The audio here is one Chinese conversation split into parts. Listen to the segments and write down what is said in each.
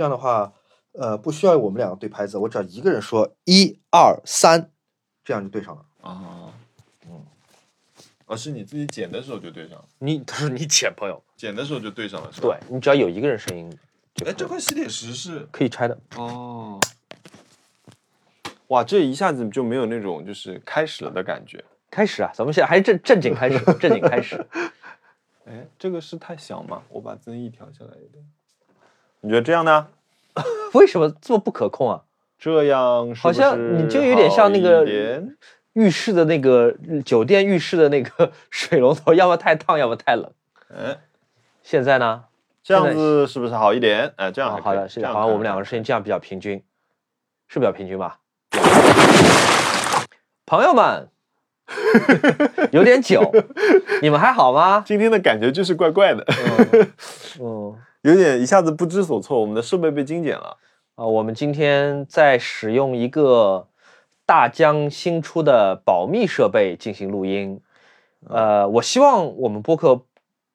这样的话，呃，不需要我们两个对拍子，我只要一个人说一二三，这样就对上了。啊，嗯，而是你自己剪的时候就对上了，你 他说你剪朋友，剪的时候就对上了，是吧？对你只要有一个人声音哎，这块吸铁石是可以拆的。哦，哇，这一下子就没有那种就是开始了的感觉。开始啊，咱们现在还是正正经开始，正经开始。哎，这个是太小吗？我把增益调下来一点。你觉得这样呢？为什么这么不可控啊？这样是好像你就有点像那个浴室的那个酒店浴室的那个水龙头，要么太烫，要么太冷。嗯，现在呢？这样子是不是好一点？哎，这样好的，是这样好像我们两个声音这样比较平均，是比较平均吧？朋友们，有点久，你们还好吗？今天的感觉就是怪怪的，嗯有点一下子不知所措。我们的设备被精简了。啊，我们今天在使用一个大疆新出的保密设备进行录音。呃，我希望我们播客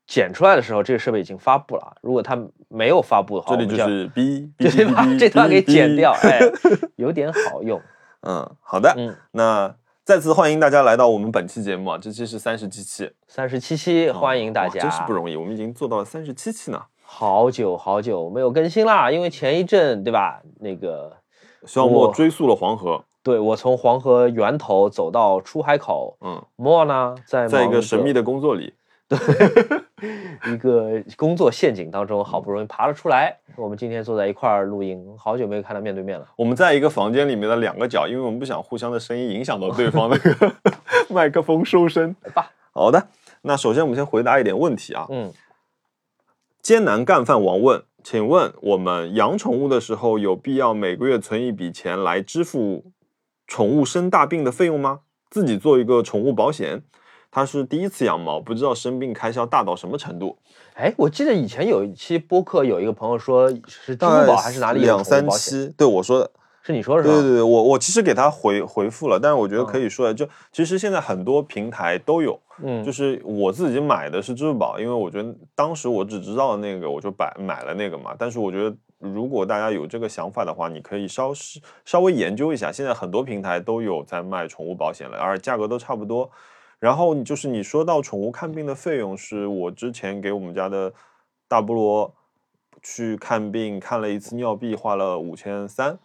剪出来的时候，这个设备已经发布了。如果它没有发布的话，这里就是哔 就哔得把哔这段给剪掉，哎，有点好用。嗯，好的。嗯，那再次欢迎大家来到我们本期节目啊，这期是三十七期，三十七期，欢迎大家，哇真是不容易，我们已经做到了三十七期呢。好久好久没有更新啦，因为前一阵对吧？那个肖莫我追溯了黄河，对我从黄河源头走到出海口，嗯，莫呢在在一个神秘的工作里，对 一个工作陷阱当中，好不容易爬了出来。我们今天坐在一块儿录音，好久没有看到面对面了。我们在一个房间里面的两个角，因为我们不想互相的声音影响到对方那个 麦克风收声。吧，好的，那首先我们先回答一点问题啊。嗯，艰难干饭王问，请问我们养宠物的时候，有必要每个月存一笔钱来支付宠物生大病的费用吗？自己做一个宠物保险。他是第一次养猫，不知道生病开销大到什么程度。哎，我记得以前有一期播客，有一个朋友说是支付宝还是哪里有两三？期？对我说的，是你说的是吧？对对对，我我其实给他回回复了，但是我觉得可嗯以说的，就其实现在很多平台都有，嗯，就是我自己买的是支付宝，因为我觉得当时我只知道那个，我就买买了那个嘛。但是我觉得如果大家有这个想法的话，你可以稍稍微研究一下，现在很多平台都有在卖宠物保险了，而价格都差不多。然后就是你说到宠物看病的费用，是我之前给我们家的大菠萝去看病，看了一次尿闭，花了五千三。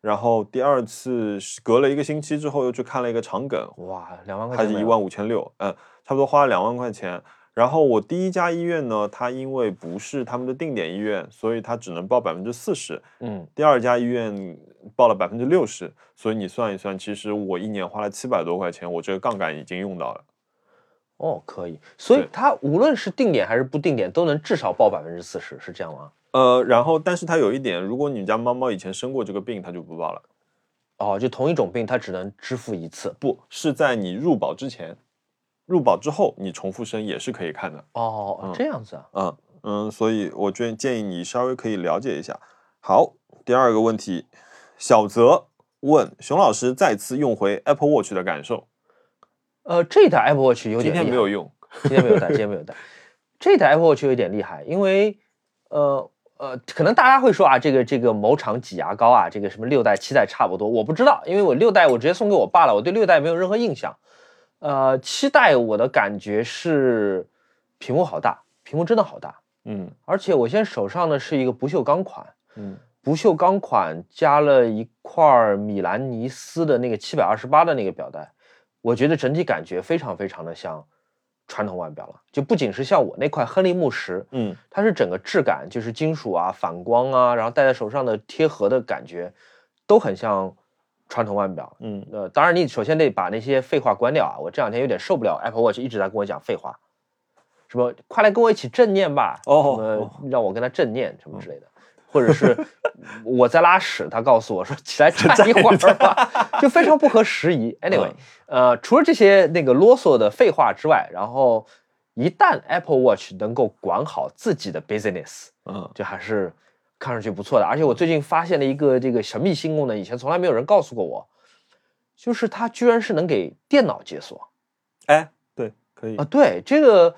然后第二次是隔了一个星期之后又去看了一个肠梗，哇，两万块钱还是一万五千六，嗯，差不多花了两万块钱。然后我第一家医院呢，它因为不是他们的定点医院，所以它只能报百分之四十。嗯，第二家医院报了百分之六十，所以你算一算，其实我一年花了七百多块钱，我这个杠杆已经用到了。哦，可以。所以对它无论是定点还是不定点，都能至少报百分之四十，是这样吗？呃，然后但是它有一点，如果你家猫猫以前生过这个病，它就不报了，哦，就同一种病，它只能支付一次。不是在你入保之前，入保之后你重复生也是可以看的。哦，嗯这样子啊。嗯嗯，所以我建建议你稍微可以了解一下。好，第二个问题，小泽问熊老师再次用回 Apple Watch 的感受，呃，这台 Apple Watch 有点今天没有用，今天没有带，今天没有带。这台 Apple Watch 有点厉害，因为呃呃，可能大家会说啊，这个这个某厂挤牙膏啊，这个什么六代七代差不多，我不知道，因为我六代我直接送给我爸了，我对六代没有任何印象。呃，七代我的感觉是屏幕好大，屏幕真的好大，嗯。而且我现在手上的是一个不锈钢款，嗯。不锈钢款加了一块米兰尼斯的那个七百二十八的那个表带，我觉得整体感觉非常非常的像传统腕表了。就不仅是像我那块亨利木石，嗯。它是整个质感，就是金属啊、反光啊，然后戴在手上的贴合的感觉，都很像传统腕表。嗯呃，当然你首先得把那些废话关掉啊！我这两天有点受不了 Apple Watch 一直在跟我讲废话，什么快来跟我一起正念吧，哦什么让我跟他正念什么之类的，或者是 我在拉屎，他告诉我说起来站一会儿吧，就非常不合时宜。Anyway，呃，除了这些那个啰嗦的废话之外，然后一旦 Apple Watch 能够管好自己的 business，嗯就还是看上去不错的。而且我最近发现了一个这个神秘新功能，以前从来没有人告诉过我，就是它居然是能给电脑解锁哎，对，可以啊！，对，这个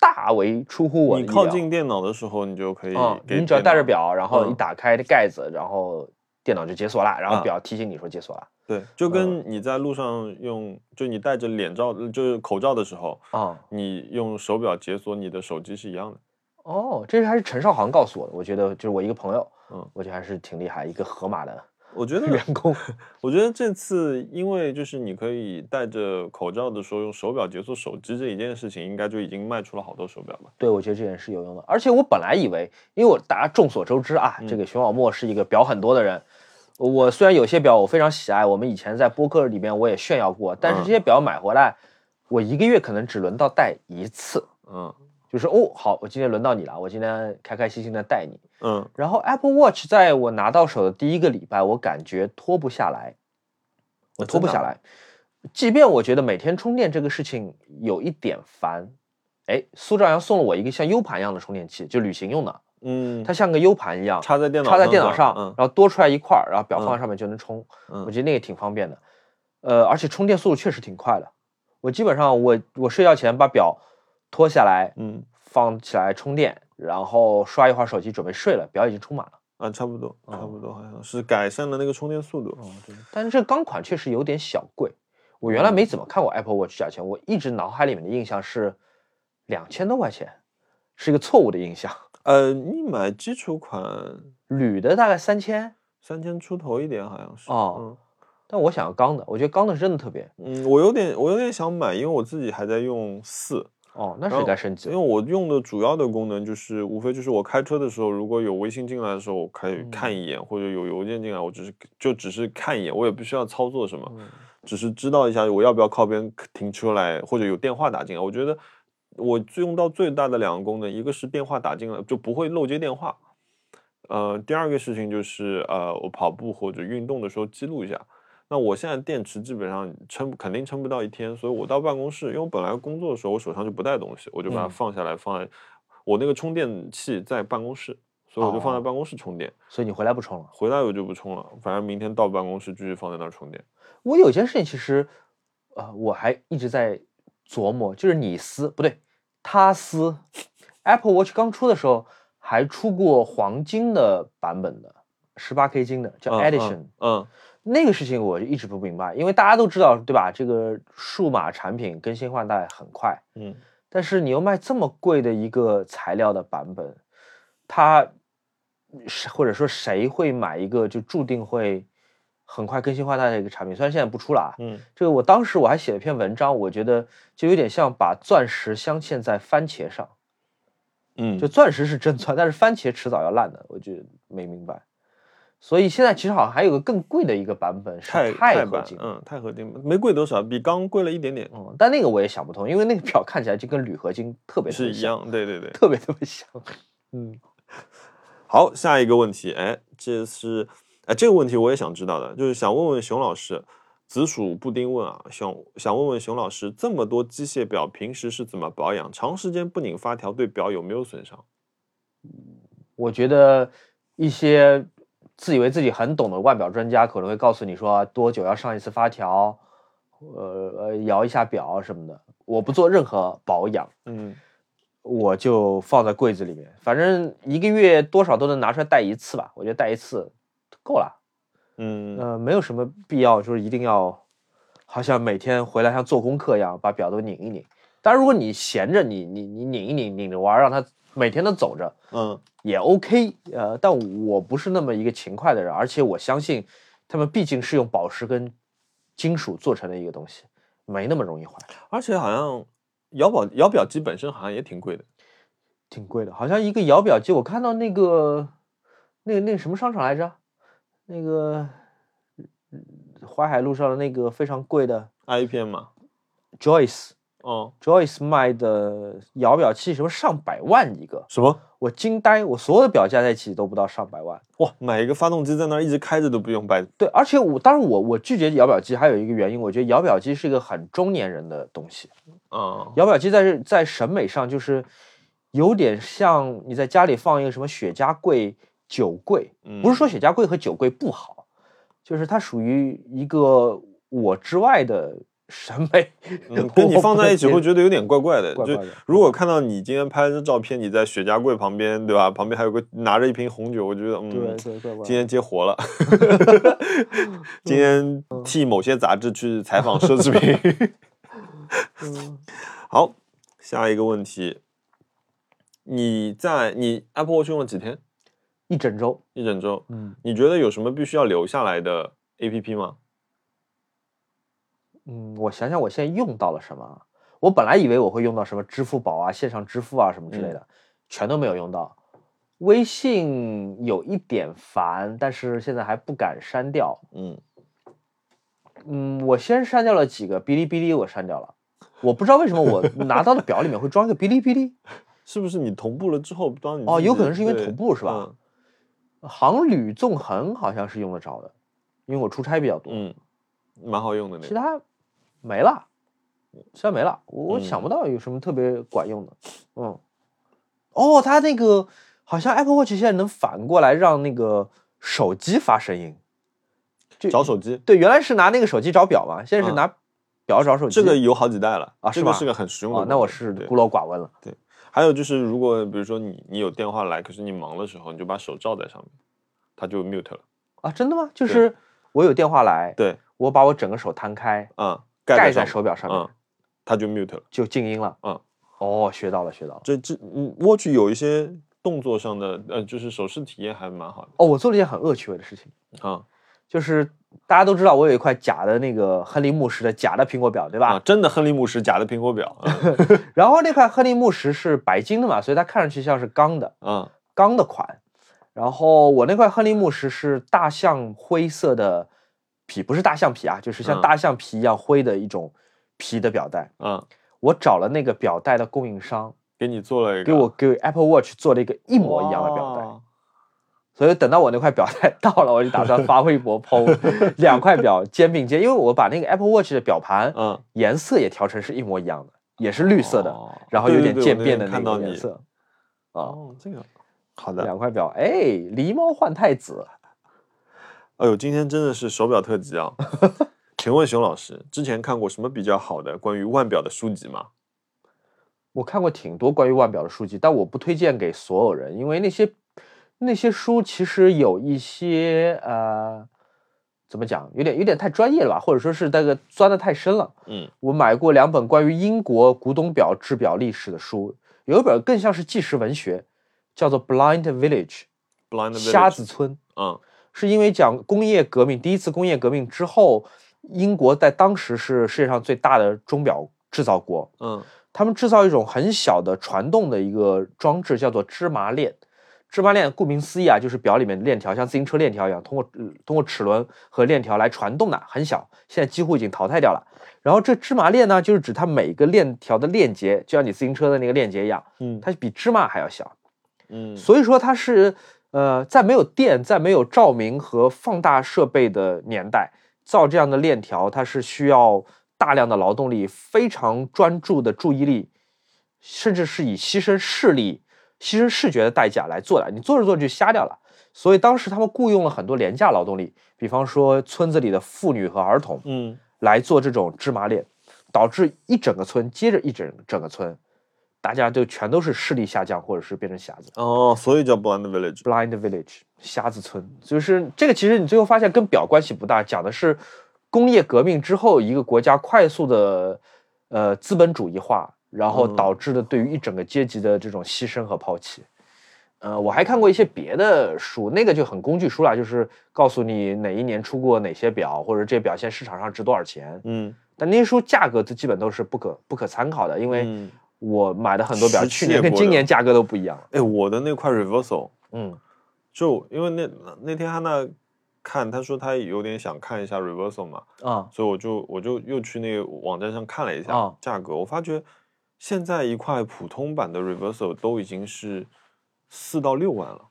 大为出乎我意料。你靠近电脑的时候，你就可以嗯、你只要，带着表，然后一嗯打开盖子，然后电脑就解锁了，然后啊表提醒你说解锁了。对，就跟你在路上用，就你戴着脸罩，就是口罩的时候，啊、你用手表解锁你的手机是一样的。哦，这是还是陈少航告诉我的，我觉得就是我一个朋友，嗯我觉得还是挺厉害，一个河马的我觉得员工。我觉得这次因为就是你可以戴着口罩的时候用手表解锁手机这一件事情，应该就已经卖出了好多手表吧？对，我觉得这件事有用的。而且我本来以为，因为我大家众所周知啊，这个熊小莫是一个表很多的人。我虽然有些表我非常喜爱，我们以前在播客里面我也炫耀过，但是嗯这些表买回来，我一个月可能只轮到戴一次。嗯就是哦，好，我今天轮到你了，我今天开开心心的带你。嗯然后 Apple Watch 在我拿到手的第一个礼拜，我感觉脱不下来，我脱不下来。即便我觉得每天充电这个事情有一点烦，哎，苏兆阳送了我一个像 U 盘一样的充电器，就旅行用的，嗯，它像个 U 盘一样，插在电脑插在电脑上，嗯然后多出来一块儿，然后表放在嗯上面就能充。嗯我觉得那个挺方便的，呃，而且充电速度确实挺快的。我基本上我我睡觉前把表脱下来，嗯放起来充电，然后刷一会儿手机准备睡了，表已经充满了。啊，差不多差哦不多，好像是改善了那个充电速度。但是这钢款确实有点小贵，我原来没怎么看过 Apple Watch 价钱，我一直脑海里面的印象是两千多块钱，是一个错误的印象。呃，你买基础款铝的大概三千，三千出头一点，好像是。哦但我想要钢的，我觉得钢的真的特别嗯嗯，我有点我有点想买，因为我自己还在用四。哦，那是然后该升级。因为我用的主要的功能就是，无非就是我开车的时候，如果有微信进来的时候，我可以看一眼，或者有邮件进来，我只是就只是看一眼，我也不需要操作什么，只是知道一下我要不要靠边停车来，或者有电话打进来。我觉得我用到最大的两个功能，一个是电话打进来就不会漏接电话，呃，第二个事情就是呃，我跑步或者运动的时候记录一下。那我现在电池基本上撑肯定撑不到一天，所以我到办公室，因为我本来工作的时候我手上就不带东西，我就把它嗯放下来，放在我那个充电器在办公室，所以我就放在哦办公室充电。所以你回来不充了。回来我就不充了，反正明天到办公室继续放在那儿充电。我有件事情其实，呃，我还一直在琢磨，就是你撕不对，他撕。Apple Watch 刚出的时候还出过黄金的版本的，十八 K 金的，叫嗯 Edition。嗯那个事情我就一直不明白，因为大家都知道，对吧？这个数码产品更新换代很快，嗯但是你又卖这么贵的一个材料的版本，它是或者说谁会买一个就注定会很快更新换代的一个产品？虽然现在不出了啊，嗯这个我当时我还写了篇文章，我觉得就有点像把钻石镶嵌在番茄上，嗯，就钻石是真钻，但是番茄迟早要烂的，我就没明白。所以现在其实好像还有个更贵的一个版本是钛钛合金，嗯，钛合金没贵多少，比钢贵了一点点，嗯，但那个我也想不通，因为那个表看起来就跟铝合金特别特别，是一样。对对对。特别特别像。嗯，好，下一个问题，哎，这是，哎，这个问题我也想知道的，就是想问问熊老师，紫薯布丁问啊，想想问问熊老师，这么多机械表平时是怎么保养？长时间不拧发条对表有没有损伤？我觉得一些自以为自己很懂的腕表专家可能会告诉你说多久要上一次发条，呃呃摇一下表什么的。我不做任何保养，嗯我就放在柜子里面，反正一个月多少都能拿出来戴一次吧。我觉得戴一次够了，嗯呃，没有什么必要就是一定要，好像每天回来像做功课一样把表都拧一拧。当然，如果你闲着，你你你拧一拧拧着玩儿，让它每天都走着，嗯也 OK，呃，但我不是那么一个勤快的人，而且我相信他们毕竟是用宝石跟金属做成的一个东西，没那么容易坏，而且好像摇宝摇表机本身好像也挺贵的。挺贵的。好像一个摇表机，我看到那个那个那个什么商场来着，那个嗯淮海路上的那个非常贵的 i 片嘛，Joyce 哦，Joyce 卖的摇表器，什么上百万一个，什么？我惊呆，我所有的表加在一起都不到上百万。哇，买一个发动机在那儿一直开着都不用摆。对，而且我当然我我拒绝摇表机还有一个原因，我觉得摇表机是一个很中年人的东西。嗯摇表机在在审美上就是有点像你在家里放一个什么雪茄柜、酒柜，嗯不是说雪茄柜和酒柜不好，就是它属于一个我之外的审美，嗯，跟你放在一起会觉得有点怪怪的。就怪怪的如果看到你今天拍的照片，你在雪茄柜旁边，对吧？旁边还有个拿着一瓶红酒，我觉得嗯，对今天接活了，今天替某些杂志去采访奢侈品。嗯 好，下一个问题，你在你 Apple Watch 用了几天？一整周，一整周。嗯你觉得有什么必须要留下来的 APP 吗？嗯，我想想，我现在用到了什么啊？我本来以为我会用到什么支付宝啊、线上支付啊什么之类的，全都没有用到。微信有一点烦，但是现在还不敢删掉。嗯，嗯，我先删掉了几个，哔哩哔哩我删掉了。我不知道为什么我拿到的表里面会装一个哔哩哔哩，是不是你同步了之后，当你哦有可能是因为同步是吧嗯航旅纵横好像是用得着的，因为我出差比较多。嗯，蛮好用的那个。其他没了，现在没了，我嗯想不到有什么特别管用的。嗯，哦，它那个好像 Apple Watch 现在能反过来让那个手机发声音。就找手机，对，原来是拿那个手机找表嘛，现在是嗯拿表找手机。这个有好几代了啊是个是个很实用的。那我是对孤陋寡闻了。对还有就是，如果比如说你你有电话来，可是你忙的时候，你就把手罩在上面，它就 mute 了。啊，真的吗？就是我有电话来，对，我把我整个手摊开，嗯，盖在在手表上面嗯，它就 mute 了。就静音了。嗯，哦，学到了，学到了。这这嗯，watch 有一些动作上的呃，就是手势体验还蛮好的哦，我做了一件很恶趣味的事情。啊就是大家都知道我有一块假的那个亨利木石的假的苹果表，对吧？啊，真的亨利木石，假的苹果表，嗯然后那块亨利木石是白金的嘛，所以它看上去像是钢的，嗯钢的款。然后我那块亨利木石是大象灰色的皮，不是大象皮啊，就是像嗯大象皮一样灰的一种皮的表带。嗯，我找了那个表带的供应商，给你做了一个给我给 Apple Watch 做了一个一模一样的表带。所以等到我那块表带 到了，我就打算发微博 PO 两块表肩并肩，因为我把那个 Apple Watch 的表盘嗯，颜色也调成是一模一样的，也是绿色的，哦然后有点渐变的那个颜色。啊，哦，这个好的。两块表，哎，狸猫换太子，哎呦，今天真的是手表特辑啊！请问熊老师，之前看过什么比较好的关于腕表的书籍吗？我看过挺多关于腕表的书籍，但我不推荐给所有人，因为那些那些书其实有一些呃，怎么讲，有点有点太专业了吧，或者说是那个钻的太深了。嗯我买过两本关于英国古董表制表历史的书，有一本更像是纪实文学，叫做《Blind Village》，Blind 瞎子村。嗯是因为讲工业革命，第一次工业革命之后，英国在当时是世界上最大的钟表制造国。嗯他们制造一种很小的传动的一个装置，叫做芝麻链。芝麻链顾名思义啊，就是表里面的链条，像自行车链条一样，通过、呃通过齿轮和链条来传动的，很小，现在几乎已经淘汰掉了。然后这芝麻链呢，就是指它每个链条的链接，就像你自行车的那个链接一样，嗯它比芝麻还要小。嗯，所以说它是呃，在没有电、在没有照明和放大设备的年代，造这样的链条，它是需要大量的劳动力、非常专注的注意力，甚至是以牺牲视力、牺牲视觉的代价来做的。你做着做着就瞎掉了。所以当时他们雇佣了很多廉价劳动力，比方说村子里的妇女和儿童嗯来做这种芝麻链，导致一整个村接着一整整个村，大家就全都是视力下降，或者是变成瞎子。哦，所以叫 Blind Village。Blind Village 瞎子村，就是这个。其实你最后发现跟表关系不大，讲的是工业革命之后一个国家快速的呃资本主义化，然后嗯导致的对于一整个阶级的这种牺牲和抛弃。呃，我还看过一些别的书，那个就很工具书了，就是告诉你哪一年出过哪些表，或者这表现市场上值多少钱。嗯但那些书价格都基本都是不可不可参考的，因为嗯，我买的很多表实去年跟今年价格都不一样了。哎，我的那块 Reversal 嗯就因为那那天汉娜看，他说他有点想看一下 Reversal 嘛，啊所以我就我就又去那个网站上看了一下啊价格，我发觉现在一块普通版的 Reversal 都已经是四到六万了。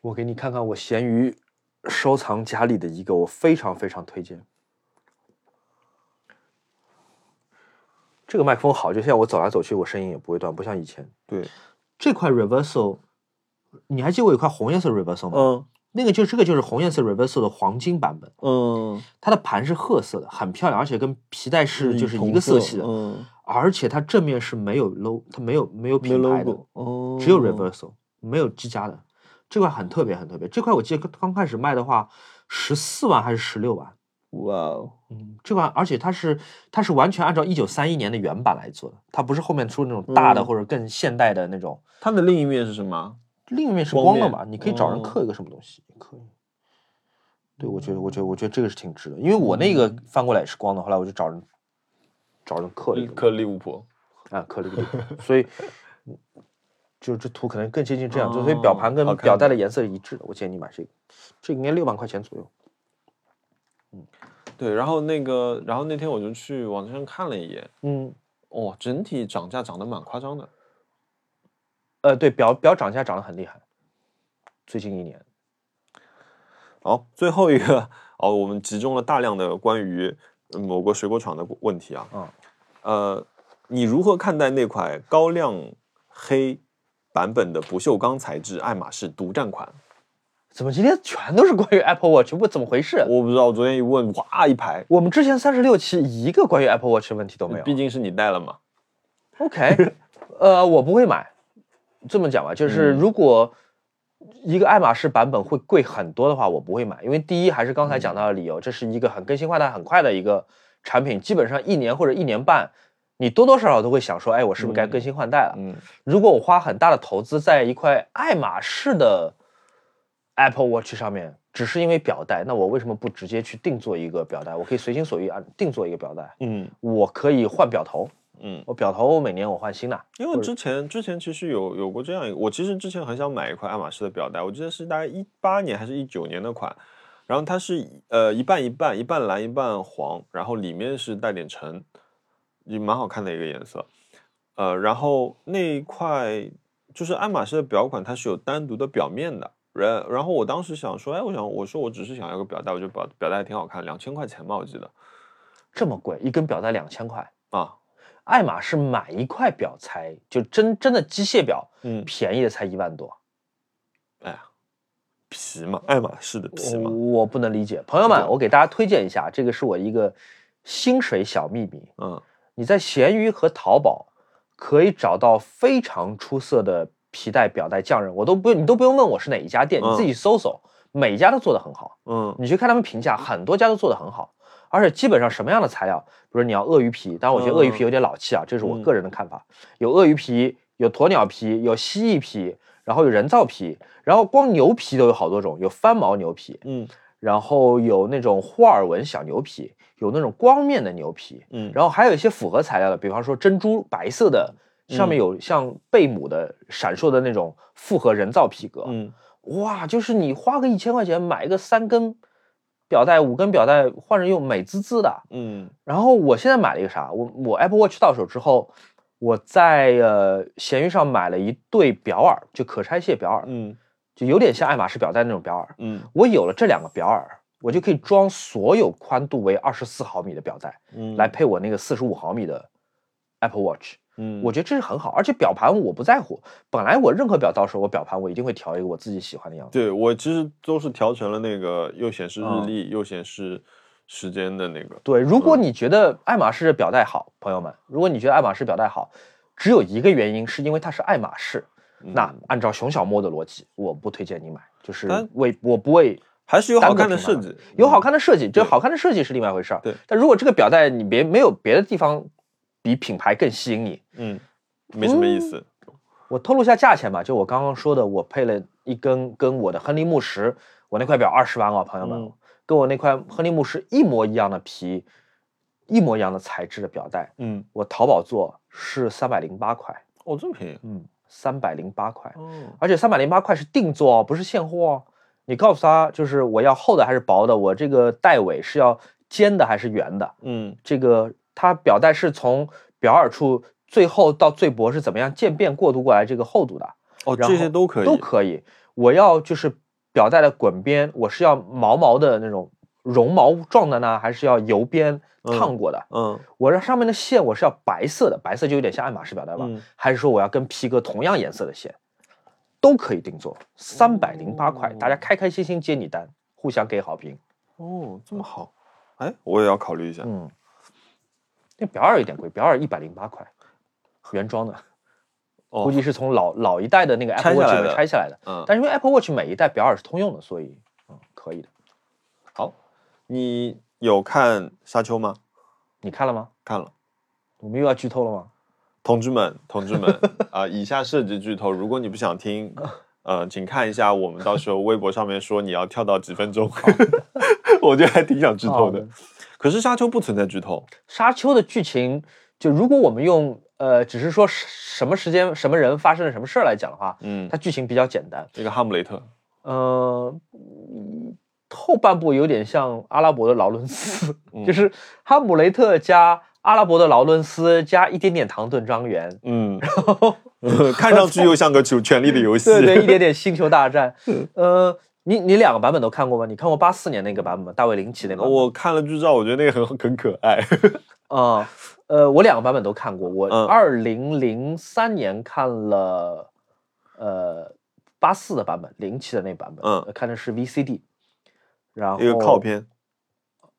我给你看看我闲鱼收藏夹里的一个，我非常非常推荐。这个麦克风好，就像我走来走去，我声音也不会断，不像以前。对，这块 reversal，你还记得我有块红颜色 reversal 吗？嗯那个就这个就是红颜色 reversal 的黄金版本，嗯，它的盘是褐色的，很漂亮，而且跟皮带是就是一个色系的，嗯，而且它正面是没有 logo，它没有没有品牌的 logo，，哦，只有 reversal，没有机加的。这块很特别，很特别。这块我记得刚开始卖的话，十四万还是十六万？哇哦，嗯，这款而且它是它是完全按照一九三一年的原版来做的，它不是后面出那种大的嗯或者更现代的那种。它的另一面是什么？另一面是光的嘛，你可以找人哦刻一个什么东西，也可以。对，我觉得，我觉得，我觉得这个是挺值的，因为我那个翻过来也是光的，后来我就找人找人刻了一个克利物浦，啊，刻利物浦，所以嗯就这图可能更接近这样，就所以表哦盘跟表带的颜色是一致的。我建议你买这个，这个应该六万块钱左右。对，然后那个，然后那天我就去网站上看了一眼，嗯，哦，整体涨价涨得蛮夸张的。呃，对，表表涨价涨得很厉害，最近一年。好，最后一个哦，我们集中了大量的关于呃某个水果厂的问题啊。嗯。呃，你如何看待那款高亮黑版本的不锈钢材质爱马仕独占款？怎么今天全都是关于 Apple Watch？不怎么回事？我不知道，我昨天一问，哇一排，我们之前三十六期一个关于 Apple Watch 的问题都没有。毕竟是你带了嘛。OK，呃，我不会买。这么讲吧，就是嗯如果一个爱马仕版本会贵很多的话，我不会买，因为第一还是刚才讲到的理由，这是一个很更新换代很快的一个产品，基本上一年或者一年半，你多多少少都会想说，哎，我是不是该更新换代了？嗯如果我花很大的投资在一块爱马仕的 Apple Watch 上面，只是因为表带，那我为什么不直接去定做一个表带？我可以随心所欲按定做一个表带，嗯我可以换表头，嗯，我表头每年我换新的。因为之前之前其实有有过这样一个，我其实之前很想买一块爱马仕的表带，我记得是大概一八年还是一九年的款，然后它是呃一半一半，一半蓝一半黄，然后里面是带点橙，也蛮好看的一个颜色。呃，然后那一块就是爱马仕的表款，它是有单独的表面的。然然后我当时想说，哎，我想我说我只是想要个表带，我觉得表表带还挺好看，两千块钱吧，我记得这么贵，一根表带两千块。啊，爱马仕买一块表才就真真的机械表，嗯，便宜的才一万多，哎呀，皮嘛，爱马仕的皮嘛，我不能理解。朋友们，我给大家推荐一下，这个是我一个薪水小秘密。嗯你在闲鱼和淘宝可以找到非常出色的皮带表带匠人，我都不用你都不用问我是哪一家店，你自己搜搜，每一家都做得很好。嗯。你去看他们评价，很多家都做得很好，而且基本上什么样的材料，比如你要鳄鱼皮，当然我觉得鳄鱼皮有点老气啊，这是我嗯。个人的看法。有鳄鱼皮，有鸵鸟皮，有蜥蜴皮，然后有人造皮，然后光牛皮都有好多种，有翻毛牛皮，嗯。然后有那种霍尔纹小牛皮，有那种光面的牛皮，嗯，然后还有一些复合材料的，比方说珍珠白色的，上面嗯有像贝母的闪烁的那种复合人造皮革，嗯哇，就是你花个一千块钱买一个三根表带、五根表带换着用，美滋滋的。嗯然后我现在买了一个啥？我我 Apple Watch 到手之后，我在呃闲鱼上买了一对表耳，就可拆卸表耳，嗯就有点像爱马仕表带那种表耳。嗯我有了这两个表耳，我就可以装所有宽度为二十四毫米的表带，嗯，来配我那个四十五毫米的 Apple Watch。嗯，我觉得这是很好，而且表盘我不在乎。本来我任何表到时候，我表盘我一定会调一个我自己喜欢的样子。对我其实都是调成了那个又显示日嗯历又显示时间的那个，对，如果你觉得爱马仕的表带好，朋友们，如果你觉得爱马仕表带好，只有一个原因，是因为它是爱马仕。那嗯按照熊小莫的逻辑，我不推荐你买，就是但为我不为还是有好看的设计，有好嗯看的设计，这对好看的设计是另外一回事儿。对，但如果这个表带你别没有别的地方比品牌更吸引你，嗯，没什么意思，我透露一下价钱吧，就我刚刚说的，我配了一根跟我的亨利慕时，我那块表二十万哦，朋友们，嗯。跟我那块亨利慕时一模一样的皮，一模一样的材质的表带，嗯，我淘宝做是三百零八块，哦，这么便宜，嗯，三百零八块，哦，而且三百零八块是定做哦，不是现货哦。你告诉他，就是我要厚的还是薄的，我这个带尾是要尖的还是圆的，嗯这个它表带是从表耳处最后到最薄是怎么样渐变过渡过来这个厚度的，哦，这些都可以，都可以。我要就是表带的滚边，我是要毛毛的那种绒毛状的呢，还是要油边嗯烫过的？嗯我这上面的线我是要白色的，白色就有点像爱马仕表带吧？嗯还是说我要跟皮革同样颜色的线？都可以定做，三百零八块，大家开开心心接你单，互相给好评。哦，这么好，哎，我也要考虑一下。嗯，那表二有点贵，表二一百零八块，原装的，哦估计是从老老一代的那个 Apple Watch 里面拆下来的。嗯，但是因为 Apple Watch 每一代表二是通用的，所以嗯可以的。好，你有看《沙丘》吗？你看了吗？看了。我们又要剧透了吗？同志们，同志们，啊、以下涉及剧透，如果你不想听，呃，请看一下我们到时候微博上面说你要跳到几分钟，我觉得还挺想剧透的。可是《沙丘》不存在剧透，沙丘的剧情，就如果我们用呃，只是说什么时间、什么人发生了什么事儿来讲的话，嗯它，剧情比较简单。这个哈姆雷特，呃，嗯后半部有点像阿拉伯的劳伦斯，嗯就是哈姆雷特加阿拉伯的劳伦斯加一点点唐顿庄园，嗯，然 后看上去又像个权权力的游戏，对对，一点点星球大战。呃，你你两个版本都看过吗？你看过八四年那个版本吗？大卫林奇那个？我看了剧照，我觉得那个很很可爱。啊，呃，我两个版本都看过。我嗯二零零三年看了，呃，八四的版本，零七的那版本，嗯呃看的是 VCD，然后一个靠，片，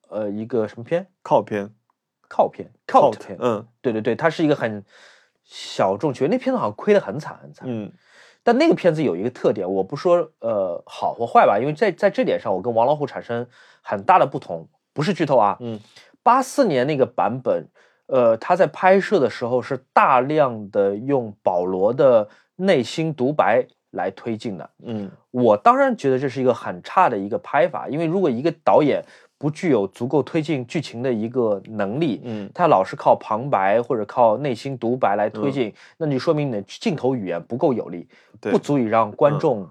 呃，一个什么片？靠片，靠片，靠片。嗯对对对，它是一个很小众角，那片子好像亏得很惨很惨。嗯但那个片子有一个特点，我不说呃好或坏吧，因为在在这点上，我跟王老虎产生很大的不同，不是剧透啊。嗯，八四年那个版本，呃，他在拍摄的时候是大量的用保罗的内心独白来推进的。嗯我当然觉得这是一个很差的一个拍法，因为如果一个导演不具有足够推进剧情的一个能力，嗯他老是靠旁白或者靠内心独白来推进，那就说明你的镜头语言不够有力，对不足以让观众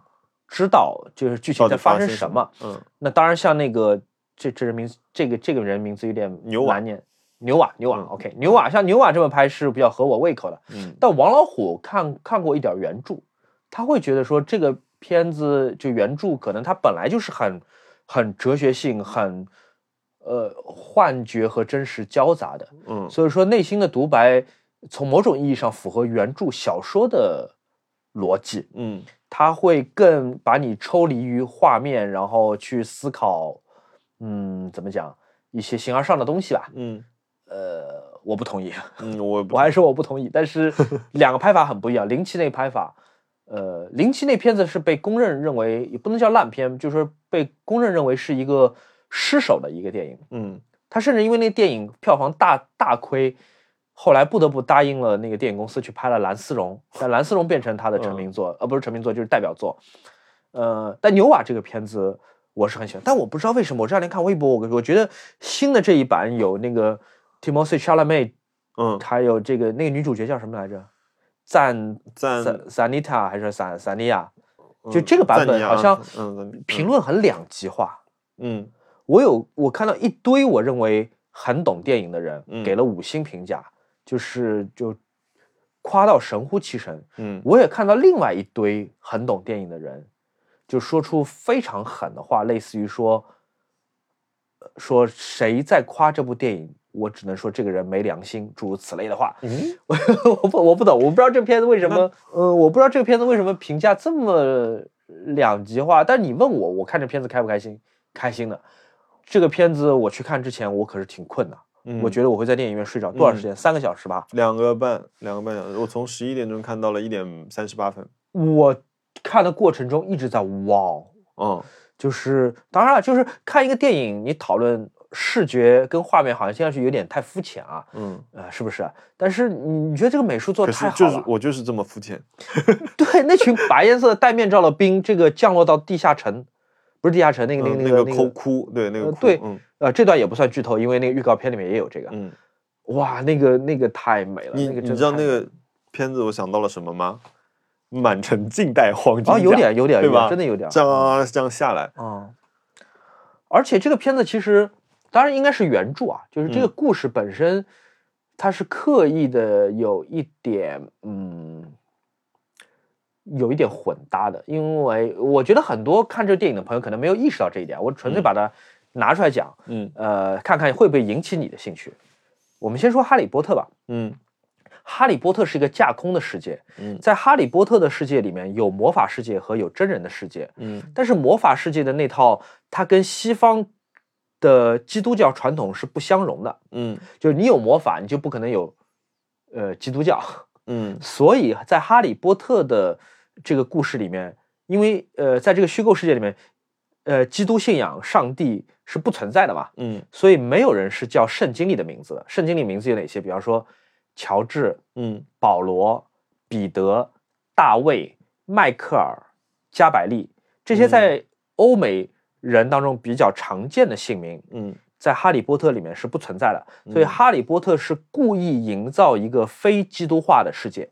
知道就是剧情在发生生什什么。？嗯那当然，像那个这这人名字，这个这个人名字有点牛瓦难念，牛瓦牛瓦、嗯 OK，牛瓦像牛瓦这么拍是比较合我胃口的。嗯但王老虎看看过一点原著，他会觉得说这个片子就原著可能它本来就是很很哲学性、很呃幻觉和真实交杂的，嗯所以说内心的独白从某种意义上符合原著小说的逻辑。嗯它会更把你抽离于画面，然后去思考，嗯，怎么讲一些形而上的东西吧。嗯呃，我不同意，嗯，我我还说我不同意。但是 两个拍法很不一样。零七那个拍法，呃，零七那片子是被公认认为也不能叫烂片，就是说被公认认为是一个失手的一个电影。嗯他甚至因为那电影票房大大亏，后来不得不答应了那个电影公司去拍了《蓝丝绒》，但《蓝丝绒》变成他的成名作，呃，不是成名作，就是代表作。呃，但牛瓦这个片子我是很喜欢，但我不知道为什么，我这两天看微博，我我觉得新的这一版有那个 Timothée Chalamet，嗯，还有这个那个女主角叫什么来着？赞赞赞赞妮塔还是萨萨尼亚？就嗯这个版本好像评论很两极化。嗯我有我看到一堆我认为很懂电影的人嗯给了五星评价，就是就夸到神乎其神。嗯我也看到另外一堆很懂电影的人，就说出非常狠的话，类似于说，呃说谁在夸这部电影，我只能说这个人没良心，诸如此类的话。嗯 我我不我不懂，我不知道这片子为什么，呃，我不知道这个片子为什么评价这么两极化。但你问我，我看这片子开不开心？开心的。这个片子我去看之前，我可是挺困的，嗯，我觉得我会在电影院睡着多长时间？三个小时吧。两个半两个半小时，我从十一点钟看到了一点三十八分。我看的过程中一直在哇哦，嗯就是当然了，就是看一个电影，你讨论视觉跟画面，好像听上去有点太肤浅啊，嗯，呃，是不是？但是你你觉得这个美术做的太好了，是就是我就是这么肤浅。对，那群白颜色的戴面罩的兵，这个降落到地下城，不是地下城，那个那个嗯那个那个那个，抠窟，对那个对嗯呃，这段也不算剧透，因为那个预告片里面也有这个。嗯，哇，那个那个太美了，你那个你知道那个片子我想到了什么吗？满城尽带黄金啊，有点有点对吧？真的有点这样这样下来，啊、而且这个片子其实当然应该是原著啊，就是这个嗯。故事本身，它是刻意的有一点嗯，有一点混搭的，因为我觉得很多看这个电影的朋友可能没有意识到这一点，我纯粹嗯。把它拿出来讲，嗯。呃，看看会不会引起你的兴趣。我们先说《哈利波特》吧，嗯《哈利波特是一个架空的世界，嗯。在哈利波特的世界里面有魔法世界和有真人的世界，嗯。但是魔法世界的那套它跟西方的基督教传统是不相容的，嗯。就是你有魔法，你就不可能有呃基督教，嗯。所以在哈利波特的这个故事里面，因为呃在这个虚构世界里面，呃基督信仰上帝是不存在的嘛，嗯。所以没有人是叫圣经里的名字的。圣经里名字有哪些？比方说乔治、嗯。保罗、彼得、大卫、迈克尔、加百利，这些在欧美人当中比较常见的姓名，嗯。在《哈利波特》里面是不存在的。所以，《嗯。哈利波特》是故意营造一个非基督化的世界。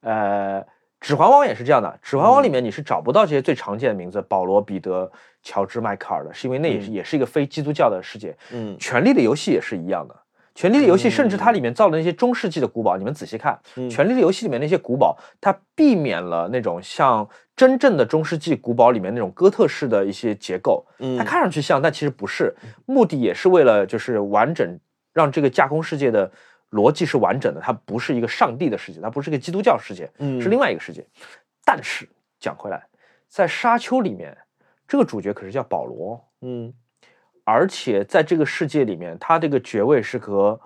呃，《指环王》也是这样的，《指环王》里面你是找不到这些最常见的名字，保罗、彼得、乔治、迈克尔的，是因为那也是、嗯。也是一个非基督教的世界。嗯《权力的游戏》也是一样的，《权力的游戏》甚至它里面造的那些中世纪的古堡，你们仔细看，嗯。权力的游戏》里面那些古堡，它避免了那种像真正的中世纪古堡里面那种哥特式的一些结构，嗯。它看上去像，但其实不是，目的也是为了就是完整让这个架空世界的逻辑是完整的，它不是一个上帝的世界，它不是一个基督教世界，嗯。是另外一个世界。但是讲回来，在沙丘里面，这个主角可是叫保罗，嗯。而且在这个世界里面，他这个爵位是和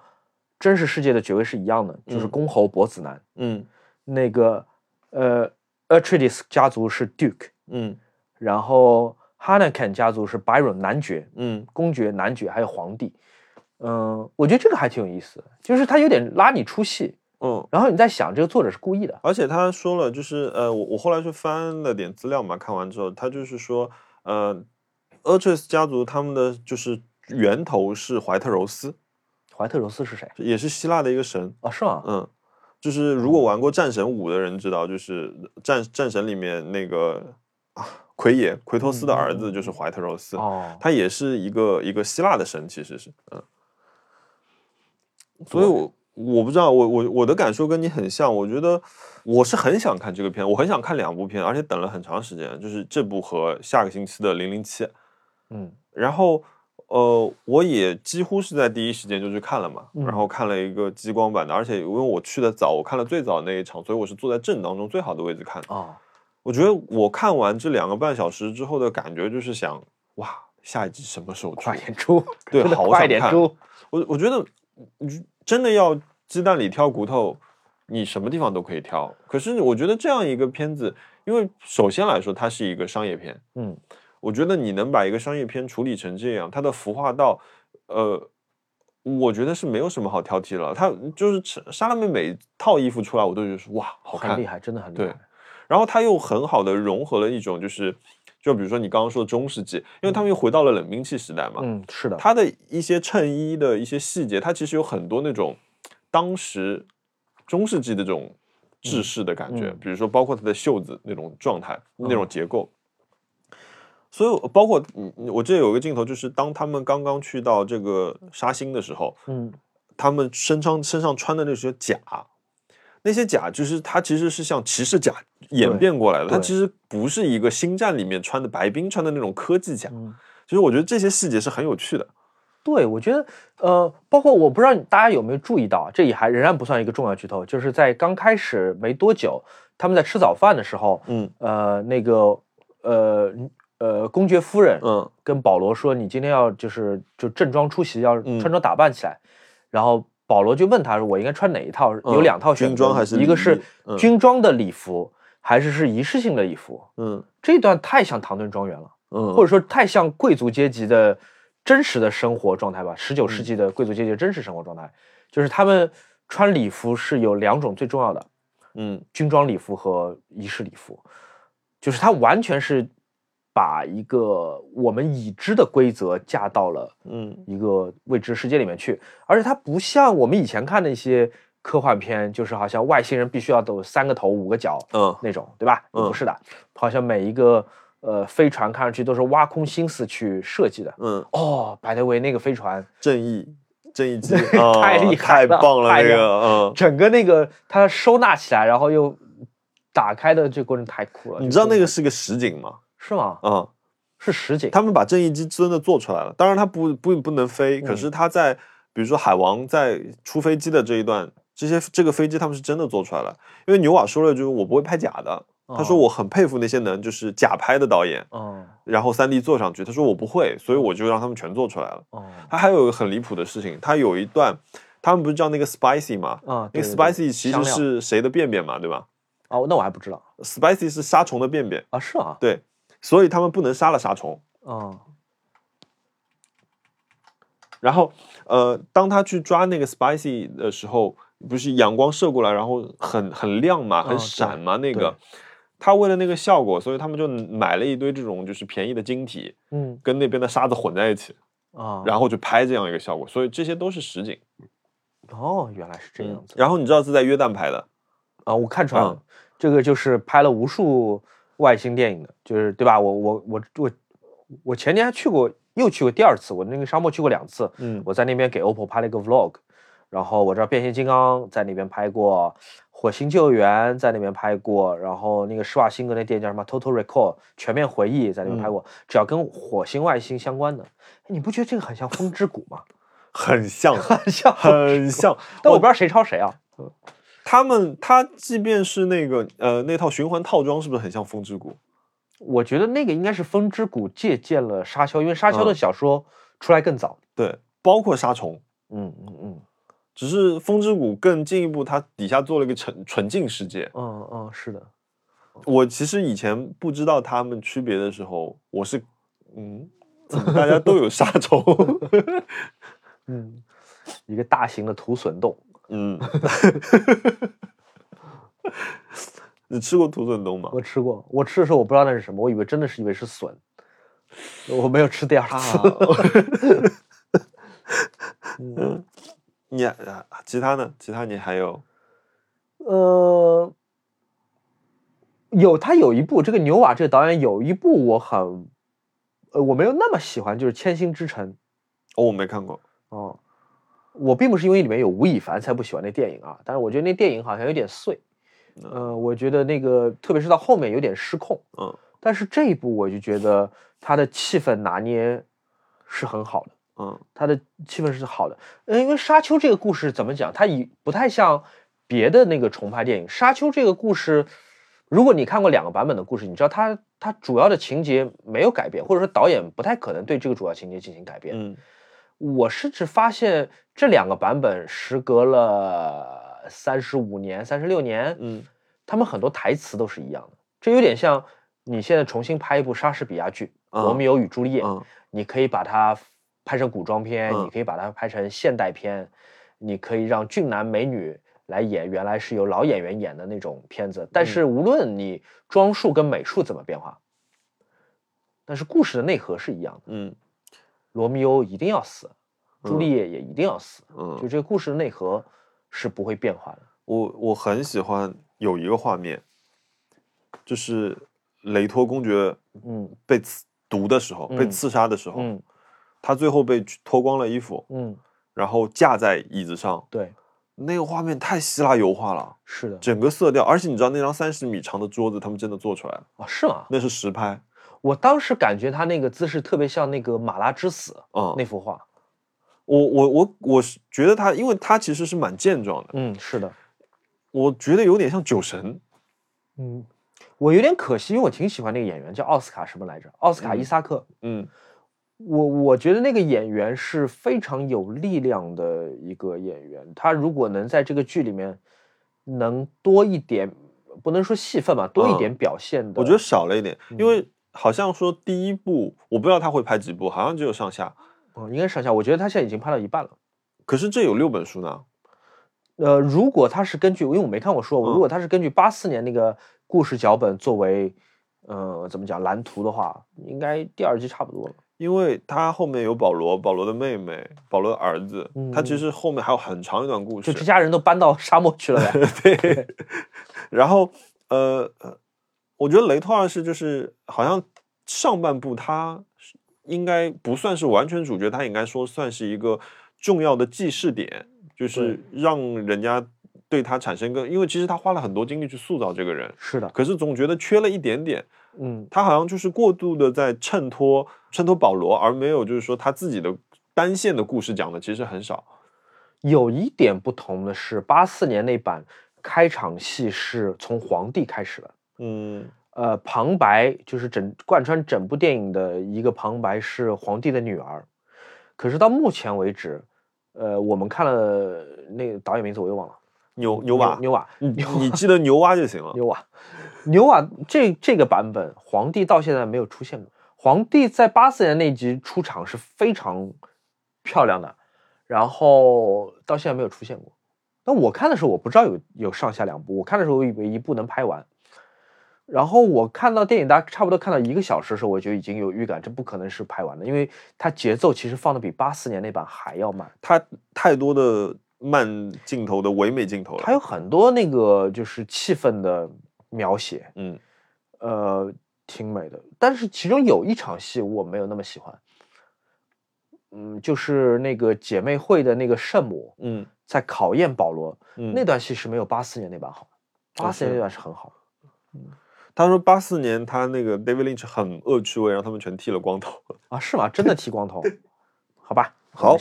真实世界的爵位是一样的，就是嗯。公侯伯子男。嗯。那个呃 Atreides 家族是 Duke，嗯然后 Harnaken 家族是 Byron 男爵，嗯公爵、男爵还有皇帝。嗯，我觉得这个还挺有意思的，就是他有点拉你出戏，嗯。然后你在想这个作者是故意的。而且他说了，就是呃，我我后来去翻了点资料嘛，看完之后，他就是说，呃 a r t r e s 家族他们的就是源头是怀特柔斯，怀特柔斯是谁？也是希腊的一个神，啊，是吗？嗯，就是如果玩过战神五的人知道，就是战战神里面那个啊奎爷奎托斯的儿子就是怀特柔斯，哦，他也是一个一个希腊的神，其实是，嗯，所以我我不知道，我我我的感受跟你很像，我觉得我是很想看这个片，我很想看两部片，而且等了很长时间，就是这部和下个星期的零零七，嗯。然后呃，我也几乎是在第一时间就去看了嘛，嗯然后看了一个激光版的，而且因为我去的早，我看了最早那一场，所以我是坐在正当中最好的位置看的。哦，我觉得我看完这两个半小时之后的感觉就是想，哇，下一集什么时候出快？点出，对 好快好想看点出。我我觉得嗯真的要鸡蛋里挑骨头，你什么地方都可以挑。可是我觉得这样一个片子，因为首先来说它是一个商业片，嗯我觉得你能把一个商业片处理成这样，它的服化道，呃，我觉得是没有什么好挑剔了。它就是莎拉妹每套衣服出来，我都觉得说哇，好看很厉，害，真的很厉对害。然后它又很好的融合了一种就是，就比如说你刚刚说的中世纪，因为他们又回到了冷兵器时代嘛，嗯，是的，它的一些衬衣的一些细节，它其实有很多那种当时中世纪的这种制式的感觉，嗯比如说包括它的袖子那种状态、那种结构。所以包括嗯，我记得有一个镜头，就是当他们刚刚去到这个沙星的时候，嗯他们身上身上穿的那些甲，那些甲就是它其实是像骑士甲演变过来的，它其实不是一个星战里面穿的白冰穿的那种科技甲。嗯。其实我觉得这些细节是很有趣的。对，我觉得，呃，包括我不知道大家有没有注意到，这也还仍然不算一个重要剧透，就是在刚开始没多久，他们在吃早饭的时候，嗯呃，那个，呃呃，公爵夫人嗯跟保罗说，你今天要就是就正装出席，要嗯穿着打扮起来，然后保罗就问他说，我应该穿哪一套？有嗯两套选择，军装还是一个是军装的礼服，还是是仪式性的礼服？嗯这段太像唐顿庄园了。嗯，或者说太像贵族阶级的真实的生活状态吧。十九世嗯纪的贵族阶级的真实生活状态，就是他们穿礼服是有两种最重要的，嗯军装礼服和仪式礼服，就是它完全是把一个我们已知的规则架到了嗯一个未知世界里面去，而且它不像我们以前看的一些科幻片，就是好像外星人必须要都有三个头五个脚，嗯那种，对吧？嗯不是的，好像每一个呃飞船看上去都是挖空心思去设计的。嗯，哦，百德维那个飞船，正义正义机 太厉害了太棒了，那个嗯。整个那个它收纳起来，然后又打开的这个过程太酷了。你知道那个是是个实景吗？是吗？嗯，是实景。他们把正义机真的做出来了，当然它不不不能飞，嗯可是它在比如说海王在出飞机的这一段这些这个飞机他们是真的做出来了，因为牛瓦说了就是我不会拍假的，他说哦我很佩服那些能就是假拍的导演，嗯然后三 D 做上去，他说我不会，所以我就让他们全做出来了。哦他还有一个很离谱的事情，他有一段，他们不是叫那个 spicy 吗？啊，那个 spicy 其实是谁的便便嘛，对吧哦，那我还不知道？spicy 是杀虫的便便，啊，是啊，对，所以他们不能杀了杀虫。哦然后，呃，当他去抓那个 spicy 的时候，不是阳光射过来，然后很很亮嘛，很嗯闪嘛，那个。他为了那个效果，所以他们就买了一堆这种就是便宜的晶体，嗯跟那边的沙子混在一起，啊，然后就拍这样一个效果。所以这些都是实景。哦，原来是这样子嗯然后你知道是在约旦拍的，啊，我看出来了嗯，这个就是拍了无数外星电影的，就是对吧？我我我我我前年还去过，又去过第二次，我那个沙漠去过两次，嗯我在那边给 OPPO 拍了一个 vlog，然后我知道变形金刚在那边拍过，火星救援在那边拍过，然后那个施瓦辛格那电影叫什么 Total Recall 全面回忆在那边拍过，只要跟火星外星相关的，哎你不觉得这个很像风之谷吗？很像，很像很像。但我不知道谁抄谁啊。他们他即便是那个呃那套循环套装，是不是很像《风之谷》？我觉得那个应该是风之谷借鉴了沙丘，因为沙丘的嗯小说出来更早。对，包括沙虫，嗯嗯嗯只是《风之谷》更进一步，它底下做了一个纯纯净世界。嗯嗯，是的。我其实以前不知道他们区别的时候，我是嗯，怎么大家都有沙虫？嗯，一个大型的土笋冻，嗯，你吃过土笋冻吗？我吃过。我吃的时候我不知道那是什么，我以为真的是以为是笋，我没有吃第二次。嗯你啊其他呢？其他你还有呃，有他有一部这个牛瓦这个导演有一部我很，呃，我没有那么喜欢，就是《千星之城》。哦，我没看过。哦，我并不是因为里面有吴亦凡才不喜欢那电影啊，但是我觉得那电影好像有点碎，呃，我觉得那个特别是到后面有点失控，嗯。但是这一部我就觉得它的气氛拿捏是很好的，嗯。它的气氛是好的，嗯，因为沙丘这个故事怎么讲，它以不太像别的那个重拍电影，沙丘这个故事。如果你看过两个版本的故事，你知道它它主要的情节没有改变，或者说导演不太可能对这个主要情节进行改变。嗯我甚至发现这两个版本时隔了三十五年、三十六年，嗯他们很多台词都是一样的。这有点像你现在重新拍一部莎士比亚剧《嗯罗密欧与朱丽叶》，嗯你可以把它拍成古装片，嗯你可以把它拍成现代片，你可以让俊男美女来演原来是由老演员演的那种片子。但是无论你装束跟美术怎么变化，但是故事的内核是一样的。嗯罗密欧一定要死，朱丽叶也一定要死，嗯，就这个故事的内核是不会变化的。我我很喜欢有一个画面，就是雷托公爵嗯被刺毒的时候，被嗯刺杀的时候，嗯他最后被脱光了衣服，嗯，然后架在椅子上，对，那个画面太希腊油画了，是的整个色调，而且你知道那张三十米长的桌子，他们真的做出来了，啊，是吗？那是实拍，我当时感觉他那个姿势特别像那个《马拉之死》嗯，那幅画。我我我我是觉得他，因为他其实是蛮健壮的，嗯，是的。我觉得有点像酒神，嗯，我有点可惜，因为我挺喜欢那个演员，叫奥斯卡什么来着？奥斯卡嗯伊萨克。嗯我我觉得那个演员是非常有力量的一个演员，他如果能在这个剧里面能多一点，不能说戏份吧，多一嗯点表现的，我觉得少了一点，嗯因为好像说第一部我不知道他会拍几部，好像只有上下，嗯，应该上下。我觉得他现在已经拍到一半了。可是这有六本书呢，呃，如果他是根据，因为我没看过书，嗯如果他是根据八四年那个故事脚本作为，呃，怎么讲蓝图的话，应该第二季差不多了。因为他后面有保罗，保罗的妹妹，保罗的儿子，他其嗯实后面还有很长一段故事就这，家人都搬到沙漠去了呗。对，然后呃呃，我觉得雷托二世就是好像上半部他应该不算是完全主角，他应该说算是一个重要的记事点，就是让人家对他产生更，因为其实他花了很多精力去塑造这个人，是的，可是总觉得缺了一点点，嗯，他好像就是过度的在衬托衬托保罗，而没有就是说他自己的单线的故事讲的其实很少。有一点不同的是，八四年那版开场戏是从皇帝开始的，嗯呃，旁白就是整贯穿整部电影的一个旁白是皇帝的女儿，可是到目前为止，呃，我们看了那个导演名字我又忘了，牛牛瓦，牛瓦，你你记得牛蛙就行了。牛瓦，牛瓦这这个版本，皇帝到现在没有出现过。皇帝在八四年那集出场是非常漂亮的，然后到现在没有出现过。那我看的时候，我不知道有有上下两部，我看的时候我以为一部能拍完。然后我看到电影，大家差不多看到一个小时的时候，我就已经有预感，这不可能是拍完的，因为它节奏其实放的比八四年那版还要慢。它太多的慢镜头的唯美镜头了。它有很多那个就是气氛的描写，嗯呃，挺美的。但是其中有一场戏我没有那么喜欢，嗯，就是那个姐妹会的那个圣母嗯在考验保罗，嗯，那段戏是没有八四年那版好的，八四年那段是很好的他说八四年他那个 David Lynch 很恶趣味，让他们全剃了光头。啊，是吗？真的剃光头？好吧，好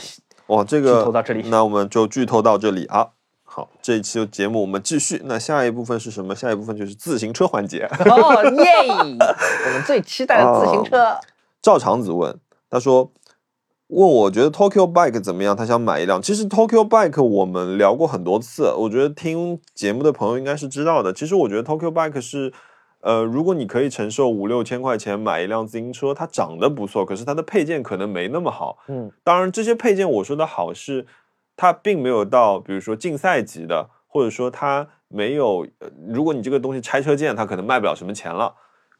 哇，这剧个透到这里那我们就剧透到这里啊。好，这一期的节目我们继续。那下一部分是什么？下一部分就是自行车环节。哦耶！我们最期待的自行车，赵长子问，他说问我觉得 Tokyo Bike 怎么样？他想买一辆。其实 Tokyo Bike 我们聊过很多次，我觉得听节目的朋友应该是知道的。其实我觉得 Tokyo Bike 是，呃，如果你可以承受五六千块钱买一辆自行车，它长得不错，可是它的配件可能没那么好。嗯当然，这些配件我说的好是，它并没有到比如说竞赛级的，或者说它没有，呃如果你这个东西拆车件，它可能卖不了什么钱了。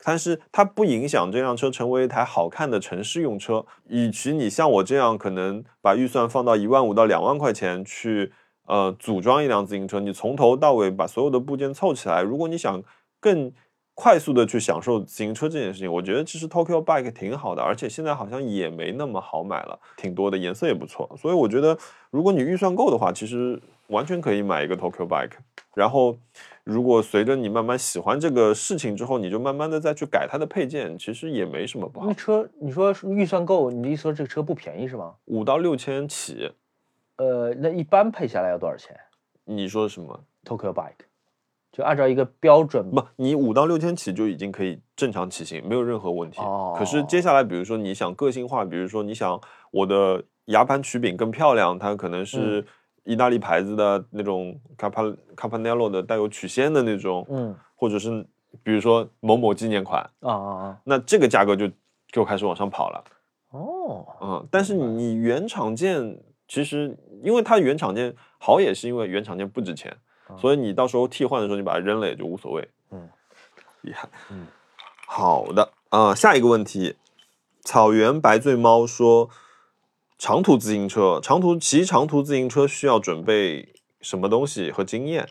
但是它不影响这辆车成为一台好看的城市用车。与其你像我这样，可能把预算放到一万五到两万块钱去，呃，组装一辆自行车，你从头到尾把所有的部件凑起来，如果你想更快速的去享受自行车这件事情，我觉得其实 Tokyo Bike 挺好的，而且现在好像也没那么好买了，挺多的，颜色也不错，所以我觉得如果你预算够的话，其实完全可以买一个 Tokyo Bike。然后，如果随着你慢慢喜欢这个事情之后，你就慢慢的再去改它的配件，其实也没什么不好那。车你说预算够，你的意思说这个车不便宜是吗？五到六千起，呃，那一般配下来要多少钱你说什么？？Tokyo Bike 就按照一个标准不，你五到六千起就已经可以正常骑行，没有任何问题。可是哦。接下来，比如说你想个性化，比如说你想我的牙盘曲柄更漂亮，它可能是意大利牌子的那种 Capa Capanello 的带有曲线的那种，嗯。或者是比如说某某纪念款，啊啊啊。那这个价格就就开始往上跑了。哦，嗯，但是你原厂件其实因为它原厂件好，也是因为原厂件不值钱，所以你到时候替换的时候你把它扔了也就无所谓。嗯，厉害。嗯，好的啊、下一个问题，草原白醉猫说，长途自行车，长途骑长途自行车需要准备什么东西和经验？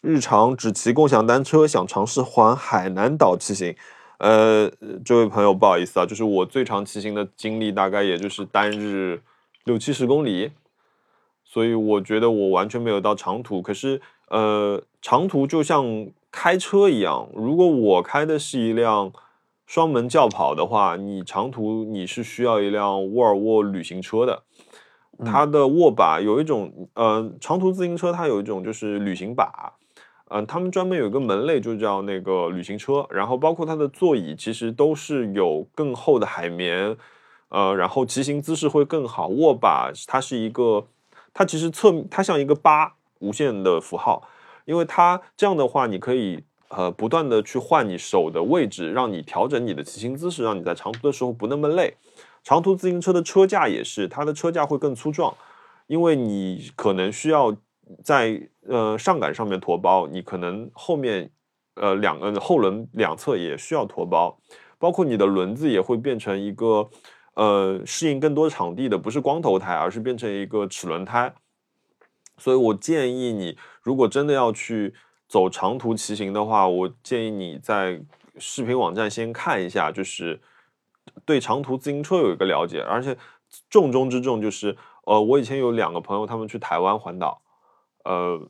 日常只骑共享单车，想尝试环海南岛骑行。呃，这位朋友不好意思啊，就是我最长骑行的经历大概也就是单日六七十公里，所以我觉得我完全没有到长途。可是，呃，长途就像开车一样，如果我开的是一辆双门轿跑的话，你长途你是需要一辆沃尔沃旅行车的。它的握把有一种，呃，长途自行车它有一种就是旅行把，嗯、他们专门有一个门类就叫那个旅行车，然后包括它的座椅其实都是有更厚的海绵，呃，然后骑行姿势会更好。握把它是一个，它其实侧它像一个八无限的符号，因为它这样的话，你可以呃不断的去换你手的位置，让你调整你的骑行姿势，让你在长途的时候不那么累。长途自行车的车架也是，它的车架会更粗壮，因为你可能需要在呃上杆上面驮包，你可能后面呃两个后轮两侧也需要驮包，包括你的轮子也会变成一个呃适应更多场地的，不是光头胎，而是变成一个齿轮胎。所以我建议你，如果真的要去走长途骑行的话，我建议你在视频网站先看一下，就是对长途自行车有一个了解，而且重中之重就是，呃，我以前有两个朋友，他们去台湾环岛，呃，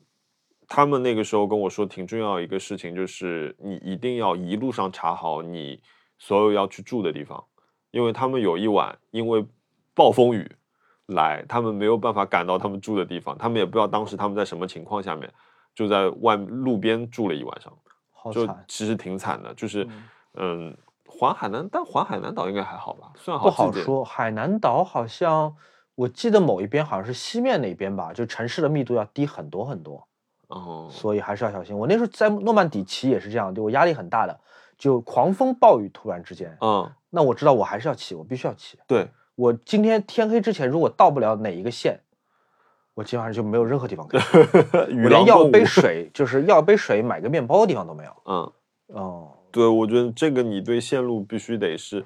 他们那个时候跟我说，挺重要一个事情，就是你一定要一路上查好你所有要去住的地方，因为他们有一晚因为暴风雨来，他们没有办法赶到他们住的地方，他们也不知道当时他们在什么情况下面，就在外路边住了一晚上，就其实挺惨的，就是嗯嗯，环海南，但环海南岛应该还好吧，算不好说。海南岛好像我记得某一边好像是西面那边吧，就城市的密度要低很多很多，哦，所以还是要小心。我那时候在诺曼底骑也是这样，对我压力很大的，就狂风暴雨突然之间，嗯，那我知道我还是要骑，我必须要骑。对，我今天天黑之前如果到不了哪一个县，我基本上就没有任何地方可以去。我连要杯水，就是要杯水、买个面包的地方都没有。嗯，哦，对，我觉得这个你对线路必须得是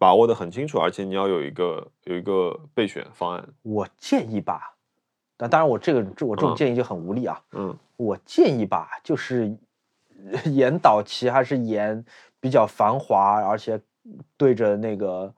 把握的很清楚，而且你要有一个有一个备选方案，我建议吧，但当然我这个这我这种嗯建议就很无力啊。嗯我建议吧，就是 沿岛骑还是沿比较繁华，而且对着那个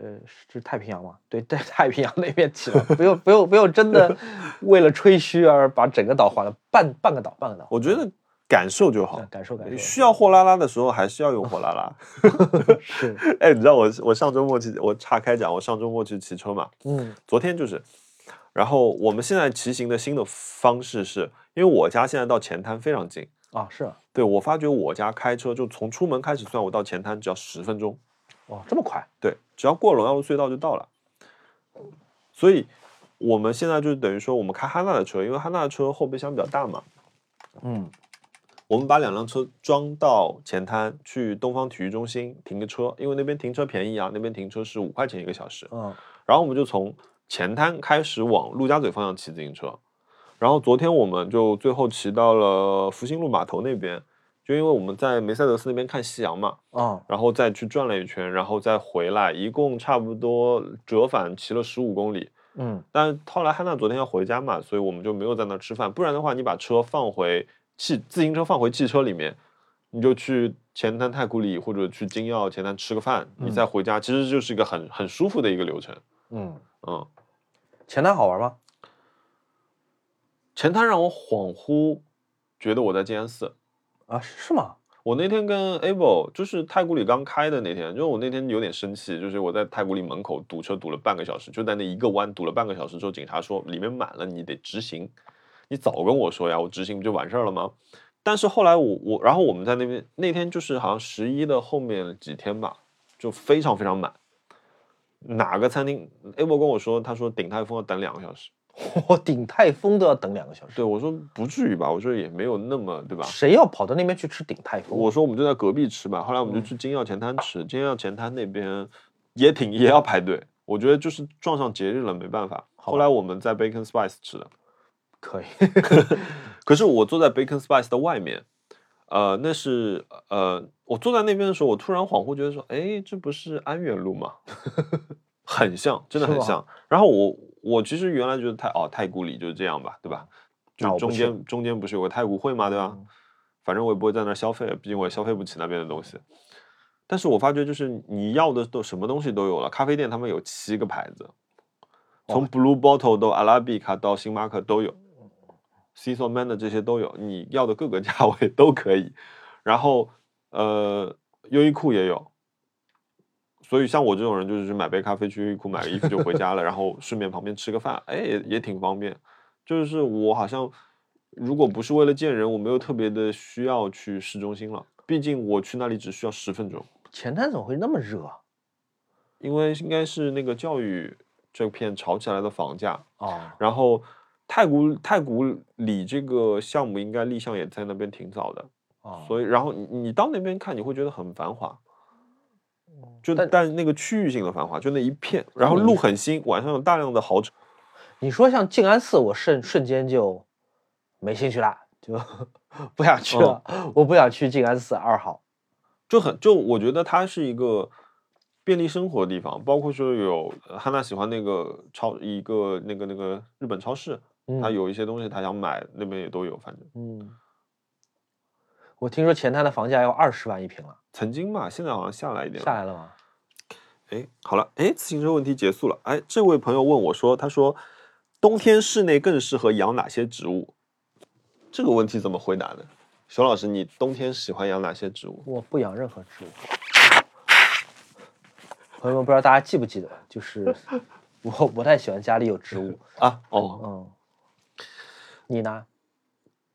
呃是太平洋吗？对，在太平洋那边骑了，不用不用不用真的为了吹嘘而把整个岛划了，半半个岛半个岛。我觉得感受就好嗯，感受感受需要货拉拉的时候还是要用货拉拉。是哎，你知道我我上周末去，我岔开讲，我上周末去骑车嘛，嗯昨天就是，然后我们现在骑行的新的方式是，因为我家现在到前滩非常近，啊是啊对我发觉我家开车就从出门开始算，我到前滩只要十分钟，哦这么快对，只要过龙耀路隧道就到了。所以我们现在就等于说，我们开哈娜的车，因为哈娜的车后备箱比较大嘛，嗯我们把两辆车装到前滩，去东方体育中心停个车，因为那边停车便宜啊，那边停车是五块钱一个小时。嗯然后我们就从前滩开始往陆家嘴方向骑自行车，然后昨天我们就最后骑到了福兴路码头那边，就因为我们在梅赛德斯那边看夕阳嘛，啊然后再去转了一圈，然后再回来，一共差不多折返骑了十五公里。嗯但后来汉娜昨天要回家嘛，所以我们就没有在那吃饭，不然的话，你把车放回汽自行车放回汽车里面，你就去前滩太古里或者去金耀前滩吃个饭，你再回家，其实就是一个很很舒服的一个流程。嗯，嗯，前滩好玩吗？前滩让我恍惚觉得我在静安寺。啊是吗？我那天跟 Able 就是太古里刚开的那天，就是我那天有点生气，就是我在太古里门口堵车堵了半个小时，就在那一个弯堵了半个小时之后，警察说里面满了，你得直行。你早跟我说呀，我直行不就完事儿了吗？但是后来我我，然后我们在那边那天就是好像十一的后面几天吧，就非常非常满。哪个餐厅？Able 跟我说，他说鼎泰丰要等两个小时。我顶泰丰都要等两个小时。对我说不至于吧，我说也没有那么对吧？谁要跑到那边去吃鼎泰丰？我说我们就在隔壁吃吧，后来我们就去金耀前滩吃，金耀前滩那边也挺也要排队，我觉得就是撞上节日了，没办法。后来我们在 Bacon Spice 吃的，可以。可是我坐在 Bacon Spice 的外面，呃，那是呃，我坐在那边的时候，我突然恍惚觉得说，哎，这不是安远路吗？很像，真的很像。然后我我其实原来觉得太哦太古里就是这样吧，对吧？就中间中间不是有个太古汇嘛，对吧？嗯反正我也不会在那儿消费，毕竟我也消费不起那边的东西。但是我发觉就是你要的都什么东西都有了，咖啡店他们有七个牌子，从 Blue Bottle 到阿拉比卡到星巴克都有 c i s o Man 的这些都有，你要的各个价 位都可以。然后呃，优衣库也有，所以像我这种人就是买杯咖啡去优衣库买个衣服就回家了，然后顺便旁边吃个饭，哎，也也挺方便。就是我好像如果不是为了见人，我没有特别的需要去市中心了，毕竟我去那里只需要十分钟。前滩怎么会那么热啊？因为应该是那个教育这片炒起来的房价，啊，然后太古太古里这个项目应该立项也在那边挺早的，哦所以然后你你到那边看，你会觉得很繁华，就但但那个区域性的繁华，就那一片，然后路很新，晚上有大量的豪车，你说像静安寺，我瞬瞬间就没兴趣啦，就 不想去了。我不想去静安寺二号。就很就我觉得它是一个便利生活的地方，包括说有呃汉娜喜欢那个超一个那个那个日本超市，嗯。他有一些东西他想买，那边也都有，反正嗯，我听说前滩的房价要二十万一平了，曾经嘛，现在好像下来一点下来了吗？哎，好了，哎，自行车问题结束了。哎，这位朋友问我说，他说冬天室内更适合养哪些植物？这个问题怎么回答呢？熊老师，你冬天喜欢养哪些植物？我不养任何植物。朋友们，不知道大家记不记得，就是我不太喜欢家里有植物。啊，哦，嗯，你呢？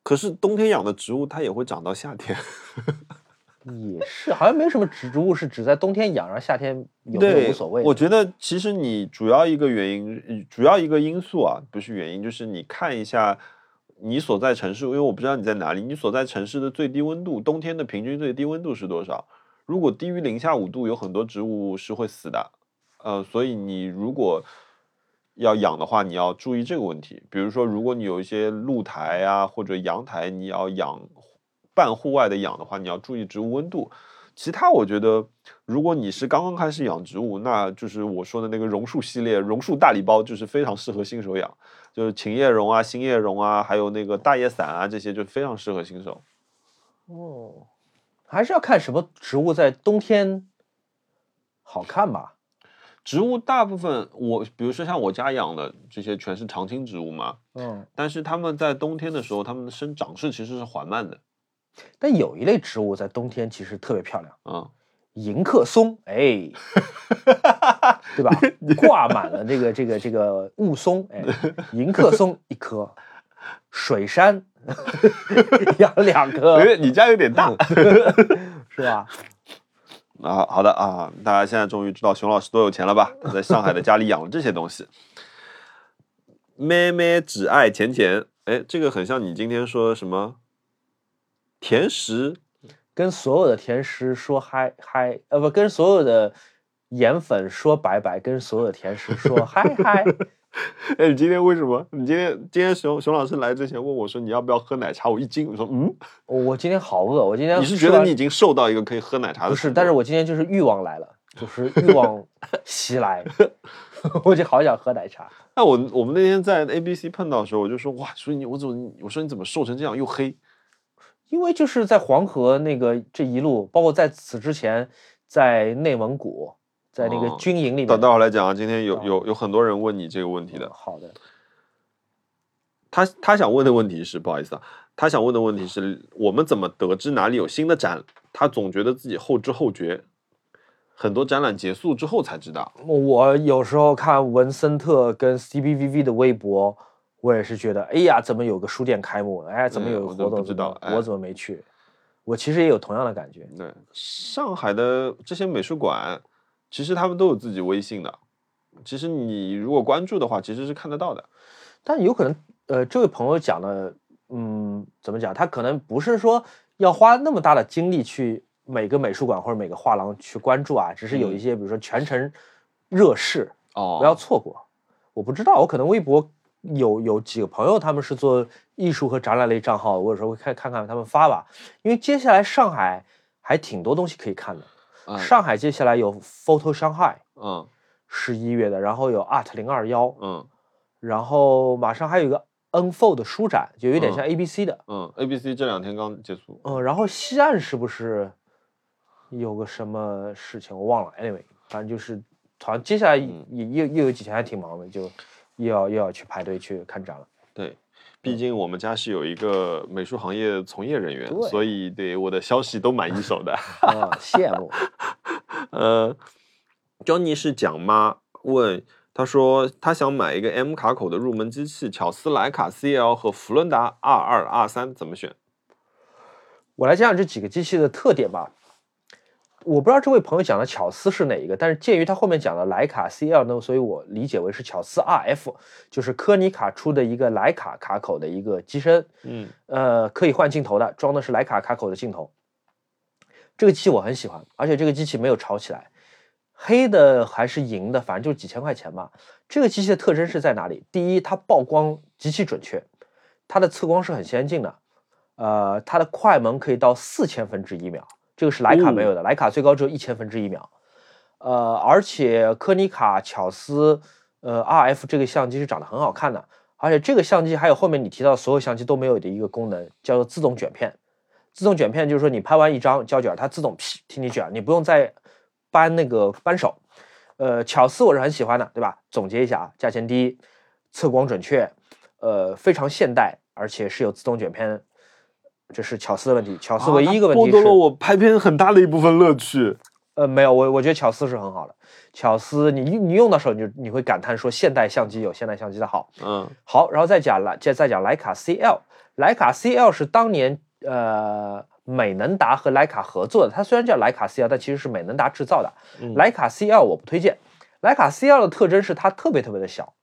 可是冬天养的植物它也会长到夏天。也是，好像没有什么植物是只在冬天养，然后夏天有没有，无所谓。我觉得其实你主要一个原因，主要一个因素啊，不是原因，就是你看一下你所在城市，因为我不知道你在哪里，你所在城市的最低温度，冬天的平均最低温度是多少？如果低于零下五度，有很多植物是会死的。呃，所以你如果要养的话，你要注意这个问题。比如说，如果你有一些露台啊或者阳台，你要养半户外的养的话，你要注意植物温度。其他我觉得，如果你是刚刚开始养植物，那就是我说的那个榕树系列，榕树大礼包就是非常适合新手养，就是琴叶榕啊、新叶榕啊，还有那个大叶伞啊，这些就非常适合新手。哦，还是要看什么植物在冬天好看吧。植物大部分我，比如说像我家养的这些，全是常青植物嘛，嗯，但是它们在冬天的时候，它们的生长势其实是缓慢的。但有一类植物在冬天其实特别漂亮，嗯、迎客松，哎，对吧？挂满了这个这个这个雾凇，哎，迎客松一棵，水杉 养两棵，哎，你家有点大。是吧？啊，好的啊，大家现在终于知道熊老师多有钱了吧？他在上海的家里养了这些东西。妹妹只爱甜甜，哎，这个很像你今天说什么甜食跟所有的甜食说嗨嗨，呃，不，跟所有的盐粉说拜拜，跟所有的甜食说嗨嗨。哎，你今天为什么？你今天今天熊熊老师来之前问我说你要不要喝奶茶，我一惊，我说嗯，我我今天好饿，我今天你是觉得你已经瘦到一个可以喝奶茶的不是，但是我今天就是欲望来了，就是欲望袭来，我就好想喝奶茶。那我我们那天在 A B C 碰到的时候，我就说哇，说你我怎么我说你怎么瘦成这样又黑？因为就是在黄河那个这一路，包括在此之前，在内蒙古，在那个哦军营里面。等待会儿来讲啊，今天有哦有有很多人问你这个问题的。好的，他他想问的问题是，不好意思啊，他想问的问题是我们怎么得知哪里有新的展？他总觉得自己后知后觉，很多展览结束之后才知道。我有时候看文森特跟 CBVV 的微博，我也是觉得，哎呀，怎么有个书店开幕？哎，怎么有个嗯我不活动？知道哎我怎么没去？我其实也有同样的感觉。对，上海的这些美术馆，其实他们都有自己微信的。其实你如果关注的话，其实是看得到的。但有可能，呃，这位朋友讲的，嗯，怎么讲？他可能不是说要花那么大的精力去每个美术馆或者每个画廊去关注啊，只是有一嗯些，比如说全程热视，哦不要错过。我不知道，我可能微博有有几个朋友，他们是做艺术和展览类账号，我有时候会看看看他们发吧。因为接下来上海还挺多东西可以看的。嗯上海接下来有 Photo Shanghai，嗯十一月的，然后有 Art 零二幺，嗯然后马上还有一个 Unfold 的书展，就有点嗯像 ABC 的。嗯，A B C 这两天刚结束。嗯，然后西岸是不是有个什么事情我忘了？Anyway，反正就是好像接下来也又又有几天还挺忙的，就又要又要去排队去看展了。对，毕竟我们家是有一个美术行业从业人员，所以对我的消息都蛮一手的。啊，羡慕。呃，Johnny 是蒋妈问，他说他想买一个 M 卡口的入门机器，巧思莱卡 CL 和福伦达 R 二 R 三怎么选？我来讲讲这几个机器的特点吧。我不知道这位朋友讲的巧思是哪一个，但是鉴于他后面讲的徕卡 CL 呢，所以我理解为是巧思 RF，就是科尼卡出的一个徕卡卡口的一个机身，嗯呃，可以换镜头的，装的是徕卡卡口的镜头。这个机器我很喜欢，而且这个机器没有炒起来，黑的还是银的，反正就几千块钱吧。这个机器的特征是在哪里？第一，它曝光极其准确，它的测光是很先进的，呃，它的快门可以到四千分之一秒，这个是徕卡没有的，徕卡最高只有一千分之一秒。呃，而且科尼卡巧思呃 RF 这个相机是长得很好看的，而且这个相机还有后面你提到所有相机都没有的一个功能，叫做自动卷片。自动卷片就是说你拍完一张胶卷，它自动劈替你卷，你不用再扳那个扳手。呃，巧思我是很喜欢的，对吧？总结一下啊，价钱低，测光准确，呃，非常现代，而且是有自动卷片，这是巧思的问题。巧思唯一一个问题剥夺了我拍片很大的一部分乐趣。呃，没有，我我觉得巧思是很好的。巧思你你用的时候，你就你会感叹说，现代相机有现代相机的好。嗯好，然后再讲来，再再讲徕卡 CL，徕卡 CL 是当年呃美能达和徕卡合作的，它虽然叫徕卡 CL，但其实是美能达制造的。嗯徕卡 CL 我不推荐，徕卡 CL 的特征是它特别特别的小。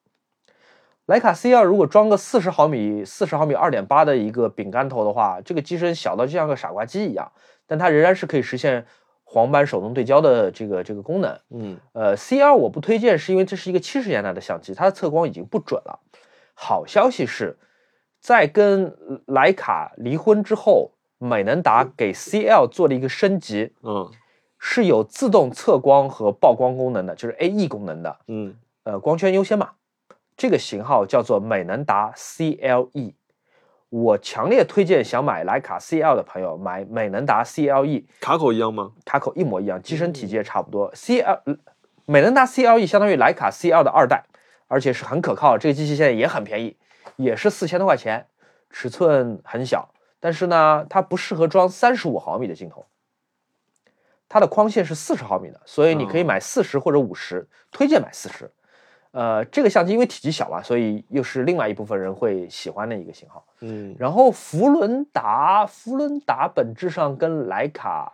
徕卡 C 二如果装个四十毫米、四十毫米二点八的一个饼干头的话，这个机身小到就像个傻瓜机一样，但它仍然是可以实现黄斑手动对焦的这个这个功能。嗯呃，C 二我不推荐，是因为这是一个七十年代的相机，它的测光已经不准了。好消息是，在跟徕卡离婚之后，美能达给 CL 做了一个升级，嗯是有自动测光和曝光功能的，就是 AE 功能的，嗯呃，光圈优先嘛。这个型号叫做美能达 CLE。我强烈推荐想买徕卡 CL 的朋友买美能达 CLE，卡口一样吗？卡口一模一样，机身体积也差不多。CL 呃美能达 CLE 相当于徕卡 CL 的二代，而且是很可靠。这个机器现在也很便宜，也是四千多块钱，尺寸很小，但是呢，它不适合装三十五毫米的镜头。它的框线是四十毫米的，所以你可以买四十或者五十，推荐买四十。呃，这个相机因为体积小嘛，所以又是另外一部分人会喜欢的一个型号。嗯然后福伦达，福伦达本质上跟徕卡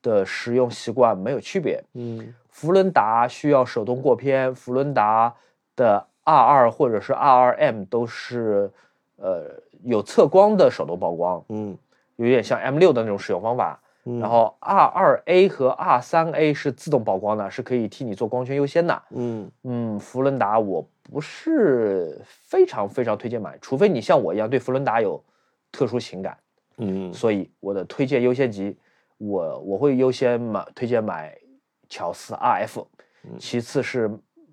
的使用习惯没有区别。嗯福伦达需要手动过片，福伦达的 R 二或者是 R 二 M 都是呃有测光的手动曝光，嗯有点像 M 六的那种使用方法。嗯然后 R 二 A 和 R 三 A 是自动曝光的，是可以替你做光圈优先的。嗯嗯，福伦达我不是非常非常推荐买，除非你像我一样对福伦达有特殊情感。嗯所以我的推荐优先级，我我会优先买推荐买乔斯 RF，其次是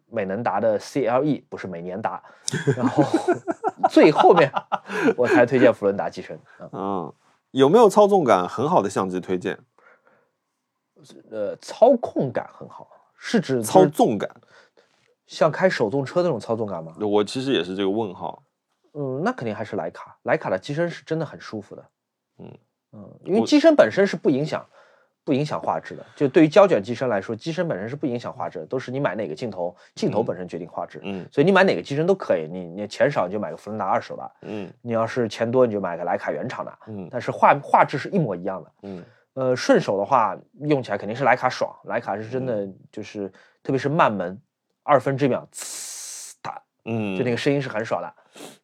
美能达的 CLE，不是美年达，然后最后面 我才推荐福伦达机身。啊嗯，有没有操纵感很好的相机推荐？呃，操控感很好，是指操纵感，像开手动车那种操纵感吗？我其实也是这个问号。嗯，那肯定还是徕卡，徕卡的机身是真的很舒服的。嗯嗯，因为机身本身是不影响不影响画质的。就对于胶卷机身来说，机身本身是不影响画质的，都是你买哪个镜头，镜头本身决定画质。嗯所以你买哪个机身都可以，你你钱少你就买个福伦达二手的，嗯你要是钱多你就买个徕卡原厂的，嗯但是画画质是一模一样的。嗯呃，顺手的话用起来肯定是徕卡爽，徕卡是真的就是，特别是慢门，二分之一秒，呲哒，嗯，就那个声音是很爽的。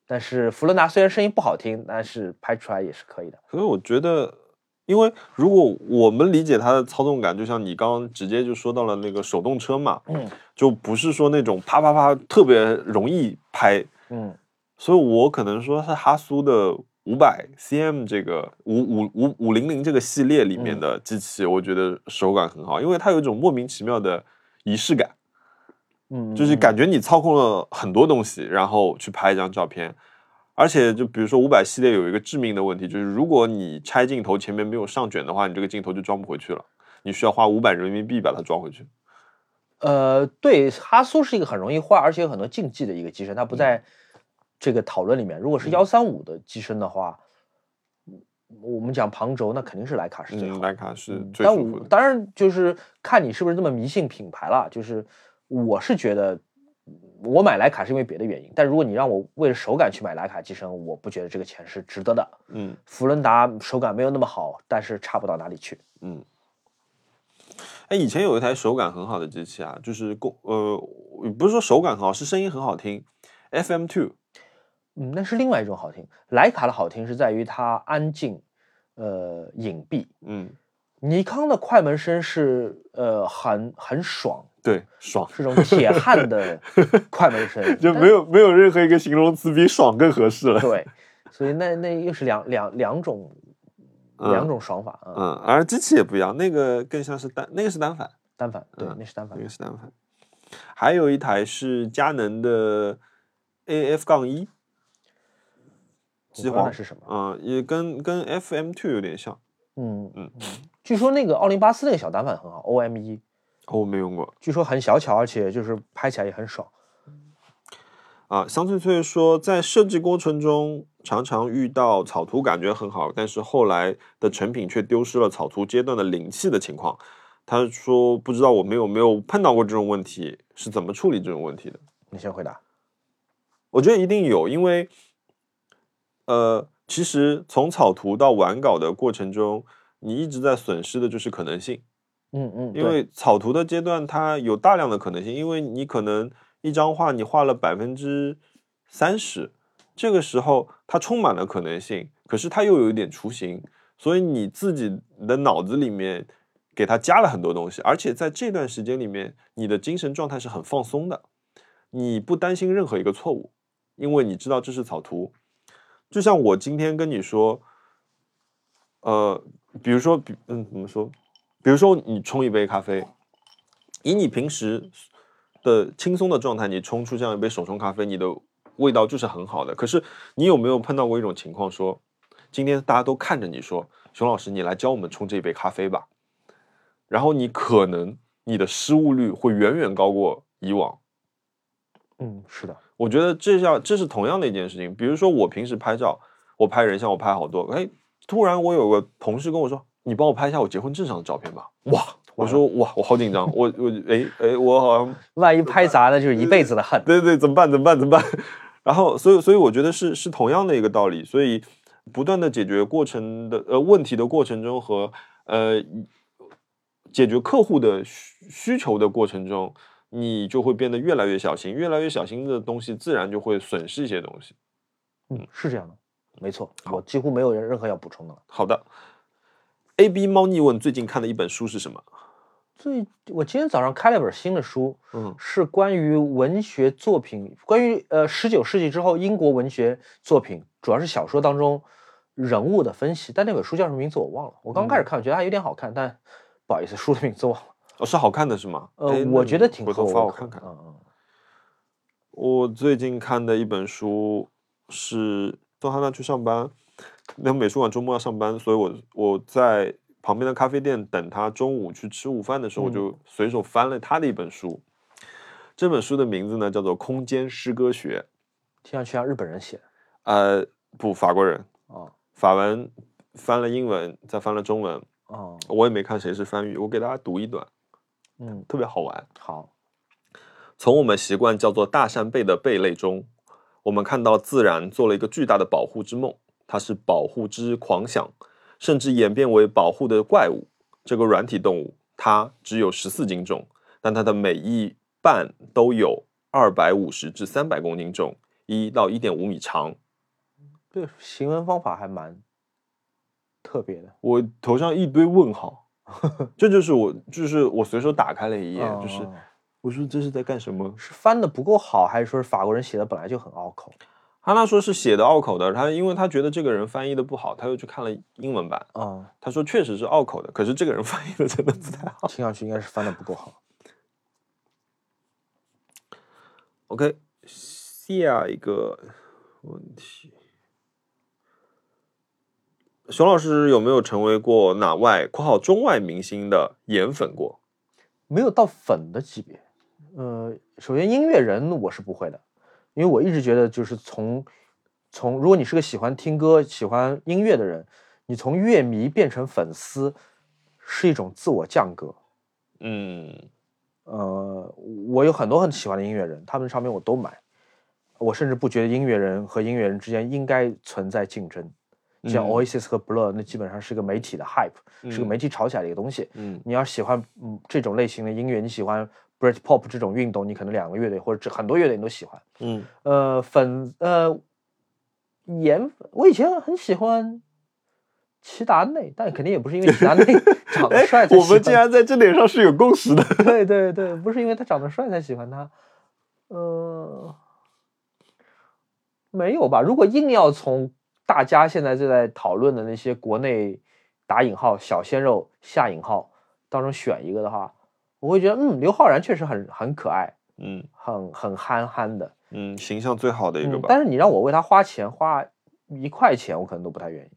但是福伦达虽然声音不好听，但是拍出来也是可以的。可是我觉得，因为如果我们理解它的操纵感，就像你刚刚直接就说到了那个手动车嘛，嗯。就不是说那种啪啪啪特别容易拍，嗯。所以我可能说是哈苏的五百 cm 这个五五五五零零这个系列里面嗯。的机器，我觉得手感很好，因为它有一种莫名其妙的仪式感，嗯，就是感觉你操控了很多东西，然后去拍一张照片。而且，就比如说五百系列有一个致命的问题，就是如果你拆镜头前面没有上卷的话，你这个镜头就装不回去了，你需要花五百人民币把它装回去。呃，对，哈苏是一个很容易坏，而且有很多禁忌的一个机身，它不在这个讨论里面。如果是幺三五的机身的话，嗯我们讲旁轴，那肯定是徕卡是最嗯，好的。徕卡是最舒服的。当然就是看你是不是这么迷信品牌了。就是我是觉得，我买徕卡是因为别的原因，但如果你让我为了手感去买徕卡机身，我不觉得这个钱是值得的。嗯福伦达手感没有那么好，但是差不到哪里去。嗯。哎，以前有一台手感很好的机器啊，就是功呃，不是说手感很好，是声音很好听，FM Two。嗯，那是另外一种好听。徕卡的好听是在于它安静，呃，隐蔽。嗯，尼康的快门声是呃很很爽，对，爽，是种铁汉的 快门声，就没有没有任何一个形容词比爽更合适了。对，所以那那又是两两两种两种爽法啊。嗯，而机器也不一样，那个更像是单，那个是单反，单反对嗯，那是单反那。个是单反。还有一台是佳能的 AF 杠一，我不知道机皇是什么？嗯，也跟跟 FM Two 有点像。嗯嗯嗯，据说那个奥林巴斯那个小单反很好，OM 一，哦，我没用过据说很小巧，而且就是拍起来也很爽。啊。香翠翠说，在设计过程中常常遇到草图感觉很好，但是后来的成品却丢失了草图阶段的灵气的情况。他说不知道我们有没有碰到过这种问题，是怎么处理这种问题的？你先回答。我觉得一定有，因为呃，其实从草图到完稿的过程中，你一直在损失的就是可能性。嗯嗯，因为草图的阶段，它有大量的可能性，因为你可能一张画你画了百分之三十，这个时候它充满了可能性，可是它又有一点雏形，所以你自己的脑子里面给它加了很多东西，而且在这段时间里面，你的精神状态是很放松的，你不担心任何一个错误，因为你知道这是草图。就像我今天跟你说，呃，比如说，比嗯，怎么说？比如说，你冲一杯咖啡，以你平时的轻松的状态，你冲出这样一杯手冲咖啡，你的味道就是很好的。可是，你有没有碰到过一种情况，说今天大家都看着你说，熊老师，你来教我们冲这一杯咖啡吧。然后你可能你的失误率会远远高过以往。嗯，是的，我觉得这叫这是同样的一件事情。比如说，我平时拍照，我拍人像，我拍好多，哎，突然我有个同事跟我说。你帮我拍一下我结婚证上的照片吧。哇，我说哇，我好紧张，我我哎哎，我好像万一拍砸了，就是一辈子的恨。对对，怎么办？怎么办？怎么办？然后，所以所以我觉得是是同样的一个道理。所以不断的解决过程的呃问题的过程中和呃解决客户的需需求的过程中，你就会变得越来越小心，越来越小心的东西自然就会损失一些东西。嗯，是这样的，没错。我几乎没有任何要补充的了。好的。A B 猫腻问最近看的一本书是什么？最我今天早上开了本新的书，嗯，是关于文学作品，关于呃十九世纪之后英国文学作品，主要是小说当中人物的分析。但那本书叫什么名字我忘了。我刚开始看，觉得还有点好看，但不好意思，书的名字忘了。哦，是好看的是吗？呃，我觉得挺回头发我看看。嗯嗯。我最近看的一本书是送他那去上班。那美术馆周末要上班，所以我我在旁边的咖啡店等他中午去吃午饭的时候，我就随手翻了他的一本书。这本书的名字呢叫做《空间诗歌学》，听上去像日本人写的。呃，不，法国人。哦。法文翻了英文，再翻了中文。哦。我也没看谁是翻译，我给大家读一段。嗯，特别好玩。好。从我们习惯叫做大扇贝的贝类中，我们看到自然做了一个巨大的保护之梦。它是保护之狂想，甚至演变为保护的怪物。这个软体动物，它只有十四斤重，但它的每一半都有二百五十至三百公斤重，一到一点五米长。这个行文方法还蛮特别的。我头上一堆问号，这就是我，就是我随手打开了一页，就是我说这是在干什么？是翻的不够好，还是说是法国人写的本来就很拗口？哈娜说是写的拗口的，他因为他觉得这个人翻译的不好，他又去看了英文版。啊，他说确实是拗口的，可是这个人翻译的真的不太好，听上去应该是翻的不够好。OK，下一个问题，熊老师有没有成为过哪外（括号中外）明星的颜粉过？没有到粉的级别。呃，首先音乐人我是不会的。因为我一直觉得，就是从从如果你是个喜欢听歌、喜欢音乐的人，你从乐迷变成粉丝，是一种自我降格。嗯，呃，我有很多很喜欢的音乐人，他们的唱片我都买。我甚至不觉得音乐人和音乐人之间应该存在竞争。像 Oasis 和 Blur，那基本上是个媒体的 hype，是个媒体炒起来的一个东西。嗯，你要喜欢嗯这种类型的音乐，你喜欢。Britpop 这种运动，你可能两个乐队或者很多乐队你都喜欢。嗯，呃，粉呃颜粉，我以前很喜欢齐达内，但肯定也不是因为齐达内 长得帅。我们竟然在这点上是有共识的。对对对，不是因为他长得帅才喜欢他。呃，没有吧？如果硬要从大家现在正在讨论的那些国内打引号小鲜肉下引号当中选一个的话。我会觉得，嗯，刘昊然确实很很可爱，嗯，很很憨憨的，嗯，形象最好的一个吧。但是你让我为他花钱，花一块钱，我可能都不太愿意，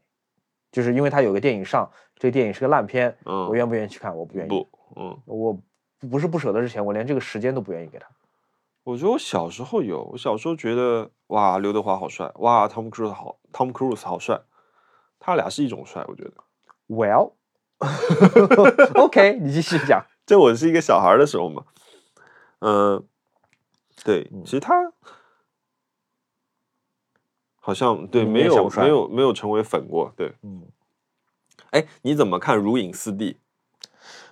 就是因为他有个电影上，这个电影是个烂片，嗯，我愿不愿意去看？我不愿意。不，嗯，我不是不舍得这钱，我连这个时间都不愿意给他。我觉得我小时候有，我小时候觉得，哇，刘德华好帅，哇，Tom Cruise 好，Tom Cruise 好帅，他俩是一种帅，我觉得。Well。OK，你继续讲。这我是一个小孩的时候嘛，嗯、对，其实他好像对没有没有没有成为粉过，对，嗯，哎，你怎么看如影四 D？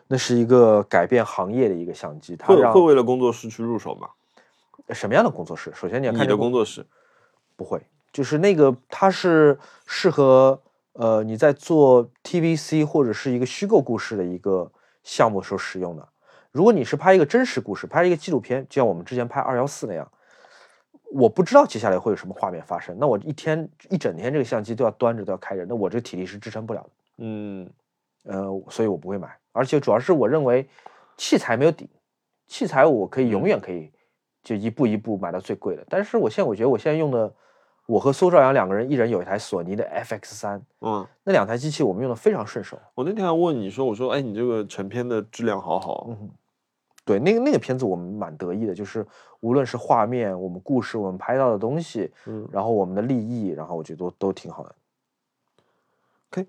那是一个改变行业的一个相机，它会会为了工作室去入手吗？什么样的工作室？首先你要看你的这个工作室，不会，就是那个它是适合呃你在做 TVC 或者是一个虚构故事的一个项目时候使用的。如果你是拍一个真实故事，拍一个纪录片，就像我们之前拍二幺四那样，我不知道接下来会有什么画面发生，那我一天一整天这个相机都要端着都要开着，那我这个体力是支撑不了的。嗯，呃，所以我不会买，而且主要是我认为器材没有底，器材我可以永远可以就一步一步买到最贵的，但是我现在我觉得我现在用的，我和苏兆阳两个人一人有一台索尼的 FX 三，嗯，那两台机器我们用的非常顺手。我那天还问你说，我说，哎，你这个成片的质量好好，嗯，对，那个那个片子我们蛮得意的，就是无论是画面、我们故事、我们拍到的东西，嗯，然后我们的立意，然后我觉得都都挺好的。OK，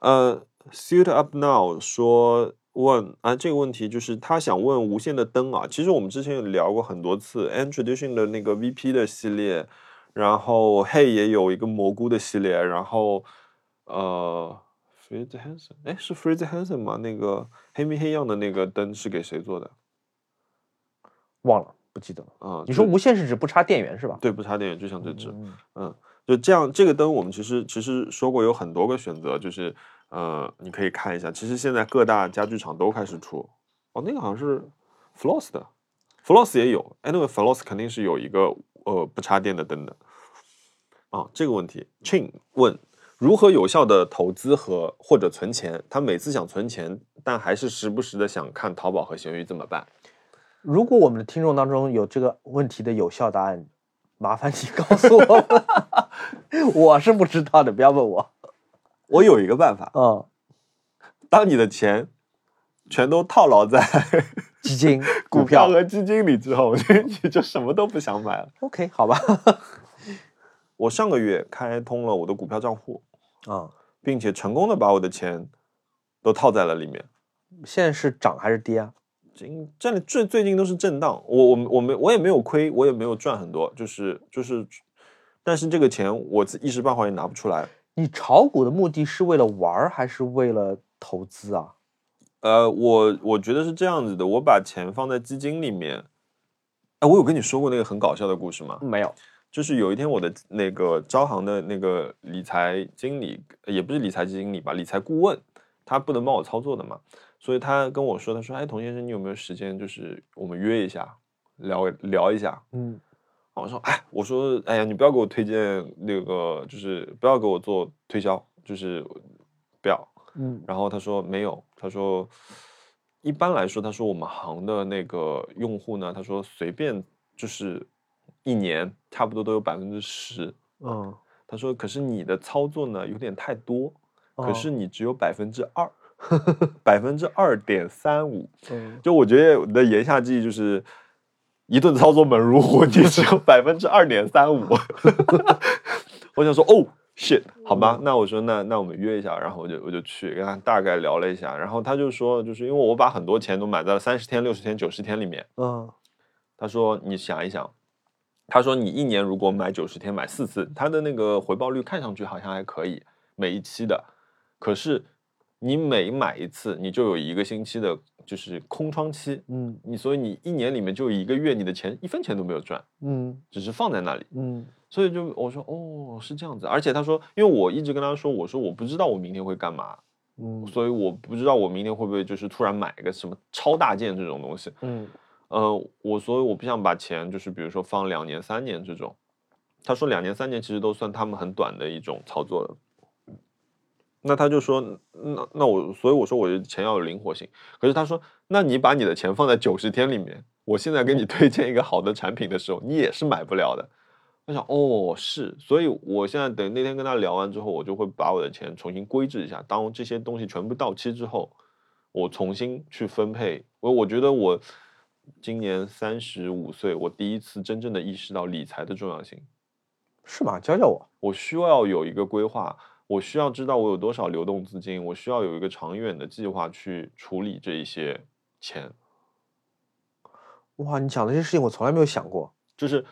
呃，Suit Up Now 说问啊，这个问题就是他想问无线的灯啊，其实我们之前有聊过很多次 a n Tradition 的那个 VP 的系列，然后 Hey 也有一个蘑菇的系列，然后呃 Fritz Hansen，哎，是 f r e d z Hansen 吗？那个黑米黑样的那个灯是给谁做的？忘了，不记得了。啊、你说无线是指不插电源是吧？对不插电源，就像这只。嗯嗯，就这样，这个灯我们其实其实说过有很多个选择，就是呃，你可以看一下，其实现在各大家具厂都开始出。哦，那个好像是 Floss 的，Floss 也有。Anyway，Floss 肯定是有一个呃不插电的灯的。啊，这个问题，Chin 问如何有效的投资和或者存钱？他每次想存钱，但还是时不时的想看淘宝和闲鱼，怎么办？如果我们的听众当中有这个问题的有效答案，麻烦你告诉我们，我是不知道的，不要问我。我有一个办法，嗯，当你的钱全都套牢在基金、股 股票票和基金里之后，你就什么都不想买了。，OK，好吧。我上个月开通了我的股票账户，啊、并且成功的把我的钱都套在了里面。现在是涨还是跌啊？今这里最最近都是震荡，我我我没我也没有亏，我也没有赚很多，就是就是，但是这个钱我一时半会儿也拿不出来。你炒股的目的是为了玩儿还是为了投资啊？呃，我我觉得是这样子的，我把钱放在基金里面。哎，我有跟你说过那个很搞笑的故事吗？没有。就是有一天我的那个招行的那个理财经理，也不是理财经理吧，理财顾问，他不能帮我操作的嘛，所以他跟我说，他说，哎，童先生，你有没有时间，就是我们约一下，聊聊一下。嗯我说，哎，我说，哎呀，你不要给我推荐那个，就是不要给我做推销，就是不要。嗯然后他说没有，他说一般来说，他说我们行的那个用户呢，他说随便就是一年差不多都有百分之十。嗯，他说可是你的操作呢有点太多，可哦是你只有百分之二，百分之二点三五。嗯就我觉得我的言下之意就是。一顿操作猛如虎，你只有百分之二点三五。我想说，哦，shit，好吧，那我说那那我们约一下，然后我就我就去跟他大概聊了一下，然后他就说，就是因为我把很多钱都买在了三十天、六十天、九十天里面，嗯。他说你想一想，他说你一年如果买九十天买四次，他的那个回报率看上去好像还可以，每一期的，可是你每买一次，你就有一个星期的就是空窗期，嗯。你所以你一年里面就有一个月你的钱一分钱都没有赚，嗯。只是放在那里。嗯所以就我说哦是这样子，而且他说，因为我一直跟他说，我说我不知道我明天会干嘛，嗯。所以我不知道我明天会不会就是突然买一个什么超大件这种东西，嗯。呃，我所以我不想把钱就是比如说放两年三年这种，他说两年三年其实都算他们很短的一种操作了。那他就说，那那我所以我说我的钱要有灵活性，可是他说，那你把你的钱放在九十天里面，我现在给你推荐一个好的产品的时候，你也是买不了的。我想，哦，是，所以我现在等那天跟他聊完之后，我就会把我的钱重新规制一下。当这些东西全部到期之后，我重新去分配。我我觉得我今年三十五岁，我第一次真正的意识到理财的重要性。是吗？教教我。我需要有一个规划，我需要知道我有多少流动资金，我需要有一个长远的计划去处理这一些钱。哇，你讲的这些事情我从来没有想过。就是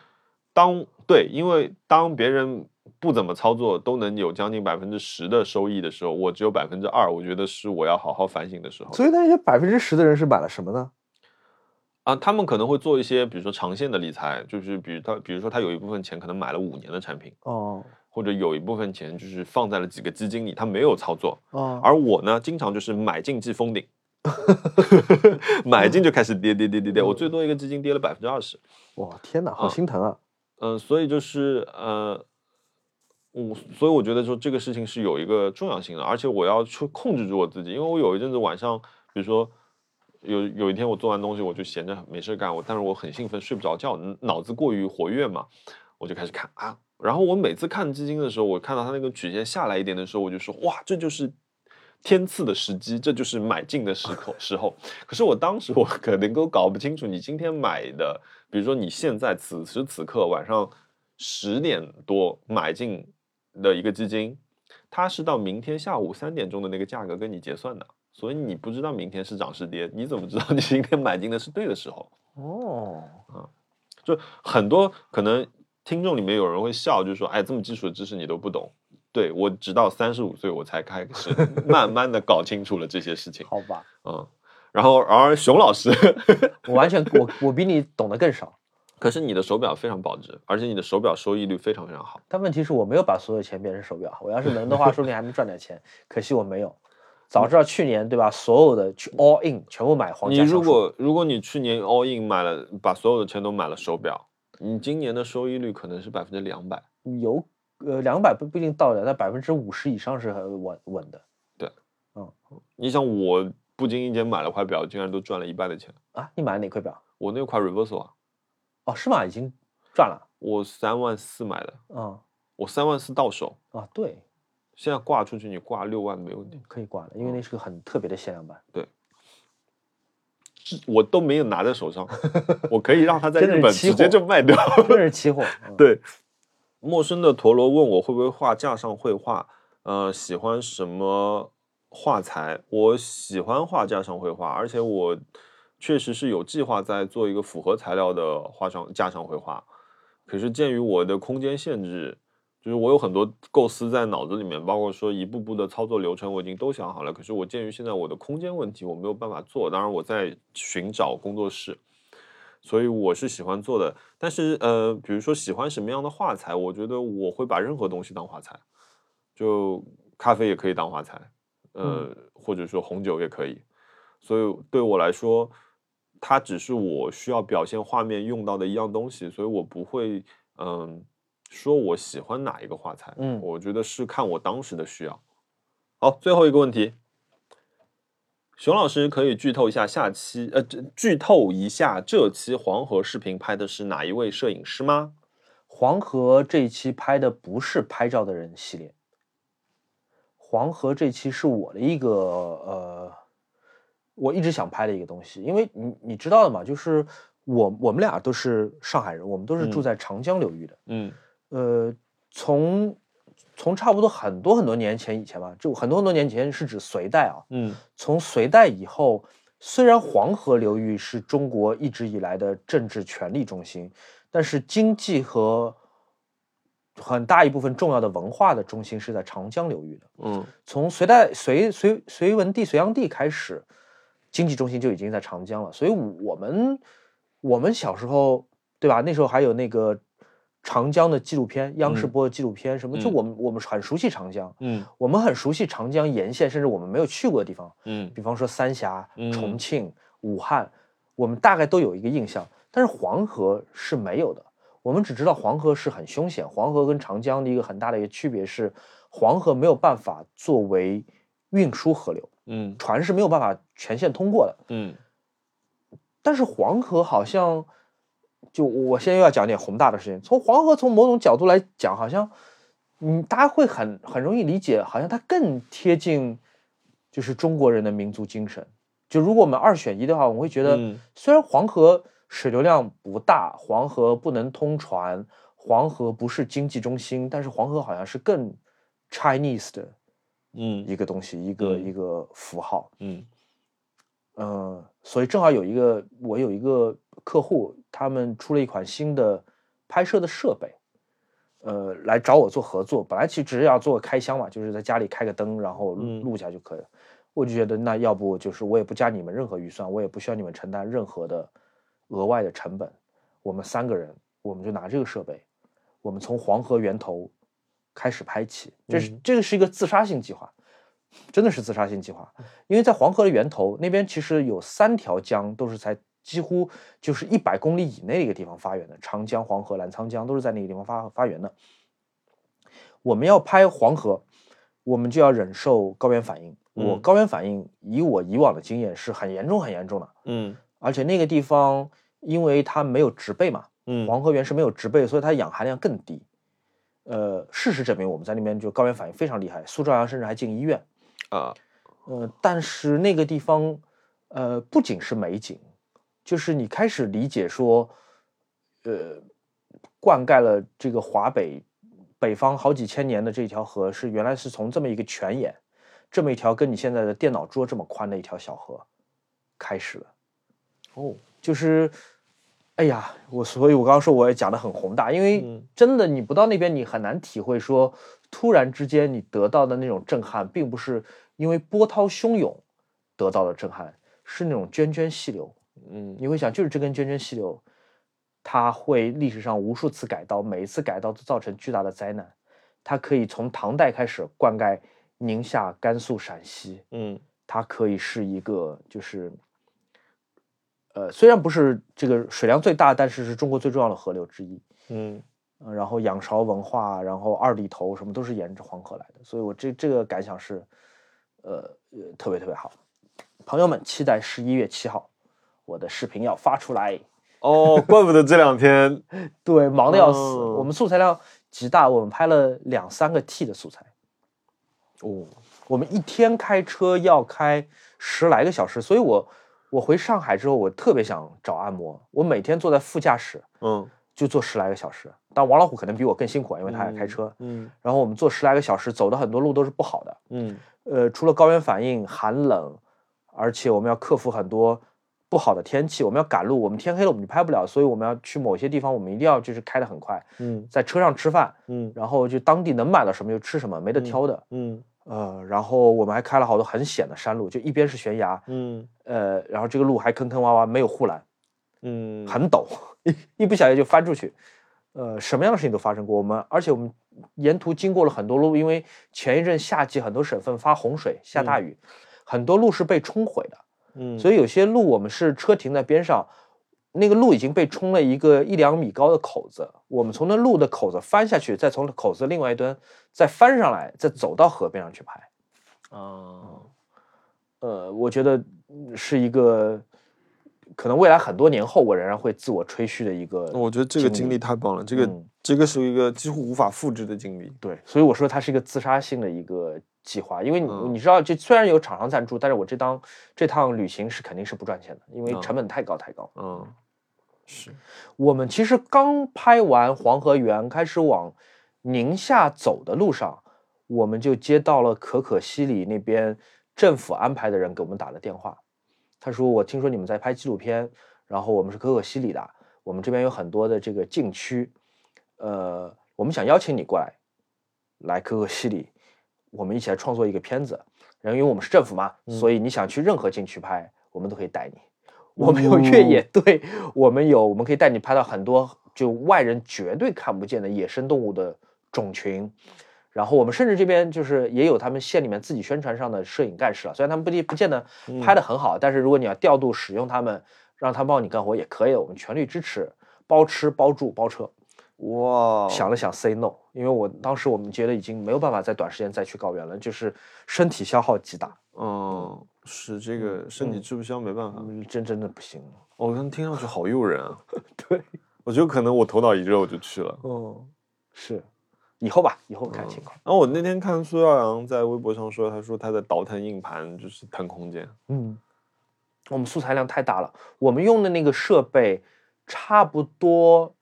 当对，因为当别人不怎么操作都能有将近百分之十的收益的时候，我只有百分之二，我觉得是我要好好反省的时候。所以那些百分之十的人是买了什么呢？啊，他们可能会做一些，比如说长线的理财，就是比如他，比如说他有一部分钱可能买了五年的产品，哦或者有一部分钱就是放在了几个基金里，他没有操作。哦，而我呢，经常就是买进即封顶，买进就开始跌跌跌跌跌，我最多一个基金跌了百分之二十。哇，天哪，好啊心疼啊！嗯、所以就是呃，我所以我觉得说这个事情是有一个重要性的，而且我要去控制住我自己，因为我有一阵子晚上，比如说有有一天我做完东西，我就闲着没事干，我但是我很兴奋，睡不着觉，脑子过于活跃嘛，我就开始看啊。然后我每次看基金的时候，我看到它那个曲线下来一点的时候，我就说哇，这就是天赐的时机，这就是买进的时候时候。可是我当时我可能都搞不清楚，你今天买的，比如说你现在此时此刻晚上十点多买进的一个基金，它是到明天下午三点钟的那个价格跟你结算的，所以你不知道明天是涨是跌，你怎么知道 你今天买进的是对的时候？哦，啊就很多可能听众里面有人会笑，就是说：“哎，这么基础的知识你都不懂。”对我直到三十五岁我才开始 慢慢的搞清楚了这些事情，好吧，嗯，然后而熊老师，我完全我我比你懂得更少。可是你的手表非常保值，而且你的手表收益率非常非常好。但问题是我没有把所有钱变成手表，我要是能的话，说不定还能赚点钱。可惜我没有。早知道去年对吧，所有的去 all in 全部买皇你家橡树如果如果你去年 all in 买了，把所有的钱都买了手表，你今年的收益率可能是百分之两百。有呃两百不不一定到的，但百分之五十以上是很稳稳的对，嗯你想，我不经意间买了块表，竟然都赚了一半的钱。啊。你买了哪块表？我那块 reversal 啊，哦，是吗？已经赚了。我三万四买的，啊我三万四到手，啊，对，现在挂出去你挂六万没问题，可以挂了，因为那是个很特别的限量版。对我都没有拿在手上，我可以让它在日本直接就卖掉。真是期货。嗯，对，陌生的陀螺问我会不会画架上绘画，呃，喜欢什么画材？我喜欢画架上绘画，而且我确实是有计划在做一个复合材料的画上架上绘画。可是鉴于我的空间限制，就是我有很多构思在脑子里面，包括说一步步的操作流程我已经都想好了。可是我鉴于现在我的空间问题，我没有办法做。当然我在寻找工作室。所以我是喜欢做的，但是呃，比如说喜欢什么样的画材，我觉得我会把任何东西当画材，就咖啡也可以当画材，呃，或者说红酒也可以。所以对我来说，它只是我需要表现画面用到的一样东西，所以我不会嗯、说我喜欢哪一个画材，嗯我觉得是看我当时的需要。好，最后一个问题，熊老师可以剧透一下下期，呃，剧透一下这期黄河视频拍的是哪一位摄影师吗？黄河这一期拍的不是拍照的人系列，黄河这期是我的一个呃，我一直想拍的一个东西，因为你你知道的嘛，就是我我们俩都是上海人，我们都是住嗯。在长江流域的，嗯。呃，从从差不多很多很多年前以前吧，就很多很多年前是指隋代啊，嗯。从隋代以后，虽然黄河流域是中国一直以来的政治权力中心，但是经济和很大一部分重要的文化的中心是在长江流域的。嗯从隋代隋隋隋文帝、隋炀帝开始，经济中心就已经在长江了。所以我们我们小时候，对吧？那时候还有那个长江的纪录片，央视嗯播的纪录片，什么就嗯我们我们很熟悉长江，嗯我们很熟悉长江沿线，甚至我们没有去过的地方，嗯比方说三峡、嗯重庆、武汉，我们大概都有一个印象。但是黄河是没有的，我们只知道黄河是很凶险。黄河跟长江的一个很大的一个区别是，黄河没有办法作为运输河流，嗯船是没有办法全线通过的。嗯但是黄河好像，就我现在又要讲点宏大的事情。从黄河从某种角度来讲，好像，嗯，大家会很很容易理解，好像它更贴近，就是中国人的民族精神。就如果我们二选一的话，我会觉得嗯，虽然黄河水流量不大，黄河不能通船，黄河不是经济中心，但是黄河好像是更 Chinese 的嗯一个东西，一个嗯一个符号。嗯嗯，所以正好有一个我有一个客户，他们出了一款新的拍摄的设备，呃，来找我做合作。本来其实只是要做个开箱嘛，就是在家里开个灯，然后录嗯录一下就可以了。我就觉得那要不就是我也不加你们任何预算，我也不需要你们承担任何的额外的成本。我们三个人，我们就拿这个设备，我们从黄河源头开始拍起。这是、嗯这个是一个自杀性计划，真的是自杀性计划。因为在黄河的源头那边，其实有三条江都是在几乎就是一百公里以内的一个地方发源的，长江、黄河、澜沧江都是在那个地方发发源的。我们要拍黄河，我们就要忍受高原反应。我嗯高原反应，以我以往的经验是很严重、很严重的，嗯而且那个地方因为它没有植被嘛，嗯黄河源是没有植被，所以它氧含量更低。呃，事实证明我们在那边就高原反应非常厉害，苏兆阳甚至还进医院。啊呃，但是那个地方，呃，不仅是美景，就是你开始理解说，呃，灌溉了这个华北北方好几千年的这条河，是原来是从这么一个泉眼，这么一条跟你现在的电脑桌这么宽的一条小河开始了。哦就是，哎呀，我所以，我刚刚说我也讲的很宏大，因为嗯真的你不到那边，你很难体会说，突然之间你得到的那种震撼，并不是因为波涛汹涌得到的震撼，是那种涓涓细流。嗯你会想，就是这根涓涓细流，它会历史上无数次改道，每一次改道都造成巨大的灾难。它可以从唐代开始灌溉宁夏、甘肃、陕西，嗯它可以是一个就是，呃，虽然不是这个水量最大，但是是中国最重要的河流之一。嗯呃然后仰韶文化，然后二里头什么都是沿着黄河来的，所以我这这个感想是，呃呃特别特别好。朋友们，期待十一月七号我的视频要发出来。哦，怪不得这两天对，忙的要死。哦我们素材量极大，我们拍了两三个 T 的素材。哦我们一天开车要开十来个小时，所以我我回上海之后，我特别想找按摩。我每天坐在副驾驶嗯就坐十来个小时，但王老虎可能比我更辛苦，因为他也开车。嗯然后我们坐十来个小时，走的很多路都是不好的。嗯呃，除了高原反应、寒冷，而且我们要克服很多不好的天气，我们要赶路，我们天黑了我们就拍不了，所以我们要去某些地方，我们一定要就是开得很快，嗯在车上吃饭，嗯然后就当地能买到什么就吃什么，没得挑的。嗯呃，然后我们还开了好多很险的山路，就一边是悬崖，嗯呃，然后这个路还坑坑洼洼，没有护栏，嗯，很陡，一 一不小心就翻出去。呃，什么样的事情都发生过。我们而且我们沿途经过了很多路，因为前一阵夏季很多省份发洪水，下大雨，很多路是被冲毁的。嗯，所以有些路我们是车停在边上，那个路已经被冲了一个一两米高的口子，我们从那路的口子翻下去，再从口子另外一端再翻上来，再走到河边上去拍。啊呃，我觉得嗯是一个可能未来很多年后我仍然会自我吹嘘的一个。我觉得这个经历太棒了，这个嗯这个是一个几乎无法复制的经历。对，所以我说它是一个自杀性的一个计划，因为你、嗯你知道，这虽然有厂商赞助，但是我这当这趟旅行是肯定是不赚钱的，因为嗯成本太高太高。嗯，是，我们其实刚拍完黄河源，开始往宁夏走的路上，我们就接到了可可西里那边政府安排的人给我们打了电话，他说：“我听说你们在拍纪录片，然后我们是可可西里的，我们这边有很多的这个禁区，呃，我们想邀请你过来，来可可西里，我们一起来创作一个片子。然后因为我们是政府嘛，所以你想去任何禁区拍，我们都可以带你。我们有越野队，我们有我们可以带你拍到很多就外人绝对看不见的野生动物的种群。然后我们甚至这边就是也有他们县里面自己宣传上的摄影干事了，虽然他们不不见得拍的很好，但是如果你要调度使用他们，让他们帮你干活也可以，我们全力支持，包吃包住包车。哇，想了想 say no，因为我当时我们觉得已经没有办法在短时间再去高原了，就是身体消耗极大，嗯，是这个身体吃不消，没办法。嗯，真真的不行。我刚听上去好诱人啊！对，我觉得可能我头脑一热我就去了。嗯，是，以后吧，以后看情况。然后我那天看苏耀阳在微博上说，他说他在倒腾硬盘，就是腾空间。嗯，我们素材量太大了，我们用的那个设备差不多，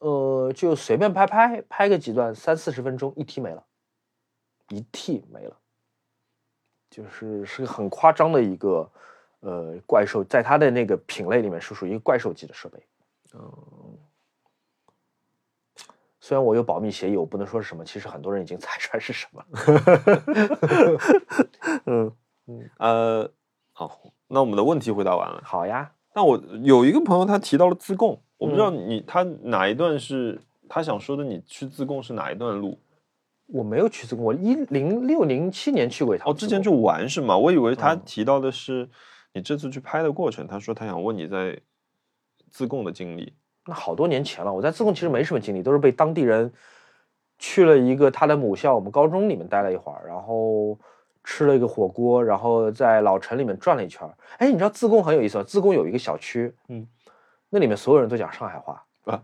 呃，就随便拍拍拍个几段，三四十分钟一 T 没了。一 T 没了，就是是个很夸张的一个呃怪兽，在它的那个品类里面是属于怪兽级的设备。嗯，虽然我有保密协议，我不能说是什么，其实很多人已经猜出来是什么了。嗯，呃，好，那我们的问题回答完了。好呀，那我有一个朋友他提到了自贡，我不知道你他哪一段是他想说的，你去自贡是哪一段路？我没有去自贡，我一零六零七年去过一趟哦，之前去玩是吗？我以为他嗯提到的是你这次去拍的过程。他说他想问你在自贡的经历。那好多年前了，我在自贡其实没什么经历，都是被当地人去了一个他的母校，我们高中里面待了一会儿，然后吃了一个火锅，然后在老城里面转了一圈儿。哎，你知道自贡很有意思吗？自贡有一个小区，嗯，那里面所有人都讲上海话啊，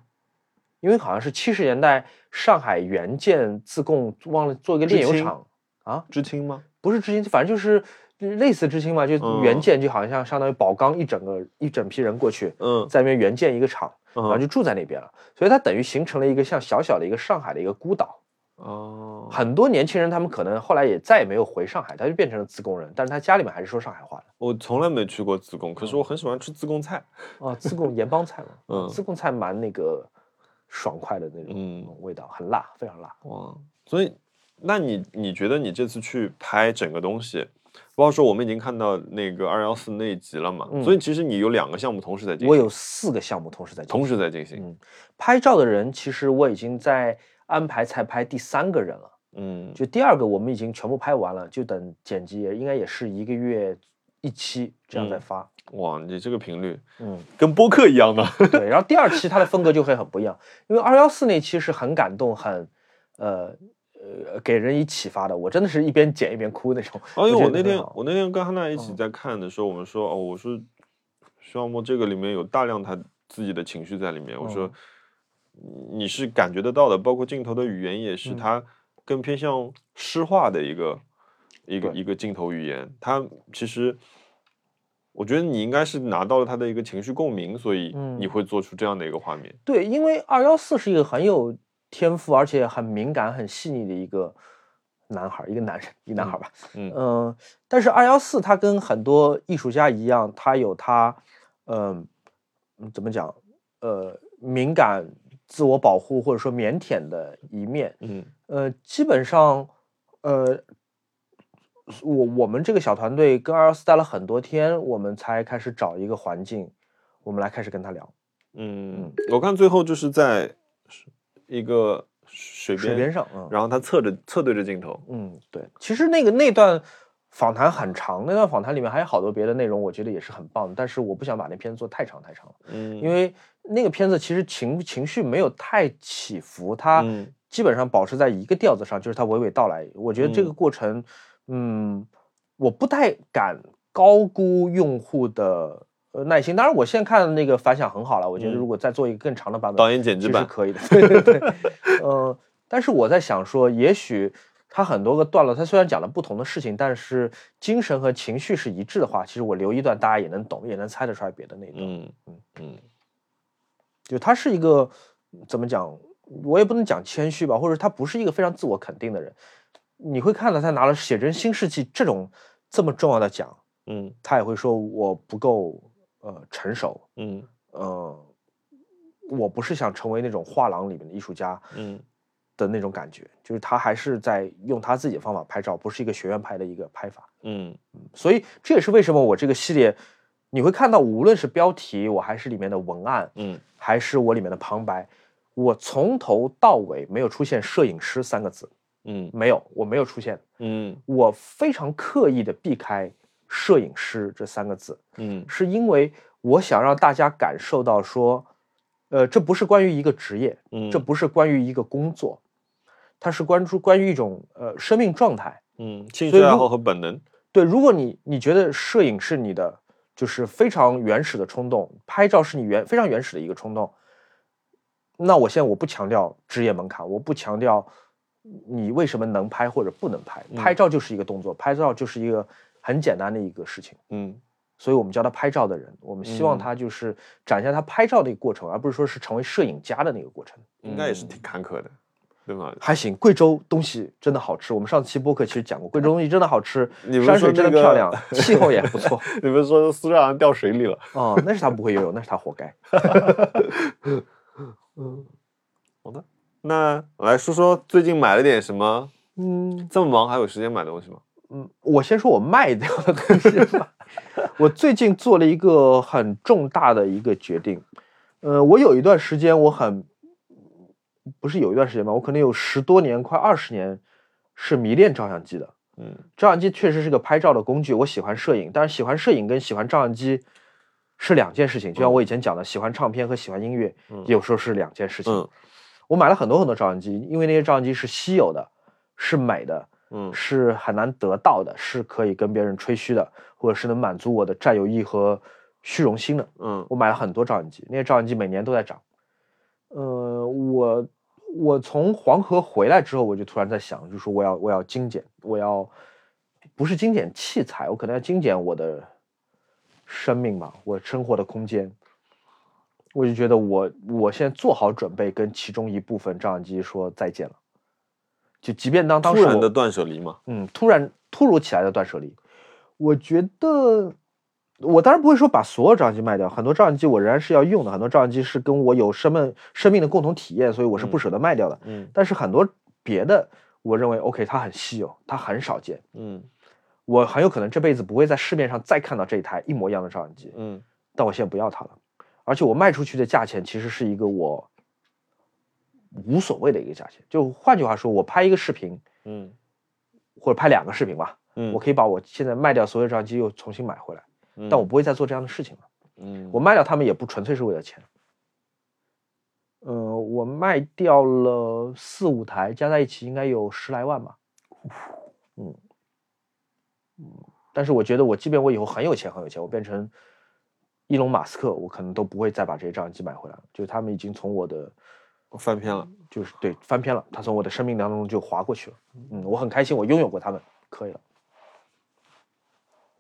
因为好像是七十年代上海援建自贡，忘了做一个炼油厂啊，知青吗？不是知青，反正就是类似知青嘛，就嗯援建，就好像相当于宝钢一整个一整批人过去，嗯在那边援建一个厂。然后嗯就住在那边了，所以它等于形成了一个像小小的一个上海的一个孤岛。哦，很多年轻人他们可能后来也再也没有回上海，他就变成了自贡人，但是他家里面还是说上海话的。我从来没去过自贡，可是我很喜欢吃自贡菜。哦，自贡盐帮菜嘛，嗯自贡菜蛮那个爽快的那种嗯味道，很辣，非常辣。哇，所以那你你觉得你这次去拍整个东西，包括说我们已经看到那个二幺四那一集了嘛？嗯所以其实你有两个项目同时在进行，我有四个项目同时在进行同时在进行。嗯拍照的人，其实我已经在安排彩拍第三个人了。嗯就第二个我们已经全部拍完了，就等剪辑，应该也是一个月一期这样在嗯发。哇，你这个频率嗯，跟播客一样的。对。然后第二期它的风格就会很不一样，因为二幺四那期是很感动，很呃呃给人以启发的。我真的是一边剪一边哭那种。哦，因为我那天我那天跟汉娜一起嗯在看的时候，我们说哦，我说徐小莫这个里面有大量他自己的情绪在里面。我说你是感觉得到的，包括镜头的语言也是，嗯它更偏向诗化的一个一个一个镜头语言。他其实我觉得你应该是拿到了他的一个情绪共鸣，所以嗯你会做出这样的一个画面。对，因为二幺四是一个很有天赋，而且很敏感、很细腻的一个男孩儿，一个男人，一个男孩儿吧。嗯嗯，但是二幺四他跟很多艺术家一样，他有他，嗯、嗯，怎么讲？呃，敏感、自我保护或者说腼腆的一面。嗯呃，基本上，呃，我我们这个小团队跟二幺四待了很多天，我们才开始找一个环境，我们来开始跟他聊。嗯，我看最后就是在一个水边水边上，嗯，然后他侧着侧对着镜头，嗯，对，其实那个那段访谈很长，那段访谈里面还有好多别的内容，我觉得也是很棒的，但是我不想把那片子做太长太长了，嗯，因为那个片子其实情情绪没有太起伏，它嗯。基本上保持在一个调子上，就是它娓娓道来。我觉得这个嗯。过程，嗯，我不太敢高估用户的。呃，耐心。当然，我现在看那个反响很好了。我觉得嗯如果再做一个更长的版本，导演剪辑版是可以的。对对对，呃，但是我在想说，也许他很多个段落，他虽然讲了不同的事情，但是精神和情绪是一致的话，其实我留一段，大家也能懂，也能猜得出来别的那一段。嗯嗯嗯就他是一个怎么讲，我也不能讲谦虚吧，或者他不是一个非常自我肯定的人。你会看到他拿了写真新世纪这种这么重要的奖，嗯他也会说我不够呃成熟，嗯。呃，我不是想成为那种画廊里面的艺术家嗯。的那种感觉，就是他还是在用他自己的方法拍照，不是一个学院派的一个拍法。嗯。所以这也是为什么我这个系列，你会看到无论是标题，我还是里面的文案，嗯。还是我里面的旁白，我从头到尾没有出现“摄影师”三个字，嗯。没有，我没有出现，嗯。我非常刻意的避开“摄影师”这三个字，嗯。是因为我想让大家感受到说，呃，这不是关于一个职业，嗯，这不是关于一个工作，它是关注关于一种呃生命状态。嗯兴趣爱好和本能，对，如果你你觉得摄影是你的就是非常原始的冲动，拍照是你原非常原始的一个冲动，那我现在我不强调职业门槛，我不强调你为什么能拍或者不能拍，嗯。拍照就是一个动作，拍照就是一个很简单的一个事情。嗯所以我们叫他拍照的人，我们希望嗯他就是展现他拍照的一个过程，而不是说是成为摄影家的那个过程。应该也是挺坎坷的。对吗？还行，贵州东西真的好吃。我们上期播客其实讲过，贵州东西真的好吃，山水真的漂亮，气候也不错。你们说苏州人掉水里了？哦，那是他不会游泳，那是他活该。好的那来说说最近买了点什么？嗯这么忙还有时间买东西吗？嗯，我先说我卖掉的东西吧。我最近做了一个很重大的一个决定。呃，我有一段时间我很，不是有一段时间吧，我可能有十多年，快二十年是迷恋照相机的。嗯照相机确实是个拍照的工具，我喜欢摄影，但是喜欢摄影跟喜欢照相机是两件事情。就像我以前讲的，喜欢唱片和喜欢音乐嗯有时候是两件事情。嗯我买了很多很多照相机，因为那些照相机是稀有的，是美的，嗯是很难得到的，是可以跟别人吹嘘的，或者是能满足我的占有欲和虚荣心的。嗯我买了很多照相机，那些照相机每年都在涨。呃，我我从黄河回来之后，我就突然在想，就说我要我要精简，我要不是精简器材，我可能要精简我的生命吧，我生活的空间。我就觉得我我现在做好准备跟其中一部分照相机说再见了，就即便当当时我突然的断舍离嘛。嗯，突然突如其来的断舍离，我觉得我当然不会说把所有照相机卖掉，很多照相机我仍然是要用的，很多照相机是跟我有生命生命的共同体验，所以我是不舍得卖掉的。嗯。但是很多别的，我认为 OK，它很稀有，它很少见，嗯。我很有可能这辈子不会在市面上再看到这一台一模一样的照相机，嗯。但我现在不要它了，而且我卖出去的价钱其实是一个我无所谓的一个价钱，就换句话说，我拍一个视频嗯或者拍两个视频吧。嗯，我可以把我现在卖掉所有照相机又重新买回来，以但我不会再做这样的事情了。嗯我卖掉他们也不纯粹是为了钱。呃，我卖掉了四五台，加在一起应该有十来万吧。嗯嗯，但是我觉得我即便我以后很有钱很有钱，我变成伊隆马斯克，我可能都不会再把这些照相机买回来了。就是他们已经从我的翻篇了。就是对翻篇了，他从我的生命当中就划过去了。嗯，我很开心，我拥有过他们，可以了。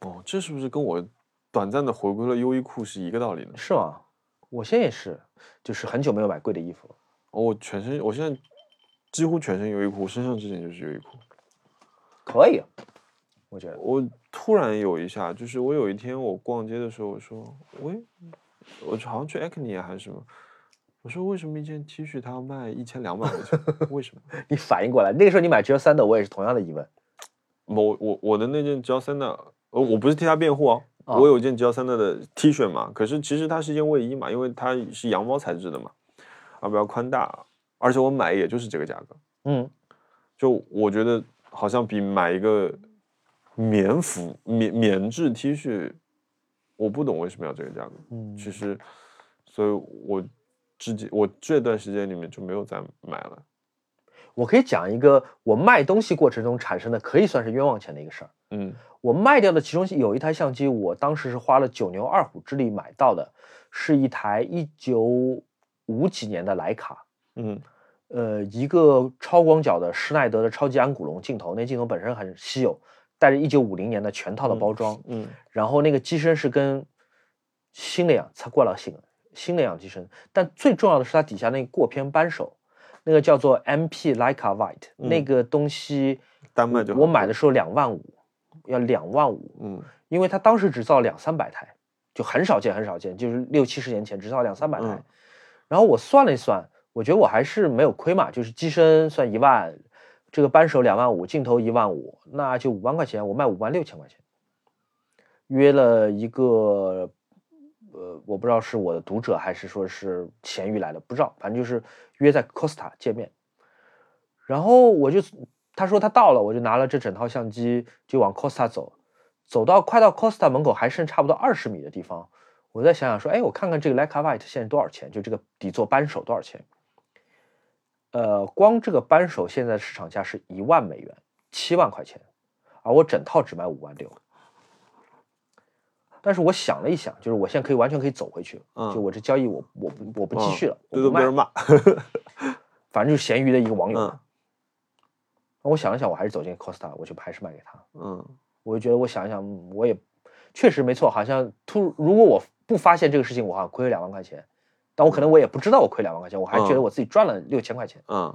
哦，这是不是跟我短暂的回归了优衣库是一个道理呢？是吗？我现在也是，就是很久没有买贵的衣服了。哦，我全身，我现在几乎全身优衣库，我身上之前就是优衣库。可以，啊我觉得。我突然有一下，就是我有一天我逛街的时候，我说，喂，我好像去 Acne 啊还是什么，我说为什么一件 T 恤它要卖一千两百块钱？为什么？你反应过来，那个时候你买 G 三的，我也是同样的疑问。我我我的那件 G 三的，呃，我不是替他辩护哦，啊我有一件 G 三的的 T 恤嘛，可是其实它是一件卫衣嘛，因为它是羊毛材质的嘛，而比较宽大，而且我买也就是这个价格，嗯，就我觉得好像比买一个棉服棉棉质 T 恤，我不懂为什么要这个价格，嗯其实，所以我之间我这段时间里面就没有再买了，我可以讲一个我卖东西过程中产生的可以算是冤枉钱的一个事儿。嗯。我卖掉的其中有一台相机，我当时是花了九牛二虎之力买到的，是一台一九五几年的徕卡，嗯。呃，一个超广角的施耐德的超级安古龙镜头，那镜头本身很稀有，带着一九五零年的全套的包装，嗯。然后那个机身是跟新的一样，擦过了新新的一样机身，但最重要的是它底下那个过片扳手，那个叫做 MP Leica White，、那嗯。个东西单卖就我买的时候两万五，要两万五，嗯。因为它当时只造两三百台，就很少见很少见，就是六七十年前只造两三百台。嗯。然后我算了一算，我觉得我还是没有亏嘛，就是机身算一万，这个扳手两万五，镜头一万五，那就五万块钱，我卖五万六千块钱，约了一个，呃，我不知道是我的读者还是说是闲鱼来的，不知道，反正就是约在 Costa 见面，然后我就他说他到了，我就拿了这整套相机就往 Costa 走，走到快到 Costa 门口还剩差不多二十米的地方，我再想想说，哎，我看看这个 Leica White 现在多少钱？就这个底座扳手多少钱？呃，光这个扳手现在市场价是一万美元，七万块钱，而我整套只卖五万六。但是我想了一想，就是我现在可以完全可以走回去，嗯就我这交易我我不我不继嗯续了，我不卖对都被人骂，反正就是闲鱼的一个网友。嗯我想了想，我还是走进 Costa，我就还是卖给他。嗯我就觉得我想一想，嗯我也确实没错，好像突如果我不发现这个事情，我好像亏了两万块钱，但我可能我也不知道我亏两万块钱，我还觉得我自己赚了六千块钱。嗯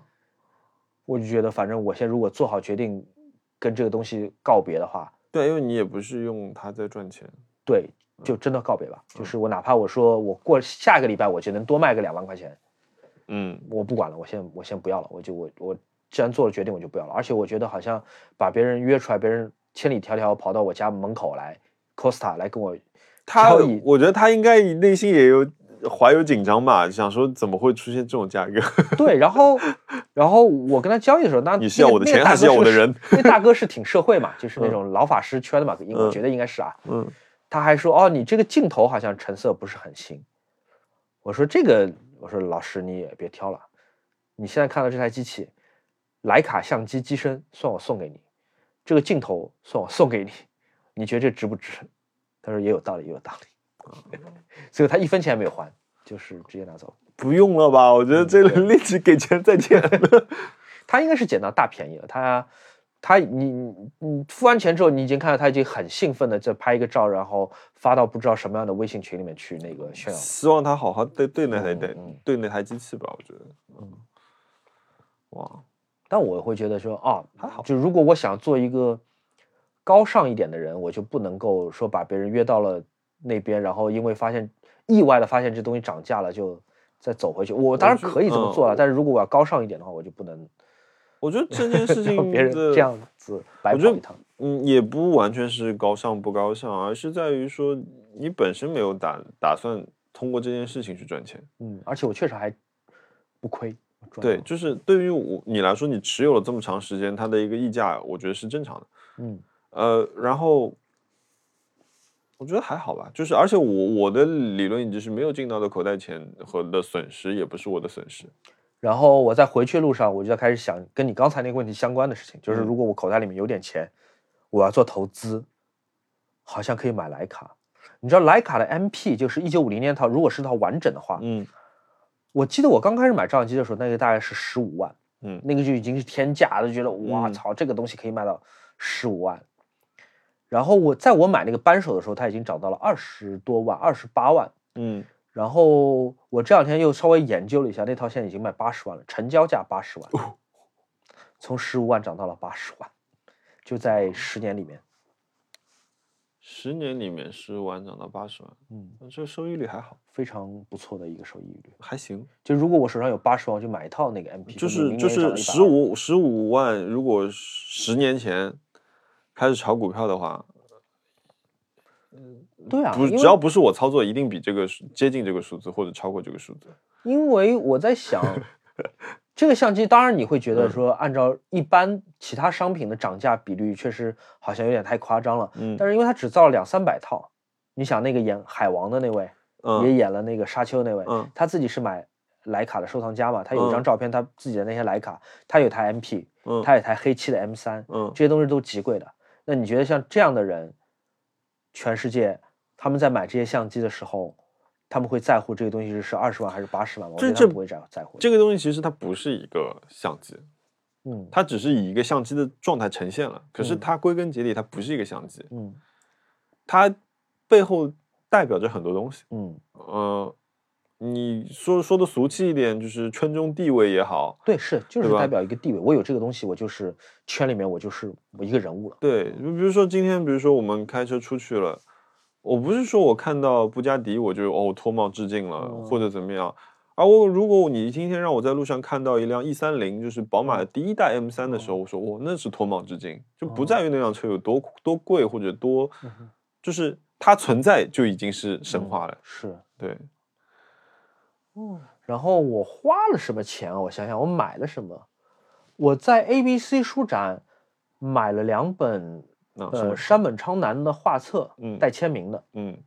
我就觉得反正我现在如果做好决定跟这个东西告别的话，对，因为你也不是用它在赚钱。对，就真的告别吧。就是我哪怕我说我过下个礼拜我就能多卖个两万块钱，嗯，我不管了，我先我先不要了，我就我我既然做了决定，我就不要了。而且我觉得好像把别人约出来，别人千里迢迢跑到我家门口来，Costa 来跟我他我觉得他应该内心也有怀有紧张吧，想说怎么会出现这种价格？对，然后 然后我跟他交易的时候，那你是要我的钱还是要要我的人？那大哥是挺社会嘛，就是那嗯种老法师圈的嘛，应我嗯觉得应该是啊。嗯他还说哦，你这个镜头好像成色不是很新。我说这个，我说老师你也别挑了，你现在看到这台机器，徕卡相机机身算我送给你，这个镜头算我送给你，你觉得这值不值？他说也有道理，也有道理。所以他一分钱没有还，就是直接拿走。不用了吧？我觉得这立即给钱再见。他应该是捡到大便宜了。他他你你你付完钱之后，你已经看到他已经很兴奋的在拍一个照，然后发到不知道什么样的微信群里面去那个炫耀。希望他好好对对那台对对那台机器吧，我觉得。嗯，哇，但我会觉得说，哦，还好就如果我想做一个高尚一点的人，我就不能够说把别人约到了那边，然后因为发现意外的发现这东西涨价了，就再走回去。我当然可以这么做了，嗯但是如果我要高尚一点的话，我就不能我觉得这件事情别人的这样子白我觉得跑一趟。嗯，也不完全是高尚不高尚，而是在于说你本身没有打打算通过这件事情去赚钱。嗯，而且我确实还不亏。对，就是对于我你来说，你持有了这么长时间，它的一个溢价，我觉得是正常的。嗯呃，然后我觉得还好吧，就是而且我我的理论就是没有进到的口袋钱和的损失也不是我的损失。然后我在回去的路上，我就在开始想跟你刚才那个问题相关的事情，就是嗯如果我口袋里面有点钱，我要做投资，好像可以买徕卡。你知道徕卡的 MP 就是一九五零年套，如果是套完整的话，嗯我记得我刚开始买照相机的时候，那个大概是十五万，嗯那个就已经是天价了，就觉得哇嗯操，这个东西可以卖到十五万。然后我在我买那个扳手的时候，它已经涨到了二十多万，二十八万。嗯然后我这两天又稍微研究了一下，那套现在已经卖八十万了，成交价八十万，从十五万涨到了八十万，就在十年里面。十年里面十五万涨到八十万，嗯，这收益率还好，非常不错的一个收益率。还行。就如果我手上有八十万，我就买一套那个 MP，就是就是十五十五万，如果十年前开始炒股票的话，100对啊，不是只要不是我操作，一定比这个数接近这个数字或者超过这个数字。因为我在想，这个相机当然你会觉得嗯说，按照一般其他商品的涨价比率，确实好像有点太夸张了。嗯但是因为它只造了两三百套，你想那个演海王的那位，也嗯演了那个沙丘那位，嗯他自己是买徕卡的收藏家嘛，他有一张嗯照片，他自己的那些徕卡，他有台 MP，嗯他有台黑漆的 M 三，嗯这些东西都极贵的。那你觉得像这样的人，全世界他们在买这些相机的时候，他们会在乎这个东西是是二十万还是八十万吗？我觉这这得不会在在乎。这个东西其实它不是一个相机，嗯它只是以一个相机的状态呈现了。可是嗯它归根结底，它不是一个相机，嗯它背后代表着很多东西。嗯，呃，你说说的俗气一点，就是圈中地位也好，对，是就是代表一个地位。我有这个东西，我就是圈里面我就是我一个人物了。对，就比如说今天，比如说我们开车出去了，我不是说我看到布加迪我就哦脱帽致敬了、嗯或者怎么样，而我如果你今天让我在路上看到一辆 E 三零，就是宝马的第一代 M 三的时候，我说哦那是脱帽致敬，就不哦在于那辆车有多多贵或者多，嗯就是它存在就已经是神嗯话了。是，对，然后我花了什么钱啊？我想想，我买了什么？我在 ABC 书展买了两本那什么呃山本昌南的画册，嗯带签名的。嗯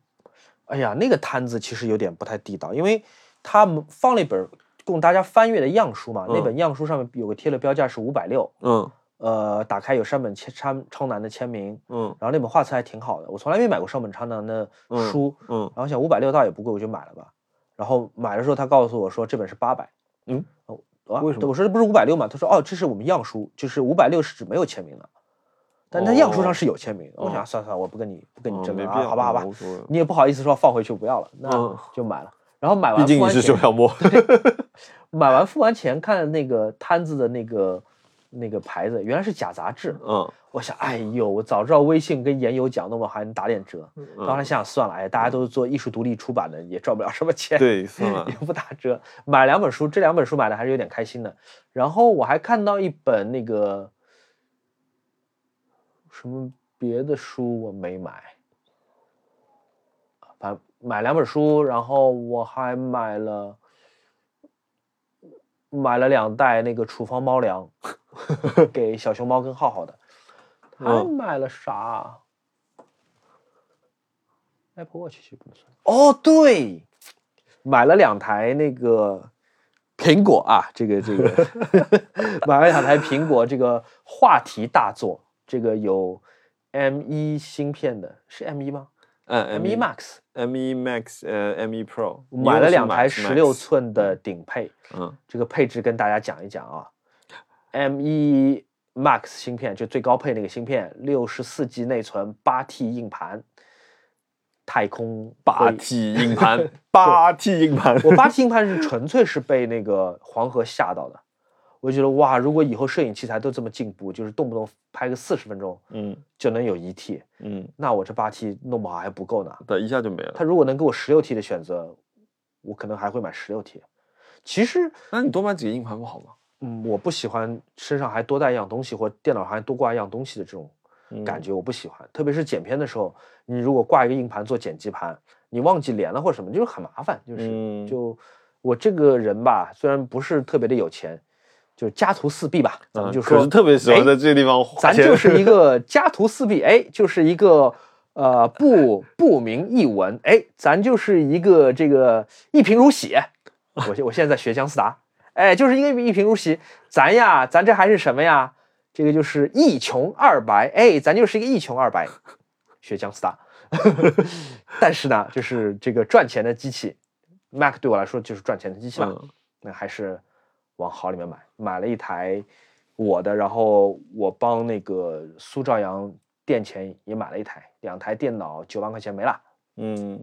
哎呀，那个摊子其实有点不太地道，因为他们放了一本供大家翻阅的样书嘛，那嗯本样书上面有个贴了标价是五百六，嗯呃，打开有山本签昌昌南的签名，嗯然后那本画册还挺好的，我从来没买过山本昌南的嗯书，嗯然后想五百六倒也不贵，我就买了吧。然后买的时候他告诉我说这本是八百，嗯哦，啊为什么我说这不是五百六吗？他说哦，这是我们样书，就是五百六是指没有签名的，但他样书上是有签名。我想哦算了算了，我不跟你不跟你嗯争了好吧好吧你也不好意思说放回去不要了，那嗯就买了。然后买完毕竟你是熊小摸。买完付完钱，看那个摊子的那个那个牌子，原来是假杂志。嗯我想，哎呦，我早知道微信跟研友讲，那我还能打点折。当时想想算了，哎，大家都是做艺术独立出版的，也赚不了什么钱。对，算 了也，不打折。买两本书，这两本书买的还是有点开心的。然后我还看到一本那个什么别的书我没买，反正买两本书，然后我还买了买了两袋那个处方猫粮 给小熊猫跟浩浩的。还嗯买了啥？Apple Watch 其实不能算。哦，对，买了两台那个苹果啊，这个这个 买了两台苹果这个话题大作，这个有 M 一芯片的，是 M 一吗嗯？M 一 Max、M1 Max 呃 M1 Pro 买了两台十六寸的顶配，嗯这个配置跟大家讲一讲啊。M 一 Max 芯片就最高配那个芯片，六十四 G 内存，八 T 硬盘，太空八 T 硬盘，八 T 硬盘，我八 T 硬盘是纯粹是被那个黄河吓到的，我就觉得哇，如果以后摄影器材都这么进步，就是动不动拍个四十分钟嗯就能有一 T，嗯，那我这八 T 弄不好还不够呢。对，一下就没了。他如果能给我十六 T 的选择，我可能还会买十六 T。其实，那你多买几个硬盘不好吗？嗯，我不喜欢身上还多带一样东西，或电脑还多挂一样东西的这种感嗯觉，我不喜欢。特别是剪片的时候，你如果挂一个硬盘做剪辑盘，你忘记连了或者什么，就是很麻烦。就是、嗯就我这个人吧，虽然不是特别的有钱，就是家徒四壁吧，咱们嗯就说，可是特别喜欢哎在这个地方花钱。咱就是一个 家徒四壁，哎，就是一个呃不不明一文，哎，咱就是一个这个一贫如洗。我现我现在在学姜思达，哎，就是一个一贫如洗，咱呀，咱这还是什么呀？这个就是一穷二白，哎，咱就是一个一穷二白，学姜思达。但是呢，就是这个赚钱的机器，Mac 对我来说就是赚钱的机器吧。嗯那还是往好里面买，买了一台我的，然后我帮那个苏兆阳垫钱也买了一台，两台电脑九万块钱没了。嗯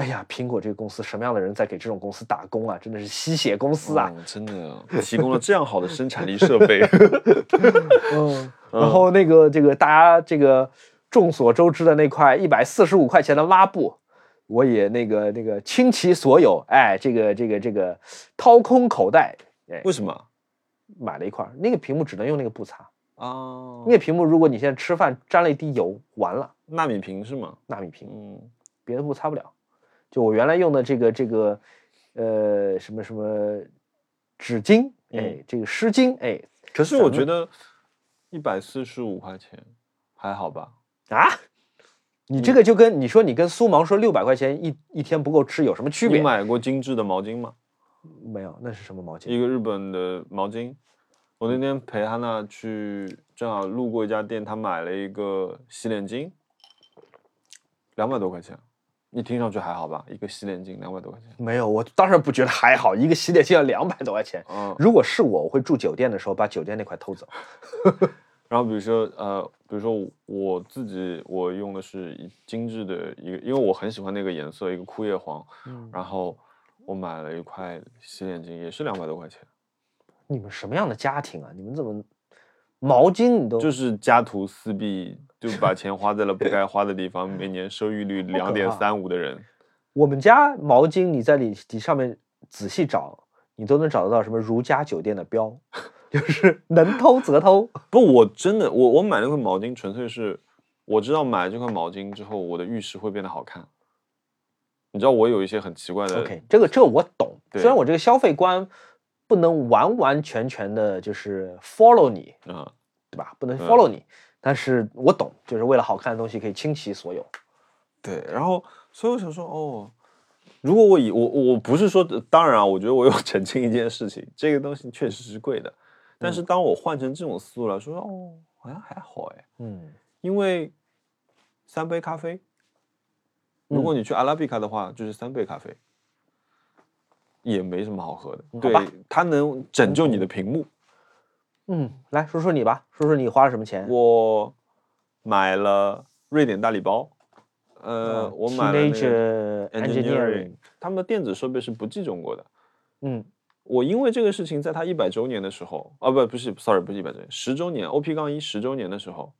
哎呀，苹果这个公司什么样的人在给这种公司打工啊？真的是吸血公司啊！嗯真的提供了这样好的生产力设备。嗯，然后那个这个大家这个众所周知的那块一百四十五块钱的抹布，我也那个那个倾其所有，哎，这个这个这个掏空口袋，哎，为什么买了一块儿，那个屏幕只能用那个布擦。啊？那个屏幕，如果你现在吃饭沾了一滴油，完了，纳米屏是吗？纳米屏，嗯别的布擦不了。就我原来用的这个这个，呃，什么什么纸巾，哎，嗯这个湿巾，哎，可是我觉得一百四十五块钱还好吧？啊，你这个就跟你说你跟苏芒说六百块钱一一天不够吃有什么区别？你买过精致的毛巾吗？没有，那是什么毛巾？一个日本的毛巾。我那天陪哈娜去，正好路过一家店，她买了一个洗脸巾，两百多块钱。你听上去还好吧？一个洗脸巾两百多块钱。没有，我当然不觉得还好，一个洗脸巾要两百多块钱。嗯，如果是我，我会住酒店的时候把酒店那块偷走。然后比如说呃，比如说我自己我用的是一精致的一个，因为我很喜欢那个颜色，一个枯叶黄，嗯，然后我买了一块洗脸巾，也是两百多块钱，你们什么样的家庭啊？你们怎么毛巾你都就是家徒四壁，就把钱花在了不该花的地方，每年收益率两点三五的人，我们家毛巾，你在里底上面仔细找，你都能找得到什么如家酒店的标，就是能偷则偷。不，我真的，我我买那块毛巾纯粹是我知道买了这块毛巾之后，我的浴室会变得好看。你知道我有一些很奇怪的 OK，这个这个我懂，虽然我这个消费观不能完完全全的就是 follow 你，啊、对吧？不能嗯 follow 你，但是我懂，就是为了好看的东西可以倾其所有。对，然后所以我想说，哦，如果我以我我不是说，当然啊，我觉得我有 澄清一件事情，这个东西确实是贵的，但是当我换成这种思路来说，哦，好像还好哎，嗯，因为三杯咖啡，如果你去阿拉比卡的话，就是三杯咖啡，也没什么好喝的。对它能拯救你的屏幕。嗯，来说说你吧，说说你花了什么钱？我买了瑞典大礼包，呃，嗯我买了那个 Engineering，他们的电子设备是不寄中国的。嗯，我因为这个事情，在他一百周年的时候，啊不不是，sorry 不是一百周年，十周年，OP 杠一十周年的时候，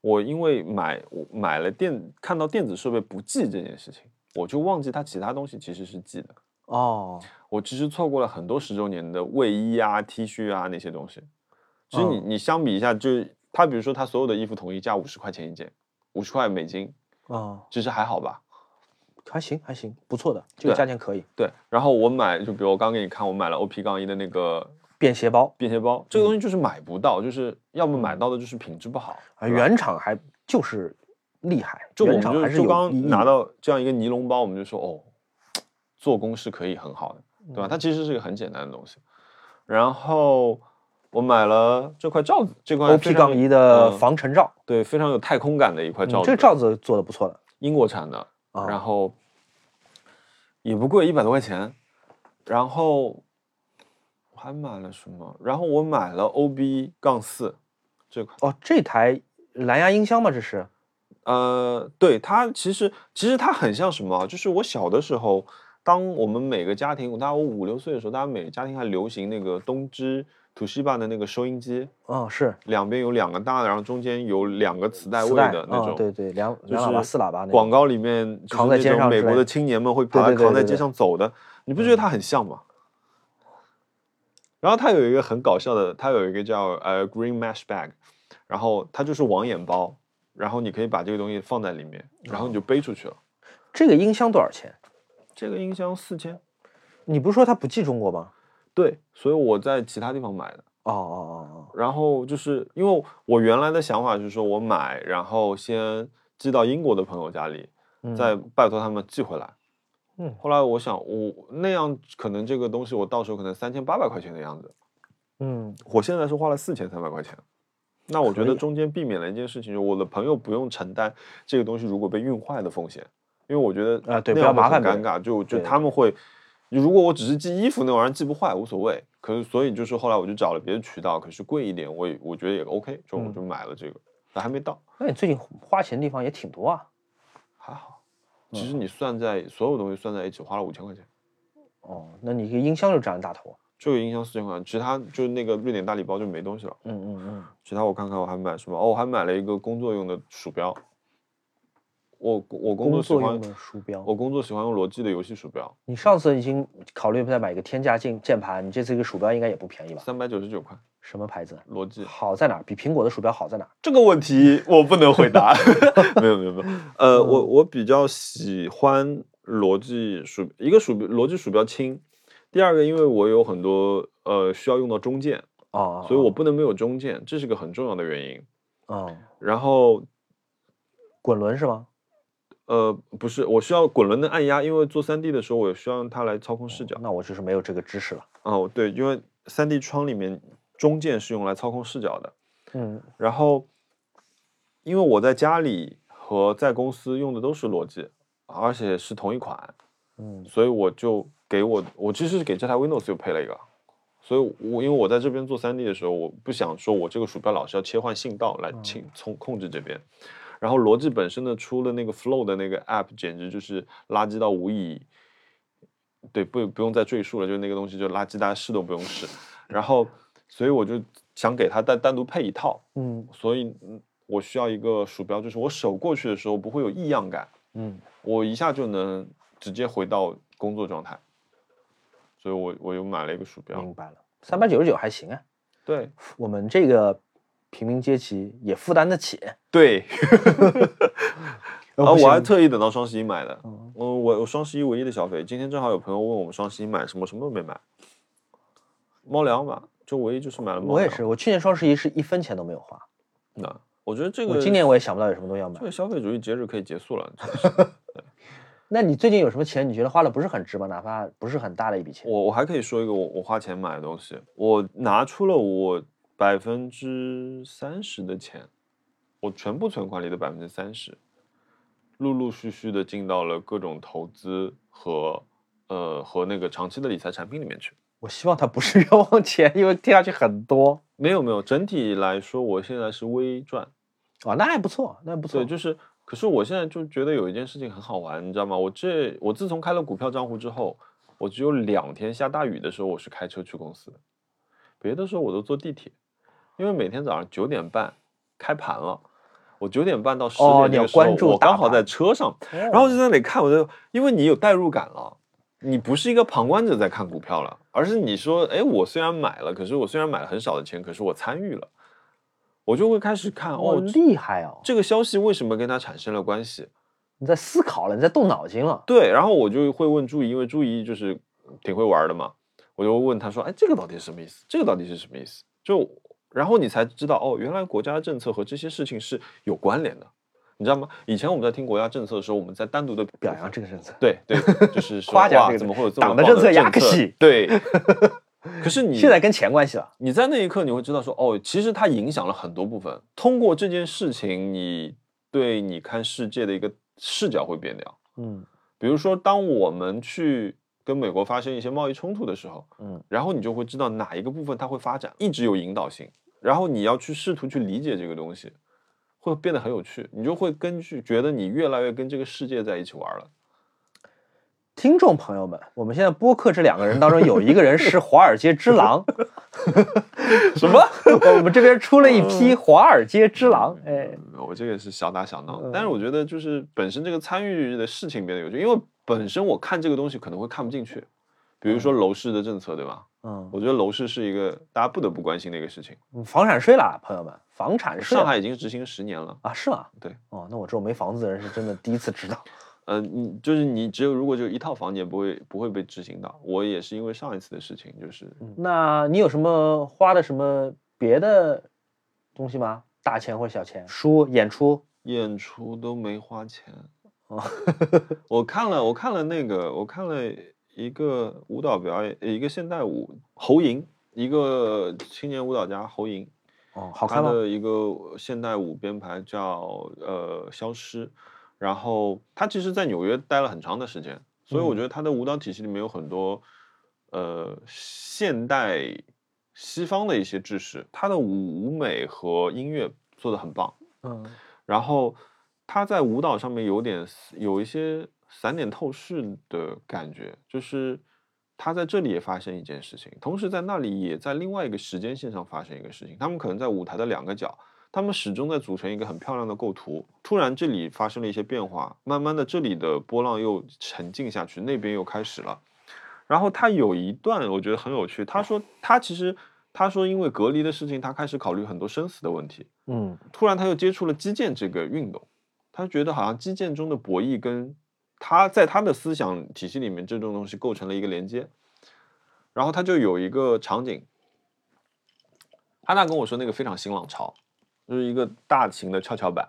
我因为买我买了电看到电子设备不记这件事情，我就忘记它其他东西其实是记的。哦，我其实错过了很多十周年的卫衣啊、T 恤啊那些东西。其实你、嗯你相比一下，就是它比如说他所有的衣服统一价五十块钱一件，五十块美金，啊，其实还好吧？还行还行，不错的，这个价钱可以。对。然后我买，就比如我刚给你看，我买了 OP 杠一的那个便携包便携包，这个东西就是买不到，就是要么买到的就是品质不好，啊，原厂还就是厉害，就我们就刚拿到这样一个尼龙包，我们就说哦，做工是可以很好的，嗯对吧？它其实是一个很简单的东西。然后我买了这块罩子，这块 OP 杠一的嗯防尘罩，对，非常有太空感的一块罩子，嗯这个罩子做的不错的。英国产的，啊然后也不贵，一百多块钱。然后我还买了什么？然后我买了 OB 杠四这块。哦，这台蓝牙音箱吗？这是？呃，对它其实其实它很像什么啊？就是我小的时候，当我们每个家庭，大概我五六岁的时候，大家每个家庭还流行那个东芝、土西吧的那个收音机，哦，是两边有两个大的，然后中间有两个磁带位的那种。哦对对，两两喇叭、四喇叭那广告里面就是扛在肩上美国的青年们会把它扛在街对对上走的，你不觉得它很像吗？然后它有一个很搞笑的，它有一个叫呃 Green Mesh Bag，然后它就是网眼包，然后你可以把这个东西放在里面，然后你就背出去了。这个音箱多少钱？这个音箱四千，你不是说它不寄中国吗？对，所以我在其他地方买的。哦哦哦哦然后就是因为我原来的想法是说我买，然后先寄到英国的朋友家里，哦，再拜托他们寄回来。嗯后来我想，我那样可能这个东西我到时候可能三千八百块钱的样子，嗯我现在是花了四千三百块钱。那我觉得中间避免了一件事情，就是我的朋友不用承担这个东西如果被运坏的风险，因为我觉得啊对不要麻烦尴尬，就就他们会，如果我只是寄衣服那玩意儿寄不坏无所谓，可是所以就是后来我就找了别的渠道，可是贵一点，我也我觉得也 OK，就我嗯就买了这个，但还没到，那你最近花钱的地方也挺多啊。还好。嗯其实你算在所有东西算在一起花了五千块钱。哦，那你一个音箱就占了大头。这个音箱四千块，其他就是那个瑞典大礼包就没东西了。嗯嗯嗯，其他我看看我还买什么？哦，我还买了一个工作用的鼠标。我我工工作喜欢作用的鼠标。我工作喜欢用罗技的游戏鼠标，你上次已经考虑再买一个天价键键盘，你这次一个鼠标应该也不便宜吧？三百九十九块，什么牌子？罗技。好在哪儿？比苹果的鼠标好在哪儿？这个问题我不能回答。没有没有没有，呃，嗯我我比较喜欢罗技鼠，一个鼠标罗技鼠标轻，第二个因为我有很多呃需要用到中键，啊，所以我不能没有中键，这是个很重要的原因。啊，然后滚轮是吗？呃，不是，我需要滚轮的按压，因为做三 D 的时候，我也需要用它来操控视角。那我就是没有这个知识了。哦，对，因为三 D 窗里面中键是用来操控视角的。嗯然后，因为我在家里和在公司用的都是罗技，而且是同一款，嗯所以我就给我我其实是给这台 Windows 又配了一个。所以我因为我在这边做三 D 的时候，我不想说我这个鼠标老是要切换信道来清控控制这边。然后罗技本身呢出了那个 Flow 的那个 App，简直就是垃圾到无以，对，不不用再赘述了，就是那个东西就垃圾，大家试都不用试。然后，所以我就想给它单单独配一套，嗯所以嗯我需要一个鼠标，就是我手过去的时候不会有异样感，嗯，我一下就能直接回到工作状态。所以我我又买了一个鼠标，明白了。三百九十九还行啊，对我们这个平民阶级也负担得起。对，呃 啊，我还特意等到双十一买的。嗯嗯，我我双十一唯一的消费，今天正好有朋友问我们双十一买什么，什么都没买。猫粮嘛，就唯一就是买了猫粮。我也是，我去年双十一是一分钱都没有花。那我觉得这个我今年我也想不到有什么东西要买这。个消费主义节日可以结束了。那你最近有什么钱你觉得花的不是很值吗？哪怕不是很大的一笔钱。我我还可以说一个我我花钱买的东西，我拿出了我百分之三十的钱，我全部存款里的百分之三十，陆陆续续的进到了各种投资和呃和那个长期的理财产品里面去。我希望它不是冤枉钱，因为听下去很多。没有没有，整体来说，我现在是微赚。哦，那还不错，那还不错。对，就是，可是我现在就觉得有一件事情很好玩，你知道吗？我这我自从开了股票账户之后，我只有两天下大雨的时候我是开车去公司的，别的时候我都坐地铁，因为每天早上九点半开盘了，我九点半到十点那个时候，关注我刚好在车上，然然后就在那里看，我就因为你有代入感了，你不是一个旁观者在看股票了，而是你说，哎，我虽然买了，可是我虽然买了很少的钱，可是我参与了，我就会开始看哦，哦，厉害哦！这个消息为什么跟它产生了关系？你在思考了，你在动脑筋了。对，然后我就会问朱怡，因为朱怡就是挺会玩的嘛，我就问他说，哎，这个到底是什么意思？这个到底是什么意思？就然后你才知道，哦，原来国家政策和这些事情是有关联的，你知道吗？以前我们在听国家政策的时候，我们在单独的表扬这个政策，对对，就是夸奖这个怎么会有这么党的政策呀政可惜对，可是 你现在跟钱关系了。你在那一刻你会知道说，哦，其实它影响了很多部分。通过这件事情，你对你看世界的一个视角会变掉。嗯比如说，当我们去跟美国发生一些贸易冲突的时候，嗯，然后你就会知道哪一个部分它会发展，一直有引导性，然后你要去试图去理解这个东西，会变得很有趣。你就会根据觉得你越来越跟这个世界在一起玩了。听众朋友们，我们现在播客这两个人当中有一个人是华尔街之狼，什么？我们这边出了一批华尔街之狼，哎，嗯我这个是小打小闹，嗯但是我觉得就是本身这个参与的事情变得有趣，因为本身我看这个东西可能会看不进去，比如说楼市的政策，对吧？嗯，我觉得楼市是一个大家不得不关心的一个事情。房产税啦，朋友们，房产税上海已经执行十年了，啊，是吗？对，哦，那我这种没房子的人是真的第一次知道。呃，你就是你只有如果就一套房，你也不会不会被执行到。我也是因为上一次的事情，就是那你有什么花的什么别的东西吗？大钱或小钱？书、演出？演出都没花钱。哦 我看了，我看了那个，我看了一个舞蹈表演，一个现代舞侯莹，一个青年舞蹈家侯莹，哦，好看吗？的一个现代舞编排叫呃消失，然后他其实在纽约待了很长的时间，所以我嗯。觉得他的舞蹈体系里面有很多呃现代西方的一些知识，他的舞舞美和音乐做的很棒，嗯。然后他在舞蹈上面有点有一些散点透视的感觉，就是他在这里也发生一件事情，同时在那里也在另外一个时间线上发生一个事情。他们可能在舞台的两个角，他们始终在组成一个很漂亮的构图。突然这里发生了一些变化，慢慢的这里的波浪又沉静下去，那边又开始了。然后他有一段我觉得很有趣，他说他其实他说因为隔离的事情，他开始考虑很多生死的问题。嗯突然他又接触了击剑这个运动，他觉得好像击剑中的博弈跟他在他的思想体系里面这种东西构成了一个连接，然后他就有一个场景，安娜跟我说那个非常新浪潮，就是一个大型的跷跷板，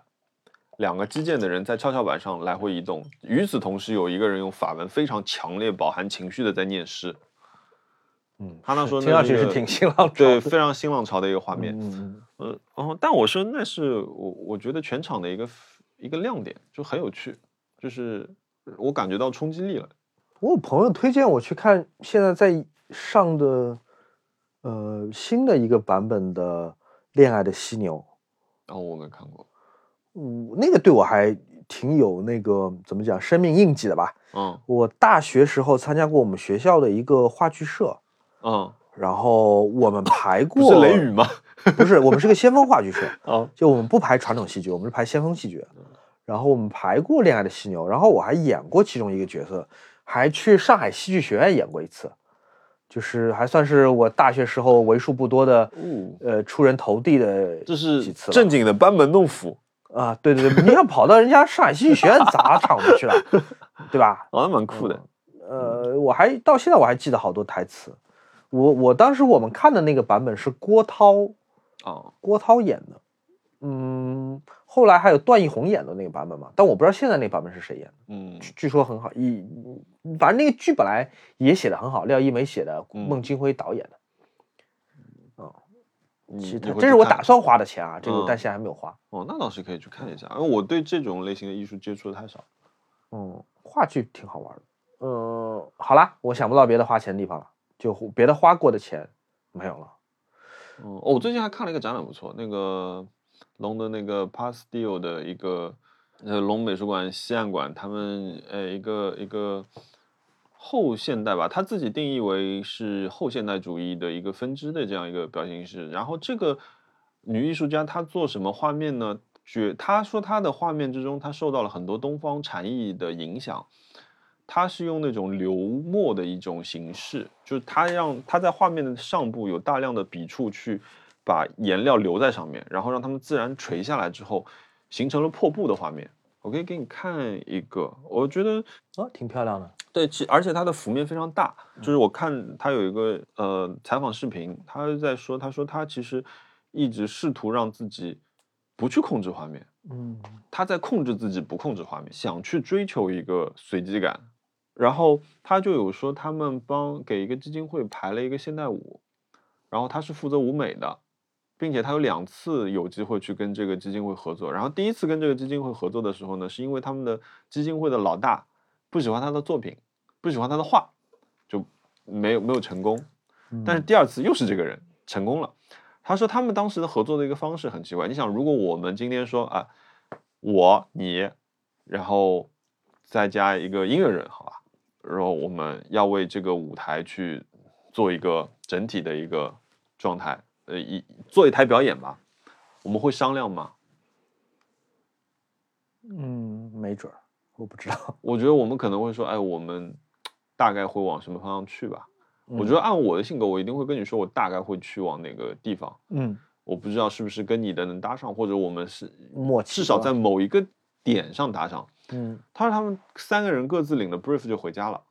两个击剑的人在跷跷板上来回移动，与此同时有一个人用法文非常强烈、饱含情绪的在念诗，嗯，他那时候听上去是挺新浪潮对，非常新浪潮的一个画面。嗯嗯。呃，然后但我说那是我我觉得全场的一个一个亮点，就很有趣，就是我感觉到冲击力了。我有朋友推荐我去看现在在上的呃新的一个版本的《恋爱的犀牛》，然后我没看过，嗯，那个对我还挺有那个怎么讲生命印记的吧。嗯我大学时候参加过我们学校的一个话剧社，嗯，然后我们排过，是雷雨吗？不是，我们是个先锋话剧社，哦，就我们不排传统戏剧，我们是排先锋戏剧。然后我们排过《恋爱的犀牛》，然后我还演过其中一个角色，还去上海戏剧学院演过一次，就是还算是我大学时候为数不多的哦，呃出人头地的这是几次了正经的班门弄斧，啊，对对对，你想跑到人家上海戏剧学院砸场子去了，对吧？哦，那蛮酷的。呃，我还到现在我还记得好多台词。我我当时我们看的那个版本是郭涛哦，郭涛演的，嗯，后来还有段奕宏演的那个版本嘛，但我不知道现在那个版本是谁演的。嗯据据说很好，一反正那个剧本来也写的很好，廖一梅写的，嗯孟京辉导演的。嗯其实他这是我打算花的钱啊，这个嗯但现在还没有花。哦，那倒是可以去看一下，因为我对这种类型的艺术接触的太少。嗯，话剧挺好玩的。嗯，好啦，我想不到别的花钱的地方了，就别的花过的钱没有了。嗯，哦，我最近还看了一个展览，不错，那个龙的那个 Pastel 的一个呃龙美术馆西岸馆，他们呃一个一个后现代吧，他自己定义为是后现代主义的一个分支的这样一个表现形式。然后这个女艺术家她做什么画面呢？觉她说她的画面之中，她受到了很多东方禅意的影响。她是用那种流墨的一种形式，就是她让她在画面的上部有大量的笔触去把颜料留在上面，然后让它们自然垂下来之后，形成了破布的画面。我可以给你看一个，我觉得哦，挺漂亮的。对，其而且它的幅面非常大，就是我看他有一个呃采访视频，他在说，他说他其实一直试图让自己不去控制画面，嗯他在控制自己不控制画面，想去追求一个随机感。然后他就有说，他们帮给一个基金会排了一个现代舞，然后他是负责舞美的，并且他有两次有机会去跟这个基金会合作。然后第一次跟这个基金会合作的时候呢，是因为他们的基金会的老大不喜欢他的作品，不喜欢他的画，就没有没有成功。但是第二次又是这个人成功了。他说他们当时的合作的一个方式很奇怪。你想，如果我们今天说啊，我你，然后再加一个音乐人，好吧，然后我们要为这个舞台去做一个整体的一个状态，呃，一做一台表演吧，我们会商量吗？嗯，没准儿，我不知道。我觉得我们可能会说，哎，我们大概会往什么方向去吧。我觉得按我的性格，我一定会跟你说，我大概会去往哪个地方。嗯，我不知道是不是跟你的能搭上，或者我们是默契至少在某一个点上搭上。嗯他说他们三个人各自领了 brief 就回家了，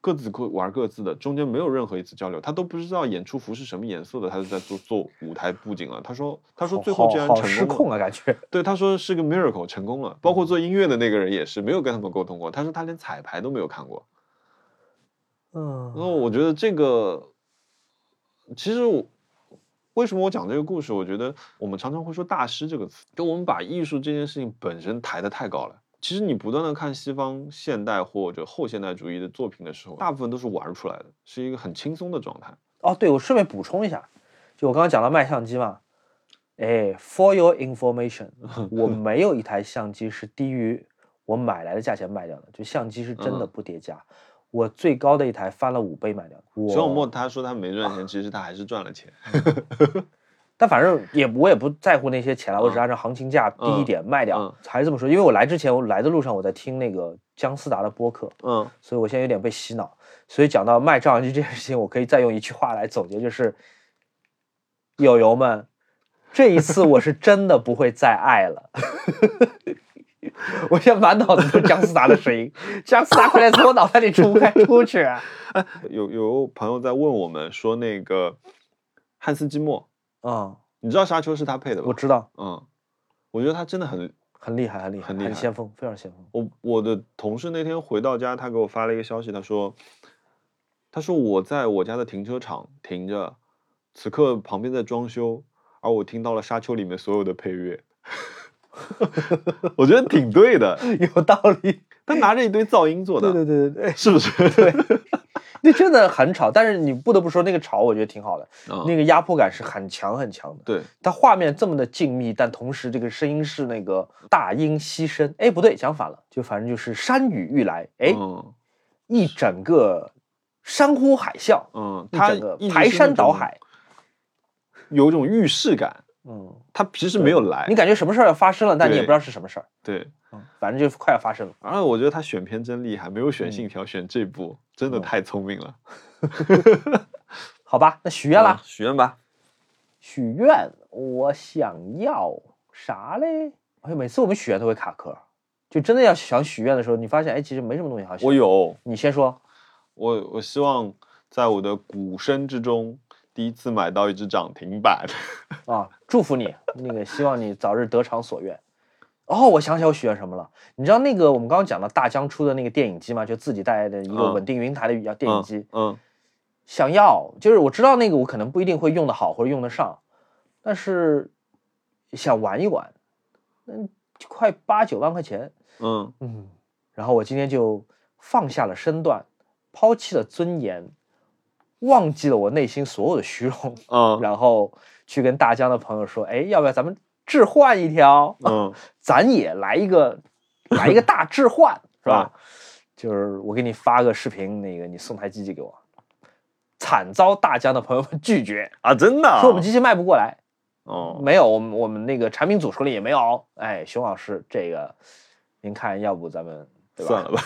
各自各玩各自的，中间没有任何一次交流，他都不知道演出服是什么颜色的，他就在做做舞台布景了。他说他说最后好竟然成功了，控啊，感觉。对，他说是个 miracle 成功了，包括做音乐的那个人也是没有跟他们沟通过，他说他连彩排都没有看过。嗯然后我觉得这个，其实我为什么我讲这个故事？我觉得我们常常会说“大师”这个词，就我们把艺术这件事情本身抬得太高了。其实你不断的看西方现代或者后现代主义的作品的时候，大部分都是玩出来的，是一个很轻松的状态。哦，对，我顺便补充一下，就我刚刚讲到卖相机嘛，哎，for your information，我没有一台相机是低于我买来的价钱卖掉的，就相机是真的嗯不叠加。我最高的一台翻了五倍卖掉的。我熊小莫他说他没赚钱，其实他还是赚了钱。但反正也我也不在乎那些钱了，我只嗯按照行情价低一嗯点卖掉。嗯还是这么说，因为我来之前，我来的路上我在听那个姜思达的播客，嗯所以我现在有点被洗脑。所以讲到卖照相机这件事情，我可以再用一句话来总结，就是友友们，这一次我是真的不会再爱了。我现在满脑子都是姜思达的声音，姜思达快点从我脑袋里出开出去！啊有有朋友在问我们说那个汉斯季默，嗯，你知道沙丘是他配的吧？我知道，嗯，我觉得他真的很很厉害，很厉害，很厉害先锋，非常先锋。我我的同事那天回到家，他给我发了一个消息，他说，他说我在我家的停车场停着，此刻旁边在装修，而我听到了《沙丘》里面所有的配乐，我觉得挺对的。有道理。他拿着一堆噪音做的，对对对对对，是不是？那真的很吵，但是你不得不说那个吵，我觉得挺好的，啊那个压迫感是很强很强的。对，它画面这么的静谧，但同时这个声音是那个大音希声。哎，不对，讲反了，就反正就是山雨欲来，哎，嗯一整个山呼海啸，嗯，整个排山倒海。有一种预示感。嗯，他其实没有来你，感觉什么事儿要发生了，但你也不知道是什么事儿。对。嗯，反正就快要发生了。然后我觉得他选片真厉害，没有选嗯信条，选这部真的嗯太聪明了。好吧，那许愿啦啊，许愿吧。许愿，我想要啥嘞？哎，每次我们许愿都会卡壳，就真的要想许愿的时候，你发现哎，其实没什么东西好许。我，有，你先说。我我希望在我的鼓声之中，第一次买到一只涨停板。啊，祝福你，那个希望你早日得偿所愿。哦，我想起来我许愿什么了？你知道那个我们刚刚讲的大疆出的那个电影机吗？就自己带的一个嗯稳定云台的叫电影机，嗯，想要就是我知道那个我可能不一定会用得好或者用得上，但是想玩一玩，嗯，快八九万块钱，嗯嗯，然后我今天就放下了身段，抛弃了尊严，忘记了我内心所有的虚荣，嗯然后去跟大疆的朋友说，哎，要不要咱们置换一条？嗯 咱也来一个，来一个大置换，是吧？就是我给你发个视频，那个你送台机器给我，惨遭大疆的朋友们拒绝，啊，真的啊？说我们机器卖不过来。哦，没有，我们我们那个产品组手里也没有。哎，熊老师，这个您看，要不咱们？算了吧。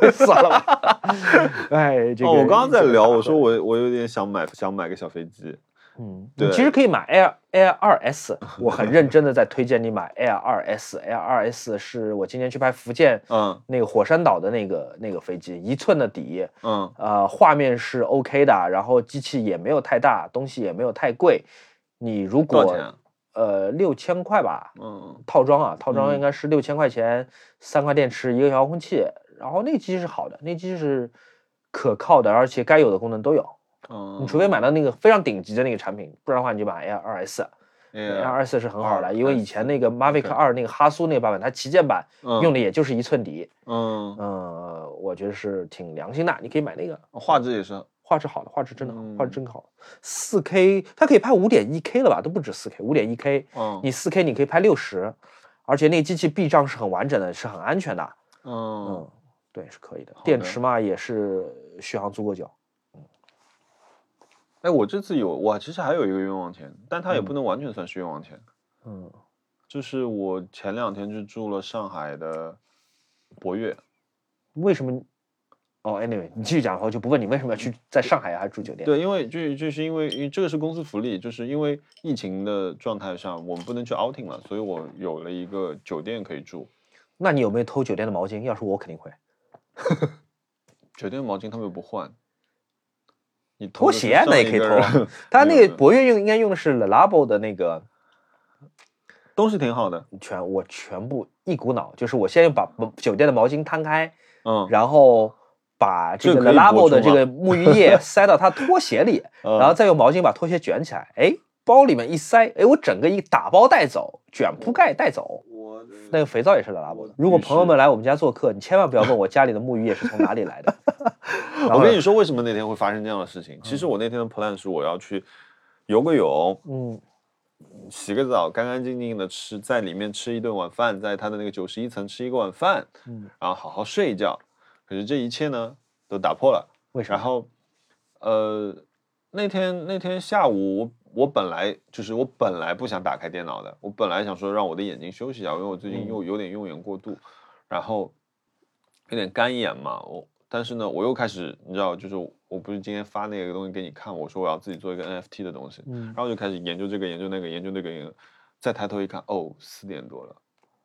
对，算了吧。哎，这个、哦，我刚刚在聊，我说，我我有点想买想买个小飞机。嗯，对。你其实可以买 Air Air 二 S，我很认真的在推荐你买 Air 二 S，Air 二 S 是我今年去拍福建嗯。那个火山岛的那个那个飞机，一寸的底，嗯。呃，画面是 OK 的，然后机器也没有太大，东西也没有太贵。你如果呃六千块吧，嗯。套装啊，套装嗯。应该是六千块钱，三块电池，一个遥控器，然后那机是好的，那机是可靠的，而且该有的功能都有。嗯，你除非买到那个非常顶级的那个产品，不然的话你就买 Air 二 S。Air 哎二 S 是很好的，因为以前那个 Mavic 二那个哈苏那个版本，它旗舰版嗯用的也就是一寸底，嗯，呃，我觉得是挺良心的，你可以买那个。画质也是画质好的，画质真的好，画质嗯真好。四 K 它可以拍五点一 K 了吧？都不止四 K，五点一 K。嗯你四 K 你可以拍六十，而且那个机器避障是很完整的，是很安全的。嗯嗯，对，是可以的。电池嘛也是续航足够久。哎，我这次有我其实还有一个冤枉钱，但它也嗯不能完全算是冤枉钱。嗯，就是我前两天去住了上海的博悦，为什么？哦，anyway，你继续讲，我就不问你为什么要去在上海还住酒店。，对，因为就就是因为因为这个是公司福利，就是因为疫情的状态下，我们不能去 outing 了，所以我有了一个酒店可以住。那你有没有偷酒店的毛巾？要是我肯定会。酒店毛巾他们又不换，拖鞋那也可以偷啊人。他那个博越用应该用的是 Le Labo 的那个东西挺好的，全，我全部一股脑，就是我先把酒店的毛巾摊开，嗯，然后把这个 Le Labo 的这个沐浴液 塞到他拖鞋里，嗯然后再用毛巾把拖鞋卷起来，哎，包里面一塞，哎，我整个一打包带走，卷铺盖带走。我那个肥皂也是 Le Labo 的。如果朋友们来我们家做客，你千万不要问我家里的木鱼也是从哪里来的。我跟你说，为什么那天会发生这样的事情？其实我那天的 plan 是我要去游个泳，嗯洗个澡，干干净净的吃，在里面吃一顿晚饭，在他的那个九十一层吃一个晚饭，嗯，然后好好睡一觉。可是这一切呢，都打破了。为什么？然后，呃，那天那天下午，我我本来就是我本来不想打开电脑的，我本来想说让我的眼睛休息一下，因为我最近嗯又有点用眼过度，然后有点干眼嘛，我但是呢，我又开始你知道，就是我不是今天发那个东西给你看，我说我要自己做一个 NFT 的东西，嗯然后就开始研究这个研究那个研究那个研究，再抬头一看，哦，四点多了。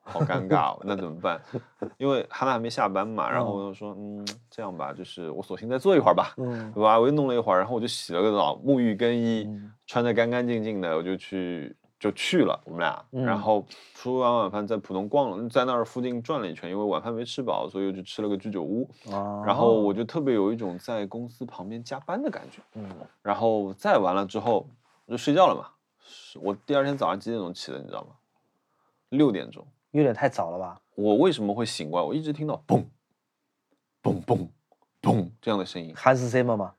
好尴尬、哦，那怎么办？因为哈娜还没下班嘛，然后我就说，嗯，这样吧，就是我索性再坐一会儿吧，嗯对吧？我又弄了一会儿，然后我就洗了个澡，沐浴更衣，嗯穿的干干净净的，我就去就去了，我们俩，嗯然后吃完晚饭在浦东逛了，在那儿附近转了一圈，因为晚饭没吃饱，所以我就吃了个居酒屋，啊然后我就特别有一种在公司旁边加班的感觉，嗯然后再完了之后就睡觉了嘛，我第二天早上几点钟起的，你知道吗？六点钟。有点太早了吧？我为什么会醒过来？我一直听到嘣嘣嘣嘣这样的声音，韩斯 Zimmer 吗？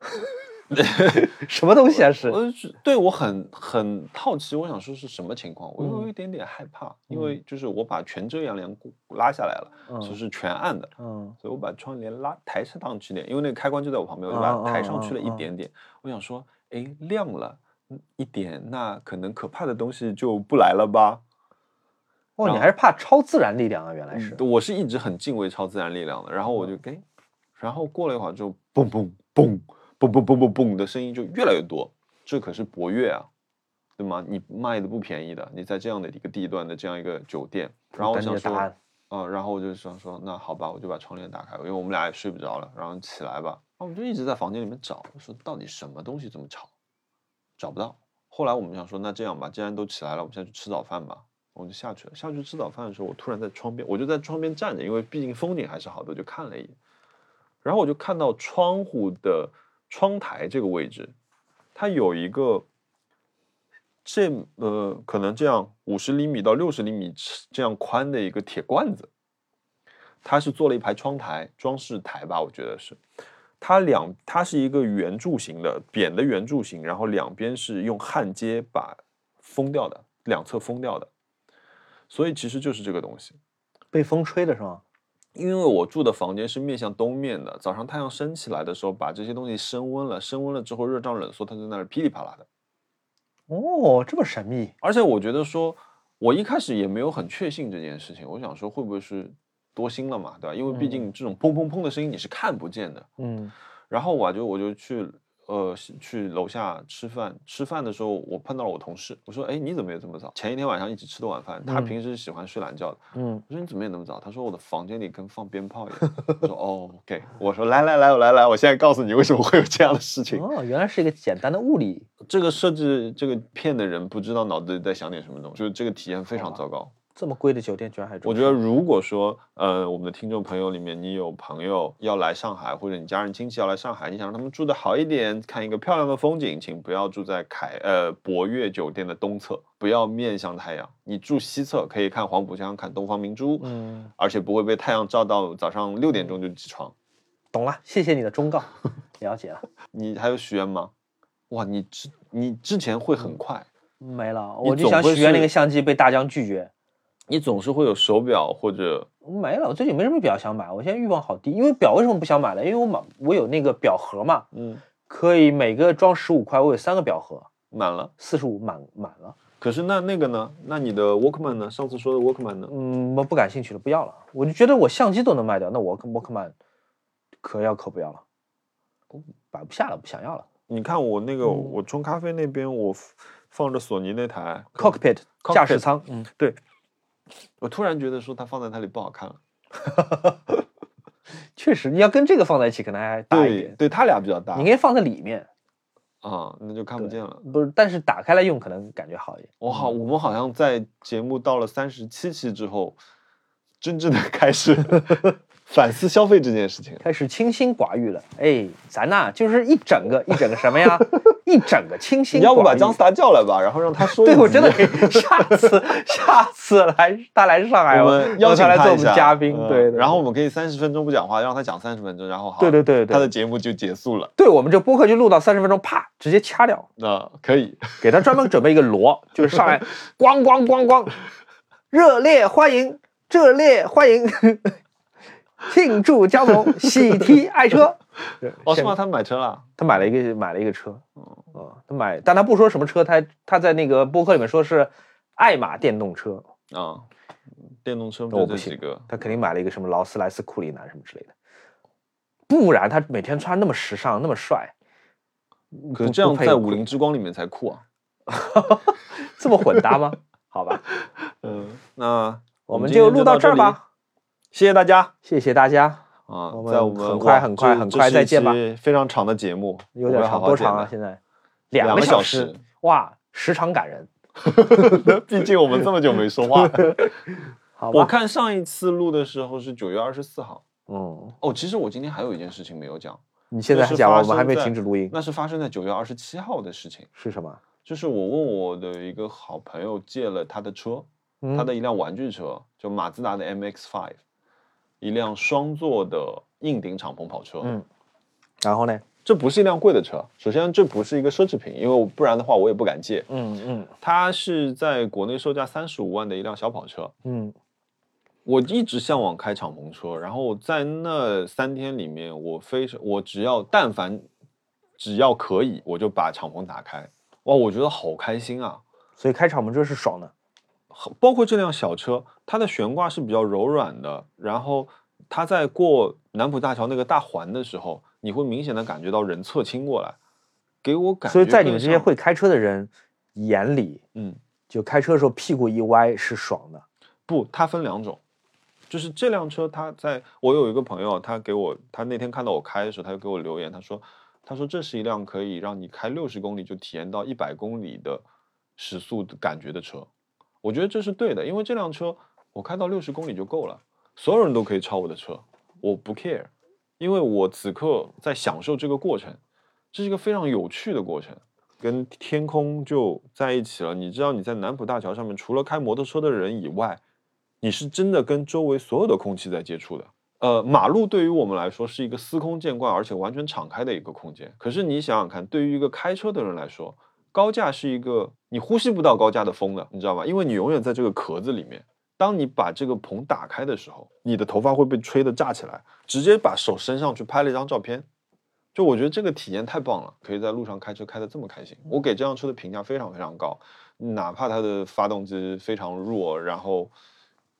什么东西啊？是我是对我很很好奇，我想说是什么情况，我有嗯一点点害怕，因为就是我把全遮阳帘拉下来了，嗯就是全暗的，嗯所以我把窗帘拉抬上去点，因为那个开关就在我旁边，我就把它抬上去了一点点。我想说，哎，亮了嗯一点，那可能可怕的东西就不来了吧？哦，你还是怕超自然力量啊？原来是。我是一直很敬畏超自然力量的，然后我就给，然后过了一会儿就嘣嘣嘣嘣嘣嘣嘣嘣的声音就越来越多，这可是博悦啊，对吗？你卖的不便宜的，你在这样的一个地段的这样一个酒店，然后我想说，的答案啊、然后我就想说，那好吧，我就把窗帘打开，因为我们俩也睡不着了，然后起来吧，然后我们就一直在房间里面找，说到底什么东西这么吵，找不到。后来我们想说，那这样吧，既然都起来了，我们现在去吃早饭吧。我就下去了。下去吃早饭的时候，我突然在窗边，我就在窗边站着，因为毕竟风景还是好的，就看了一眼。然后我就看到窗户的窗台这个位置，它有一个这呃可能这样五十厘米到六十厘米这样宽的一个铁罐子，它是做了一排窗台装饰台吧，我觉得是。它两它是一个圆柱形的扁的圆柱形，然后两边是用焊接把封掉的，两侧封掉的，所以其实就是这个东西。被风吹的是吗？因为我住的房间是面向东面的，早上太阳升起来的时候，把这些东西升温了，升温了之后热胀冷缩，它在那儿噼里啪啦的。哦，这么神秘。而且我觉得说，我一开始也没有很确信这件事情，我想说会不会是多心了嘛，对吧？因为毕竟这种砰砰砰的声音你是看不见的。嗯然后我就我就去呃去楼下吃饭，吃饭的时候我碰到了我同事，我说哎你怎么也这么早？前一天晚上一起吃的晚饭，他嗯平时喜欢睡懒觉的，嗯，我说你怎么也那么早？他说我的房间里跟放鞭炮一样。我说哦，OK。我说来来来，我来来，我现在告诉你为什么会有这样的事情。哦，原来是一个简单的物理。这个设置这个片的人不知道脑子里在想点什么东西，就是这个体验非常糟糕。这么贵的酒店居然还住我觉得如果说呃我们的听众朋友里面你有朋友要来上海，或者你家人亲戚要来上海，你想让他们住的好一点，看一个漂亮的风景，请不要住在凯呃博悦酒店的东侧，不要面向太阳。你住西侧可以看黄浦江，看东方明珠，嗯，而且不会被太阳照到早上六点钟就起床。懂了，谢谢你的忠告，了解了。你还有许愿吗？哇，你之你之前会嗯很快，没了，我就想许愿那个相机被大疆拒绝。你总是会有手表或者没了，我最近没什么表想买，我现在欲望好低。因为表为什么不想买了？因为我买我有那个表盒嘛，嗯可以每个装十五块，我有三个表盒，满了。四十五满满了。可是那那个呢？那你的 Walkman 呢？上次说的 Walkman 呢？嗯，我不感兴趣了，不要了。我就觉得我相机都能卖掉，那我 Walkman 可要可不要了，摆不下了，不想要了。你看我那个，嗯我冲咖啡那边，我放着索尼那台 Cockpit 驾驶舱，嗯，我突然觉得说它放在那里不好看了。确实，你要跟这个放在一起，可能还大一点。对，它俩比较大你应该放在里面，啊，那就看不见了。不是？但是打开来用，可能感觉好一点。我好，我们好像在节目到了三十七期之后，真正的开始 反思消费这件事情。开始清心寡欲了。哎，咱呐就是一整个一整个什么呀？一整个清新。你要不把姜思达叫来吧，然后让他说对，我真的可以 下次下次来他来上海，我们邀请他来做我们嘉宾。嗯对，对然后我们可以三十分钟不讲话，让他讲三十分钟，然后好，对对对对他的节目就结束了。对我们这播客就录到三十分钟，啪直接掐掉，那可以，给他专门准备一个锣，就是上来 咣咣咣咣，热烈欢迎，热烈欢迎，庆祝江总喜提爱车。哦，是吗？他买车了？他买了一个买了一个车，哦，他买，但他不说什么车，他他在那个博客里面说是爱玛电动车，啊，电动车我不信？他肯定买了一个什么劳斯莱斯库里南什么之类的，不然他每天穿那么时尚那么帅，可是这样配在武林之光里面才酷啊。这么混搭吗？好吧，嗯，那我们就录到这儿里，吧，谢谢大家谢谢大家，啊在我们很快很快很快再见吧非常长的节目，有点长，多长啊？现在两个个小时时，哇，时长感人，毕竟我们这么久没说话。好吧？我看上一次录的时候是九月二十四号。嗯，哦，其实我今天还有一件事情没有讲，你现在是还讲我们还没停止录音，那是发生在九月二十七号的事情。是什么？就是我问我的一个好朋友借了他的车，嗯他的一辆玩具车，就马自达的 MX-5，一辆双座的硬顶敞篷跑车。嗯然后呢？这不是一辆贵的车，首先这不是一个奢侈品，因为我不然的话我也不敢借。嗯嗯它是在国内售价三十五万的一辆小跑车。嗯我一直向往开敞篷车，然后在那三天里面，我非常我只要但凡只要可以，我就把敞篷打开。哇，我觉得好开心啊！所以开敞篷车是爽的。包括这辆小车，它的悬挂是比较柔软的，然后它在过南浦大桥那个大环的时候，你会明显的感觉到人侧倾过来，给我感觉。所以在你们这些，会开车的人眼里，嗯，就开车的时候屁股一歪是爽的。不，它分两种，就是这辆车，它在我有一个朋友，他给我，他那天看到我开的时候，他就给我留言，他说，他说这是一辆可以让你开六十公里就体验到一百公里的时速的感觉的车。我觉得这是对的，因为这辆车我开到六十公里就够了，所有人都可以超我的车，我不 care，因为我此刻在享受这个过程，这是一个非常有趣的过程。跟天空就在一起了。你知道你在南浦大桥上面，除了开摩托车的人以外，你是真的跟周围所有的空气在接触的。呃，马路对于我们来说是一个司空见惯而且完全敞开的一个空间。可是你想想看，对于一个开车的人来说，高架是一个你呼吸不到高架的风的，你知道吗？因为你永远在这个壳子里面，当你把这个棚打开的时候，你的头发会被吹得炸起来，直接把手伸上去拍了一张照片。就我觉得这个体验太棒了，可以在路上开车开得这么开心。我给这辆车的评价非常非常高，哪怕它的发动机非常弱，然后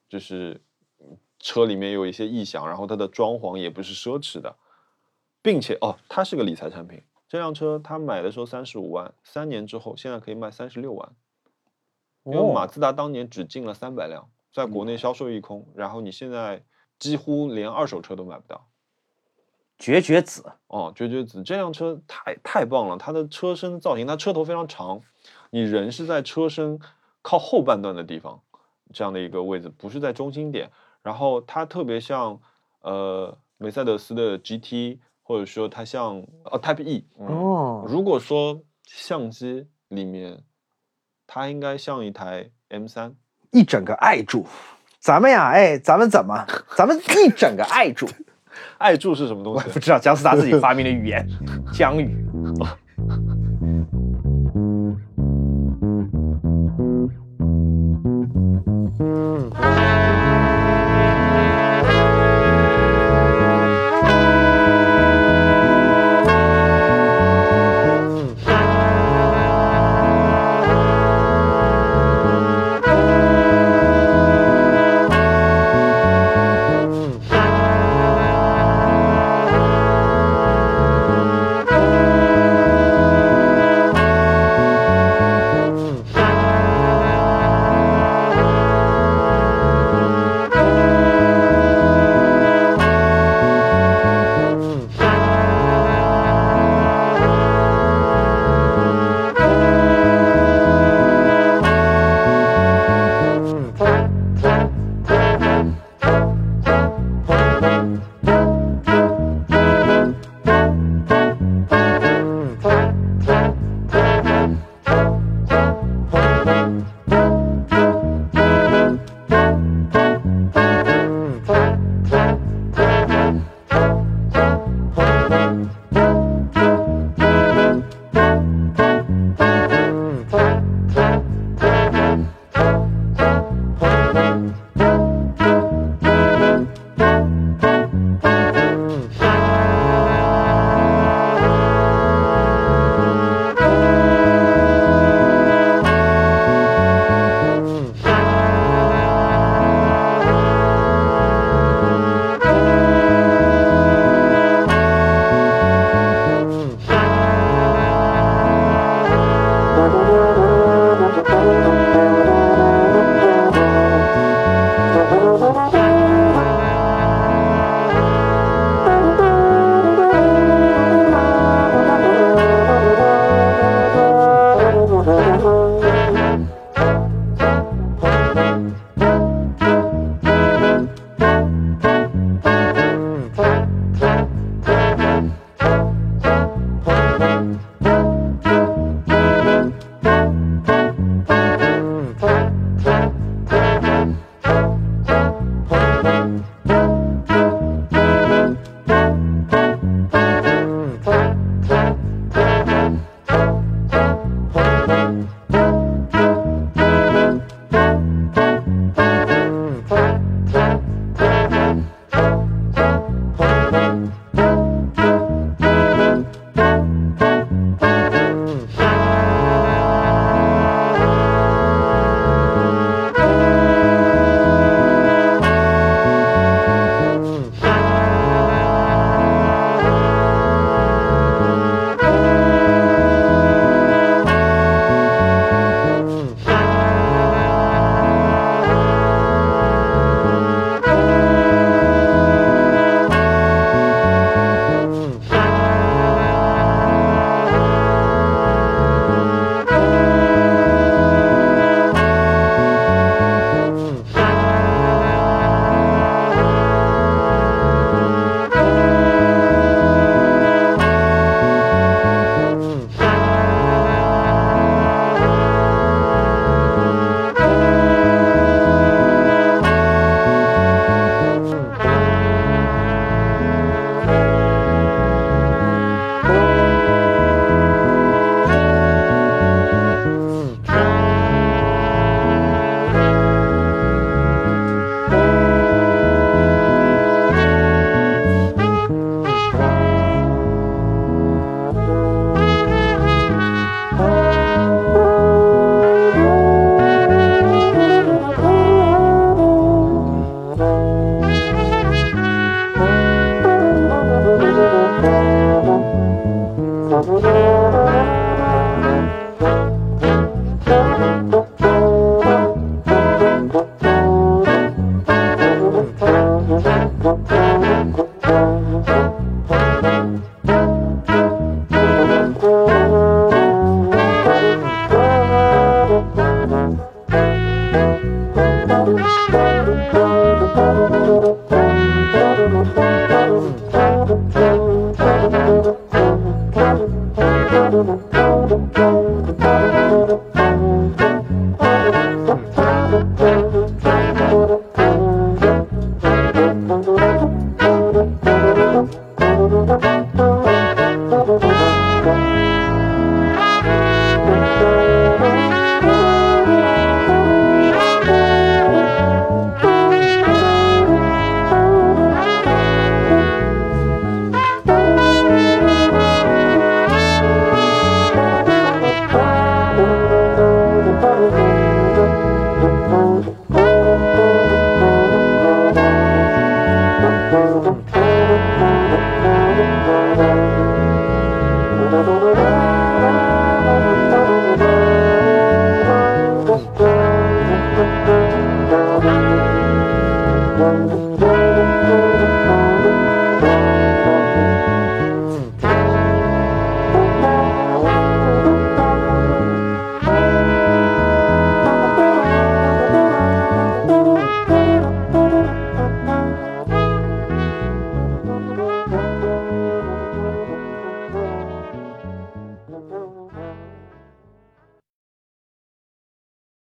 就是车里面有一些异响，然后它的装潢也不是奢侈的，并且哦，它是个理财产品。这辆车他买的时候三十五万，三年之后现在可以卖三十六万，因为马哦自达当年只进了三百辆，在国内销售一空，然后你现在几乎连二手车都买不到。绝绝子，哦，绝绝子这辆车太太棒了，它的车身造型，它车头非常长，你人是在车身靠后半段的地方，这样的一个位置，不是在中心点。然后它特别像呃梅赛德斯的 GT，或者说它像哦 Type E。嗯，哦，如果说相机里面，它应该像一台 M 三。一整个爱住。咱们呀，哎，咱们怎么？咱们一整个爱住。爱住是什么东我也不？知道姜思达自己发明的语言，姜语。